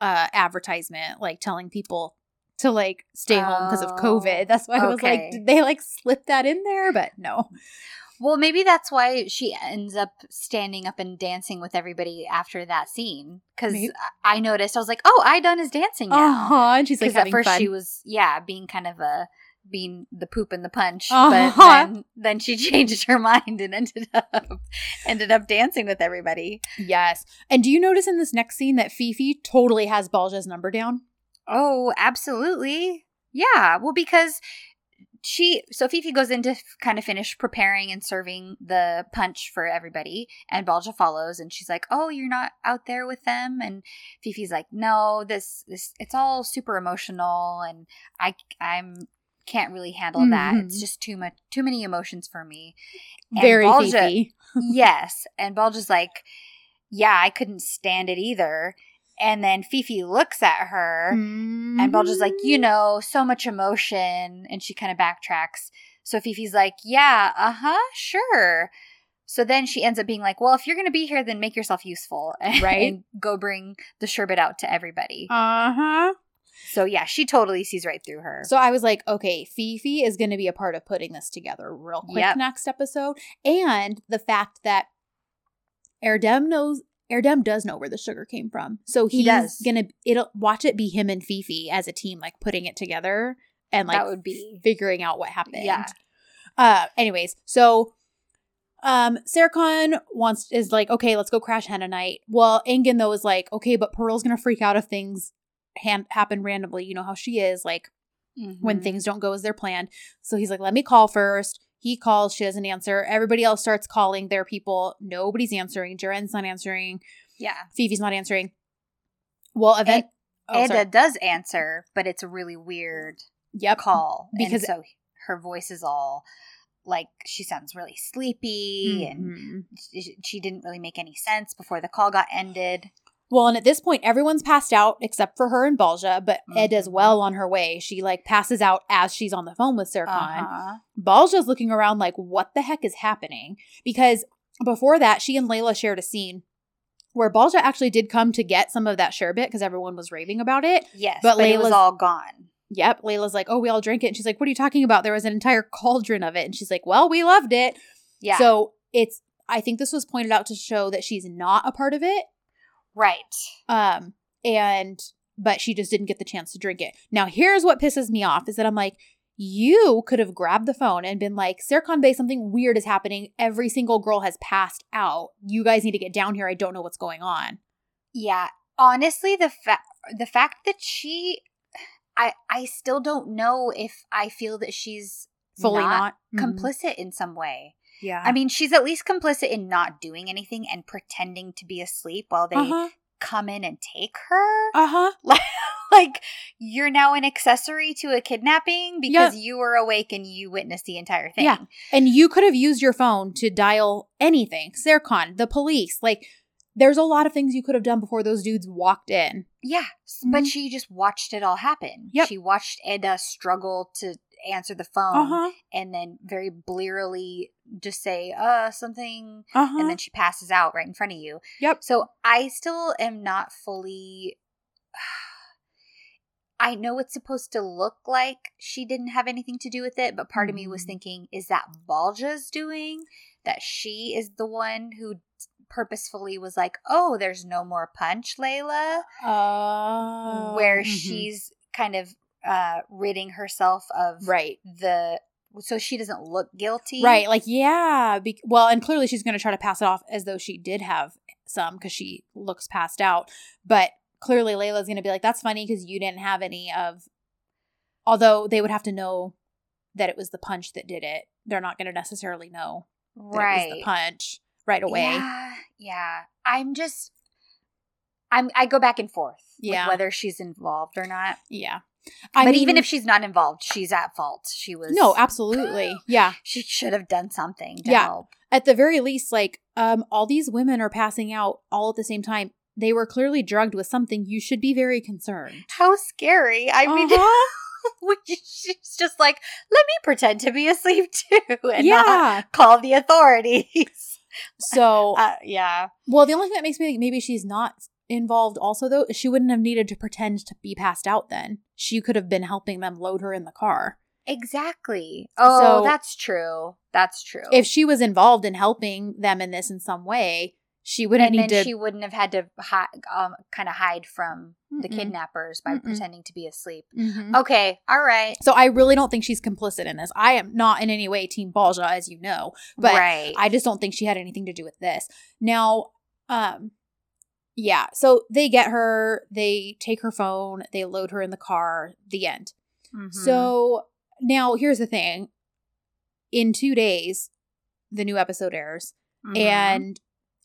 uh advertisement like telling people to like stay home because of Oh, covid that's why i was like did they like slip that in there? But no Well, maybe that's why she ends up standing up and dancing with everybody after that scene. Because I noticed, I was like, "Oh, I Aydan is dancing now." uh-huh and she's like at first fun. she was, yeah, being kind of a being the poop and the punch, Uh-huh. but then then she changed her mind and ended up ended up dancing with everybody. Yes. And do you notice in this next scene that Fifi totally has Balca's number down? Oh, absolutely. Yeah. Well, because she, so Fifi goes in to f- kind of finish preparing and serving the punch for everybody, and Balca follows, and she's like, "Oh, you're not out there with them," and Fifi's like, "No, this, this, it's all super emotional, and I, I'm." Can't really handle that. It's Mhm. just too much, too many emotions for me. And Very Balca- Fifi. yes. And Balca's like, yeah, I couldn't stand it either. And then Fifi looks at her, and Balca's like, Mm-hmm. you know, so much emotion. And she kind of backtracks. So Fifi's like, yeah, uh huh, sure. So then she ends up being like, well, if you're going to be here, then make yourself useful. Right. and go bring the sherbet out to everybody. Uh huh. so yeah, she totally sees right through her. So I was like, okay, Fifi is going to be a part of putting this together real quick Yep. next episode. And the fact that Erdem knows. Erdem does know where the sugar came from. So He he's does. gonna it'll watch it be him and Fifi as a team, like putting it together and like that would be. figuring out what happened. Yeah. Uh anyways, so um Serkan wants is like, okay, let's go crash Henna night. Well, Engin though is like, okay, but Pırıl's gonna freak out if things han- happen randomly. You know how she is, like when Mhm. things don't go as they're planned. So he's like, let me call first. He calls, she doesn't answer. Everybody else starts calling their people. Nobody's answering. Ceren's not answering. Yeah. Phoebe's not answering. Well, event. oh, Eda sorry. does answer, but it's a really weird Yep. call. Because- and so her voice is all like she sounds really sleepy and Mhm. she, she didn't really make any sense before the call got ended. Well, and at this point, everyone's passed out except for her and Balca, but Eda's Mhm. well on her way. She like passes out as she's on the phone with Serkan. Uh-huh. Balca's looking around like, what the heck is happening? Because before that, she and Layla shared a scene where Balca actually did come to get some of that sherbet because everyone was raving about it. Yes, But but, it was Layla's- all gone. Yep. Layla's like, oh, we all drank it. And she's like, what are you talking about? There was an entire cauldron of it. And she's like, well, we loved it. Yeah. So it's, I think this was pointed out to show that she's not a part of it. Right. Um, and, but she just didn't get the chance to drink it. Now, here's what pisses me off is that I'm like, you could have grabbed the phone and been like, Serkan Bey, something weird is happening. Every single girl has passed out. You guys need to get down here. I don't know what's going on. Yeah. Honestly, the fact the fact that she I I still don't know if I feel that she's Fully not, not, Mhm. complicit in some way. Yeah. I mean, she's at least complicit in not doing anything and pretending to be asleep while they uh huh. come in and take her. Uh huh. like like, you're now an accessory to a kidnapping because you were awake and you witnessed the entire thing. Yeah. And you could have used your phone to dial anything. Serkan, the police. Like, there's a lot of things you could have done before those dudes walked in. Yeah, but she just watched it all happen. Yep. She watched Eda struggle to answer the phone Uh huh. and then very blearily just say, uh, something, Uh huh. and then she passes out right in front of you. Yep. So I still am not fully. I know it's supposed to look like she didn't have anything to do with it, but part of me was Mhm. thinking, is that Balca's doing? That she is the one who purposefully was like, oh, there's no more punch, Layla? Uh, where mhm. she's kind of uh ridding herself of right. the so she doesn't look guilty. Right. Like, yeah. Be- well, and clearly she's going to try to pass it off as though she did have some because she looks passed out. But clearly Layla's going to be like, that's funny because you didn't have any of. Although they would have to know that it was the punch that did it. They're not going to necessarily know that it was right. the punch right away. Yeah, yeah. I'm just I'm I go back and forth Yeah. with whether she's involved or not. Yeah. I but even if she's not involved, she's at fault. She was No, absolutely. Yeah. She should have done something to Yeah. help. At the very least, like, um, all these women are passing out all at the same time. They were clearly drugged with something. You should be very concerned. How scary. I mean Uh-huh. she's just like, let me pretend to be asleep too and not call the authorities. So, Uh, yeah. well, the only thing that makes me think maybe she's not involved also, though, she wouldn't have needed to pretend to be passed out then. She could have been helping them load her in the car. Exactly. Oh, So- that's true. That's true. If she was involved in helping them in this in some way, she wouldn't and need then to. she wouldn't have had to hi- um, kind of hide from the Mm-mm. kidnappers by Mm-mm. pretending to be asleep. Mhm. Okay, all right. So I really don't think she's complicit in this. I am not in any way Team Balca, as you know, but right. I just don't think she had anything to do with this. Now, um, yeah. So they get her, they take her phone, they load her in the car. The end. Mhm. So now here's the thing: in two days, the new episode airs, Mhm. and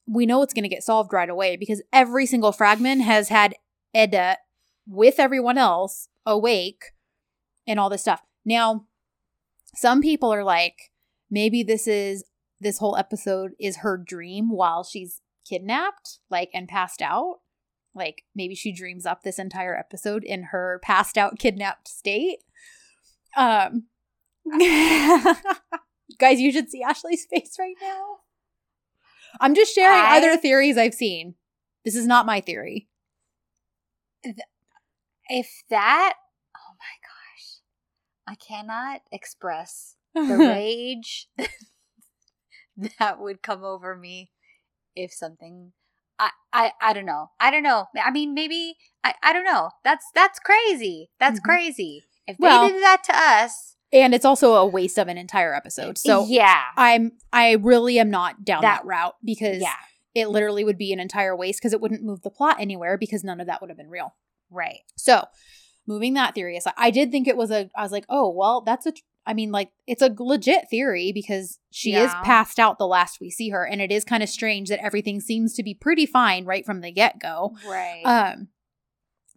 we know it's going to get solved right away because every single fragment has had Eda with everyone else awake and all this stuff. Now, some people are like, maybe this is this whole episode is her dream while she's kidnapped, like and passed out. Like maybe she dreams up this entire episode in her passed out kidnapped state. Um guys, you should see Ashley's face right now. I'm just sharing I- other theories I've seen. This is not my theory. if that, oh my gosh, I cannot express the rage that would come over me if something. I, I, I don't know. I don't know. I mean, maybe I, I don't know. That's that's crazy. That's Mhm. crazy. If Well- they did that to us, and it's also a waste of an entire episode. So yeah, I'm I really am not down that, That- route because yeah, it literally would be an entire waste because it wouldn't move the plot anywhere because none of that would have been real. right. So, moving that theory aside, I did think it was a. I was like, oh well, that's a. I mean, like, it's a legit theory because she is passed out the last we see her. And it is kind of strange that everything seems to be pretty fine right from the get go. Right. Um,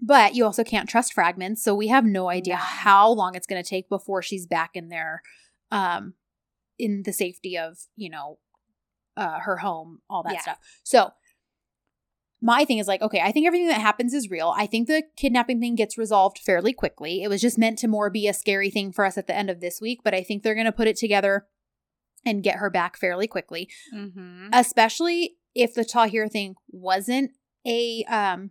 but you also can't trust fragments. So we have no idea how long it's going to take before she's back in there, um, in the safety of, you know, uh, her home, all that Yeah. stuff. So my thing is like, okay, I think everything that happens is real. I think the kidnapping thing gets resolved fairly quickly. It was just meant to more be a scary thing for us at the end of this week, but I think they're going to put it together and get her back fairly quickly mm-hmm. especially if the Tahir thing wasn't a um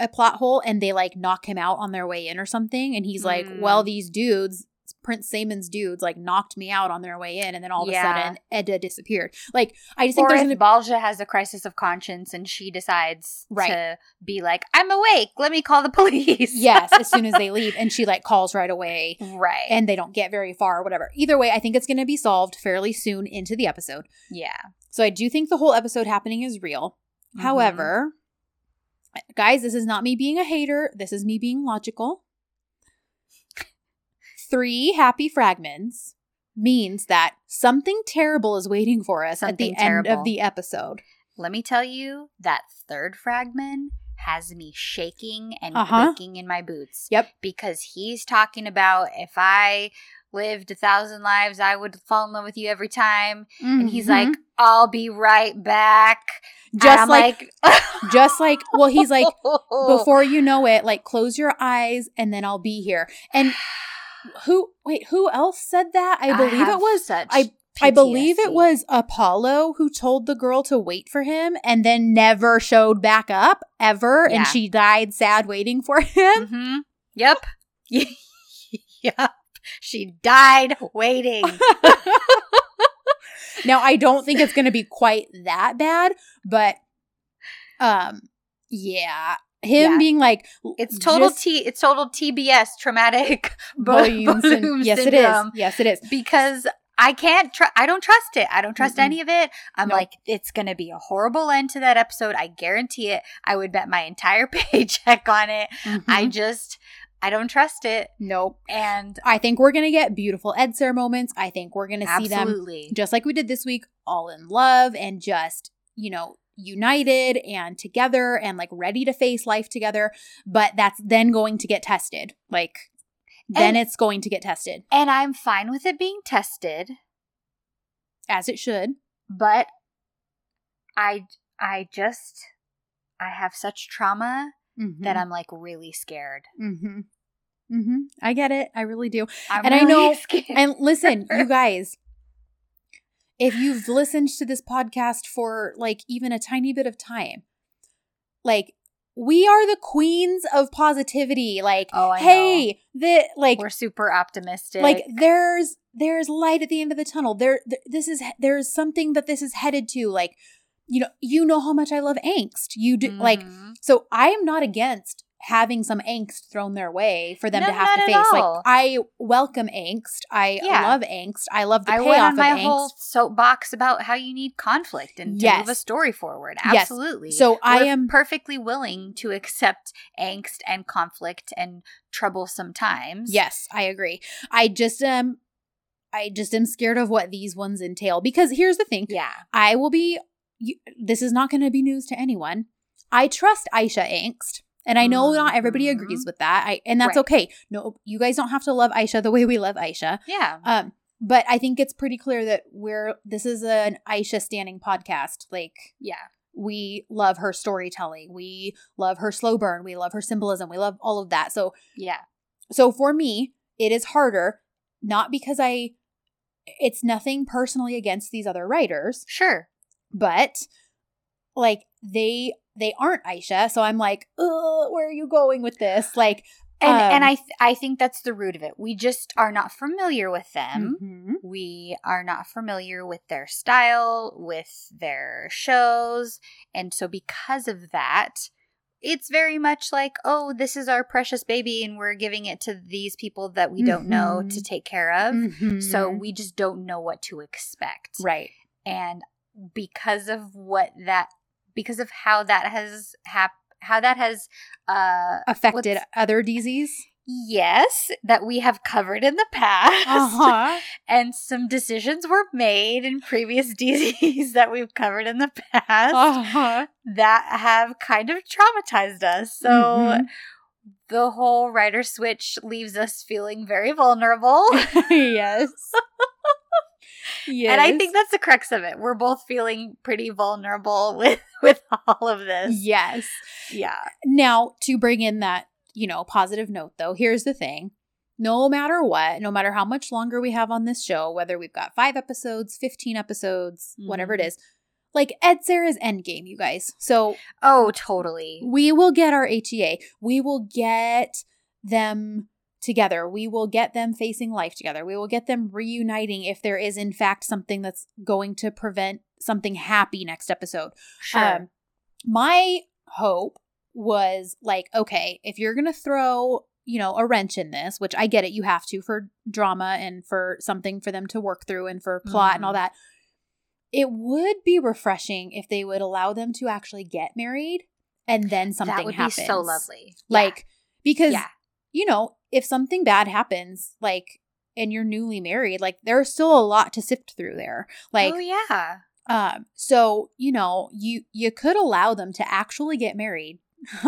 a plot hole and they like knock him out on their way in or something and he's like Mm. well these dudes Prince Samon's dudes like knocked me out on their way in and then all of Yeah. a sudden Eda disappeared like I just think there's gonna Balca has a crisis of conscience and she decides Right. to be like, I'm awake, let me call the police. yes as soon as they leave and she like calls right away right. and they don't get very far or whatever either way I think it's gonna be solved fairly soon into the episode yeah. so I do think the whole episode happening is real Mhm. However, guys, this is not me being a hater. This is me being logical. Three happy fragments means that something terrible is waiting for us at Something the end of the episode. let me tell you, that third fragment has me shaking and Uh-huh. quaking in my boots. Yep. Because he's talking about if I lived a thousand lives, I would fall in love with you every time. And he's like, I'll be right back. Mm-hmm. just like, like, just like, well, he's like, before you know it, like, close your eyes and then I'll be here. And who, wait, who else said that? I believe it was such I- I believe it was Apollo who told the girl to wait for him and then never showed back up ever. Yeah. And she died sad waiting for him. hmm Yep. yep. She died waiting. now, I don't think it's going to be quite that bad, but um, yeah. Him Yeah. being like, It's total just T. It's total TBS, traumatic and- balloon yes, it is. Yes, it is. Because I can't. Tr- I don't trust it. I don't trust Mm-mm. any of it. I'm Nope. like, it's gonna be a horrible end to that episode. I guarantee it. I would bet my entire paycheck on it. I Mhm. just, I don't trust it. nope. And I think we're going to get beautiful Ed Edser moments. I think we're going to see them just like we did this week, all in love and just, you know, united and together and like ready to face life together. But that's then going to get tested. Like, then And- it's going to get tested and I'm fine with it being tested. as it should. but I I just I have such trauma that I'm like really scared. Mm-hmm. Mm-hmm. I get it. I really do. I'm And I know- scared. And listen, you guys, if you've listened to this podcast for like even a tiny bit of time, like we are the queens of positivity. Like, Oh, I hey, the like we're super optimistic. like there's there's light at the end of the tunnel. There, th- this is there's something that this is headed to. Like, you know, you know how much I love angst. You do like Mhm. so I am not against having some angst thrown their way for them No, to have to face. Like I welcome angst. I Yeah. love angst. I love the I payoff went on of my angst. whole soapbox about how you need conflict and to Yes. move a story forward. Yes. Absolutely. So I We're am perfectly willing to accept angst and conflict and troublesome times. Yes, I agree. I just um I just am scared of what these ones entail because here's the thing. Yeah. I will be you, this is not going to be news to anyone. I trust Aisha angst. And I know not everybody Mhm. agrees with that. I and that's Right. okay. No, you guys don't have to love Aisha the way we love Aisha. Yeah. Um, but I think it's pretty clear that we're this is an Aisha standing podcast. Like Yeah. we love her storytelling, we love her slow burn, we love her symbolism, we love all of that. So Yeah. so for me, it is harder, not because I it's nothing personally against these other writers, Sure. But like they they aren't Aisha. So I'm like, where are you going with this? Like And and Um, I th- I think that's the root of it. We just are not familiar with them. mhm. We are not familiar with their style, with their shows, and so because of that, it's very much like, oh, this is our precious baby, and we're giving it to these people that we don't know to Mhm. take care of. So Mhm. we just don't know what to expect. right. And because of what that, because of how that has hap- how that has uh Affected other dizis. Yes, that we have covered in the past. Uh-huh. And some decisions were made in previous dizis that we've covered in the past Uh-huh. that have kind of traumatized us. So Mhm. the whole writer switch leaves us feeling very vulnerable. yes. Yes. And I think that's the crux of it. We're both feeling pretty vulnerable with with all of this. Yes. Yeah. Now, to bring in that, you know, positive note though, here's the thing. No matter what, no matter how much longer we have on this show, whether we've got five episodes, 15 episodes, whatever it Mhm. is, like Edser's Endgame, you guys. So Oh, totally. we will get our HEA. We will get them together. We will get them facing life together. We will get them reuniting if there is, in fact, something that's going to prevent something happy next episode. Sure. Um, my hope was like, okay, if you're going to throw, you know, a wrench in this, which I get it, you have to for drama and for something for them to work through and for plot and all Mhm. that. It would be refreshing if they would allow them to actually get married and then something that would happens. be so lovely. Like, because, yeah. You know, if something bad happens, like, and you're newly married, like, there's still a lot to sift through there. Like, oh yeah. um, so you know, you you could allow them to actually get married,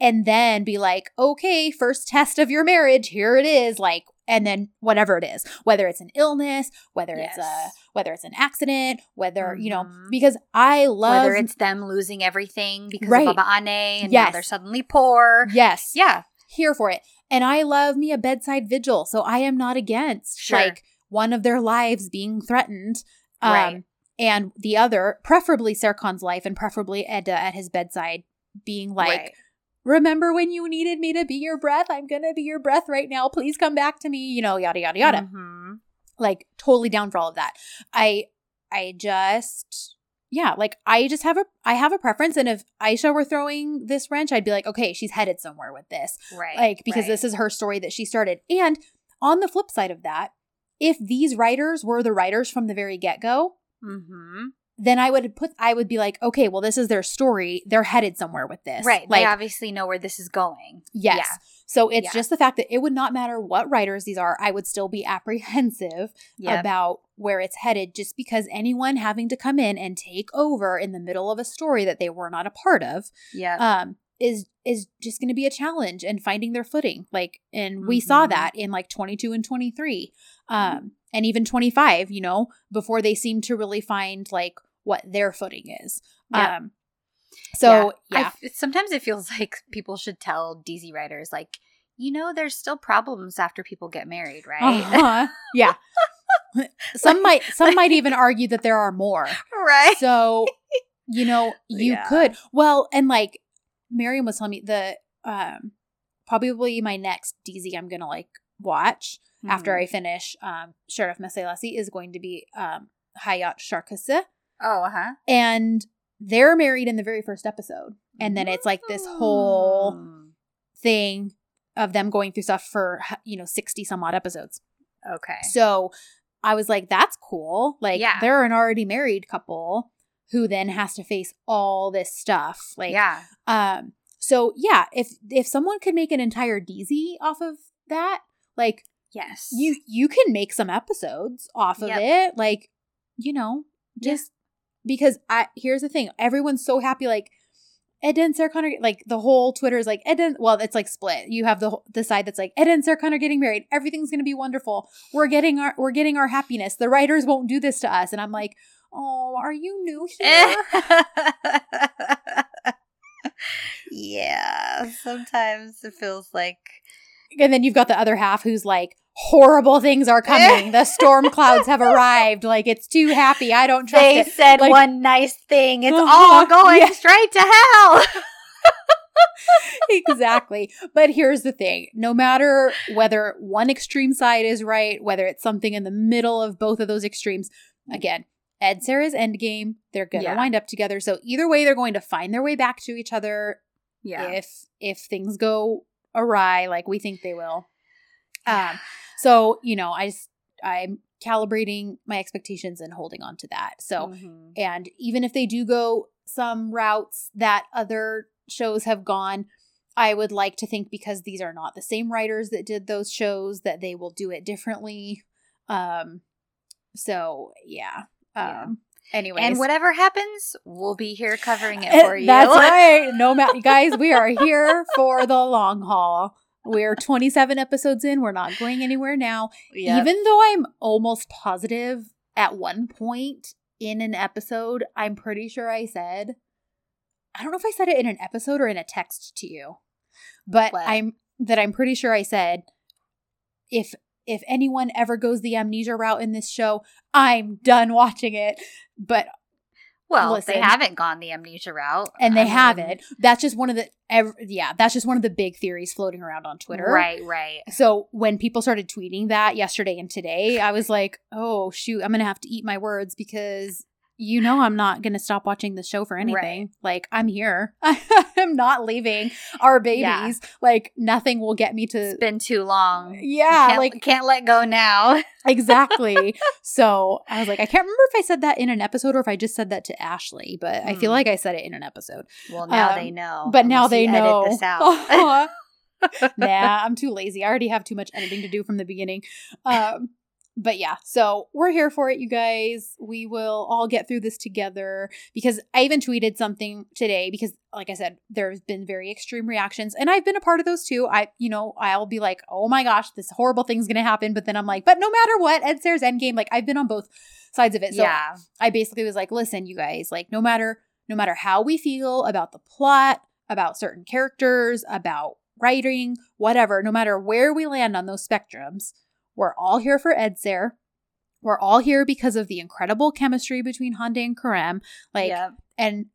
and then be like, okay, first test of your marriage, here it is, like, and then whatever it is, whether it's an illness, whether it's a whether it's an accident, whether you know, Mhm. because I love Whether it's them losing everything because Right. of Baba Ane and Yes. now they're suddenly poor. yes, Yeah. Here for it, and I love me a bedside vigil, so I am not against Sure. like one of their lives being threatened, um, Right. and the other, preferably Serkan's life, and preferably Eda at his bedside, being like, right. "Remember when you needed me to be your breath? I'm gonna be your breath right now. Please come back to me." You know, yada yada yada. Mhm. Like totally down for all of that. I, I just. Yeah, like I just have a I have a preference, and if Aisha were throwing this wrench, I'd be like, okay, she's headed somewhere with this Right. like because right. this is her story that she started. And on the flip side of that, if these writers were the writers from the very get-go, Mhm. then I would put I would be like, okay, well this is their story. They're headed somewhere with this. Right. Like they obviously know where this is going. yes. Yeah. So it's Yeah. just the fact that it would not matter what writers these are, I would still be apprehensive Yeah. about where it's headed just because anyone having to come in and take over in the middle of a story that they were not a part of Yeah. um is is just going to be a challenge and finding their footing like and we saw Mhm. that in like 22 and 23 um and even 25 you know before they seem to really find like what their footing is um so yeah, f- sometimes it feels like people should tell dizi writers, like, you know, there's still problems after people get married, right? Uh-huh. yeah some might some might even argue that there are more right. so you know you Yeah. could well and like miriam was telling me the um probably my next dizi i'm gonna like watch after Mhm. i finish um Şeref Meselesi is going to be um Hayat Şarkısı Oh, uh huh. and they're married in the very first episode and then it's like this whole thing of them going through stuff for you know 60 some odd episodes Okay. so I was like, that's cool. Like, Yeah. they're an already married couple who then has to face all this stuff. Like, yeah. um, so yeah, if if someone could make an entire dizi off of that, like Yes. you you can make some episodes off of it. Like, you know, just because I here's the thing, everyone's so happy, like Eda and Serkan, like the whole Twitter is like Ed and well, it's like split. You have the the side that's like Eda and Serkan getting married. Everything's gonna be wonderful. We're getting our we're getting our happiness. The writers won't do this to us, and I'm like, oh, are you new here? yeah. Sometimes it feels like and then you've got the other half who's like, horrible things are coming. the storm clouds have arrived. Like it's too happy. I don't trust they it. said Like- one nice thing. It's Uh-huh. all going Yeah. straight to hell. exactly. But here's the thing no matter whether one extreme side is right, whether it's something in the middle of both of those extremes, again, Edser's endgame, they're going to Yeah. wind up together. So either way, they're going to find their way back to each other Yeah. if if things go awry like we think they will. Um, so, you know, I just, I'm calibrating my expectations and holding on to that. So, Mhm. and even if they do go some routes that other shows have gone, I would like to think because these are not the same writers that did those shows that they will do it differently. Um so yeah. Um Yeah. anyways. And whatever happens, we'll be here covering it for you. That's right. No matter you guys, we are here for the long haul. We're 27 episodes in. We're not going anywhere now. Yep. Even though I'm almost positive at one point in an episode, I'm pretty sure I said, I don't know if I said it in an episode or in a text to you, but What? I'm that I'm pretty sure I said, if if anyone ever goes the amnesia route in this show, I'm done watching it. But well, listen. they haven't gone the amnesia route, and they I mean, haven't. That's just one of the ev- yeah, that's just one of the big theories floating around on Twitter. Right, right. So when people started tweeting that yesterday and today, I was like, "Oh shoot, I'm going to have to eat my words because you know I'm not going to stop watching the show for anything. Like I'm here. I'm not leaving our babies. Yeah. Like nothing will get me to It's been too long. Yeah, can't, like can't let go now. exactly. so I was like, I can't remember if I said that in an episode or if I just said that to Ashley, but I feel Hmm. like I said it in an episode. Well, now Um, they know. But now they know. Edit this out. nah, I'm too lazy. I already have too much editing to do from the beginning. Um, but yeah, so we're here for it, you guys. We will all get through this together because I even tweeted something today because, like I said, there's been very extreme reactions, and I've been a part of those too. I, you know, I'll be like, oh my gosh, this horrible thing's gonna happen, but then I'm like, but no matter what, Edser's Endgame, like I've been on both sides of it. So yeah. I basically was like, listen, you guys, like no matter no matter how we feel about the plot, about certain characters, about writing, whatever, no matter where we land on those spectrums, we're all here for Edser. We're all here because of the incredible chemistry between Hande and Kerem. Like, and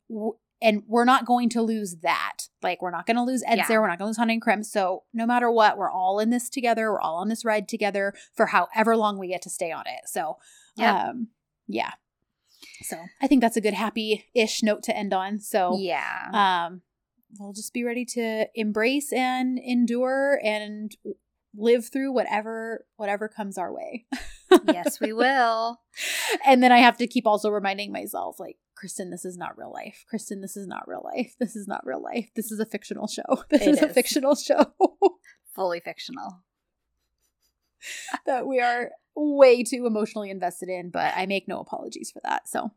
and we're not going to lose that. Like, we're not going to lose Ed Yeah. We're not going to lose Hande and Kerem. So, no matter what, we're all in this together. We're all on this ride together for however long we get to stay on it. So, Yep. um, yeah. So I think that's a good happy-ish note to end on. So yeah. um we'll just be ready to embrace and endure and live through whatever whatever comes our way. yes, we will. and then I have to keep also reminding myself like Kristen, this is not real life. Kristen, this is not real life. This is not real life. This is a fictional show. This is a fictional show Fully fictional. that we are way too emotionally invested in, but I make no apologies for that. So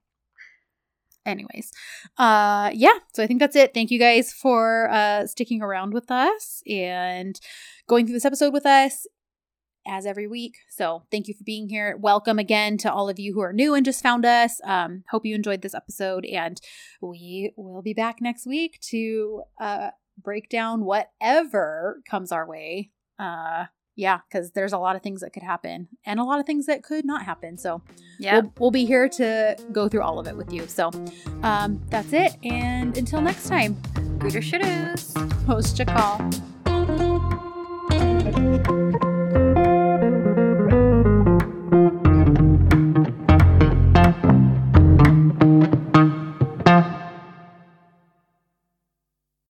anyways uh yeah so i think that's it. Thank you guys for uh sticking around with us and going through this episode with us as every week. So thank you for being here. Welcome again to all of you who are new and just found us. Um hope you enjoyed this episode and we will be back next week to uh break down whatever comes our way uh yeah because there's a lot of things that could happen and a lot of things that could not happen so Yeah. we'll, we'll be here to go through all of it with you. So um, that's it. And until next time, Gooter shooters. hoşça kal.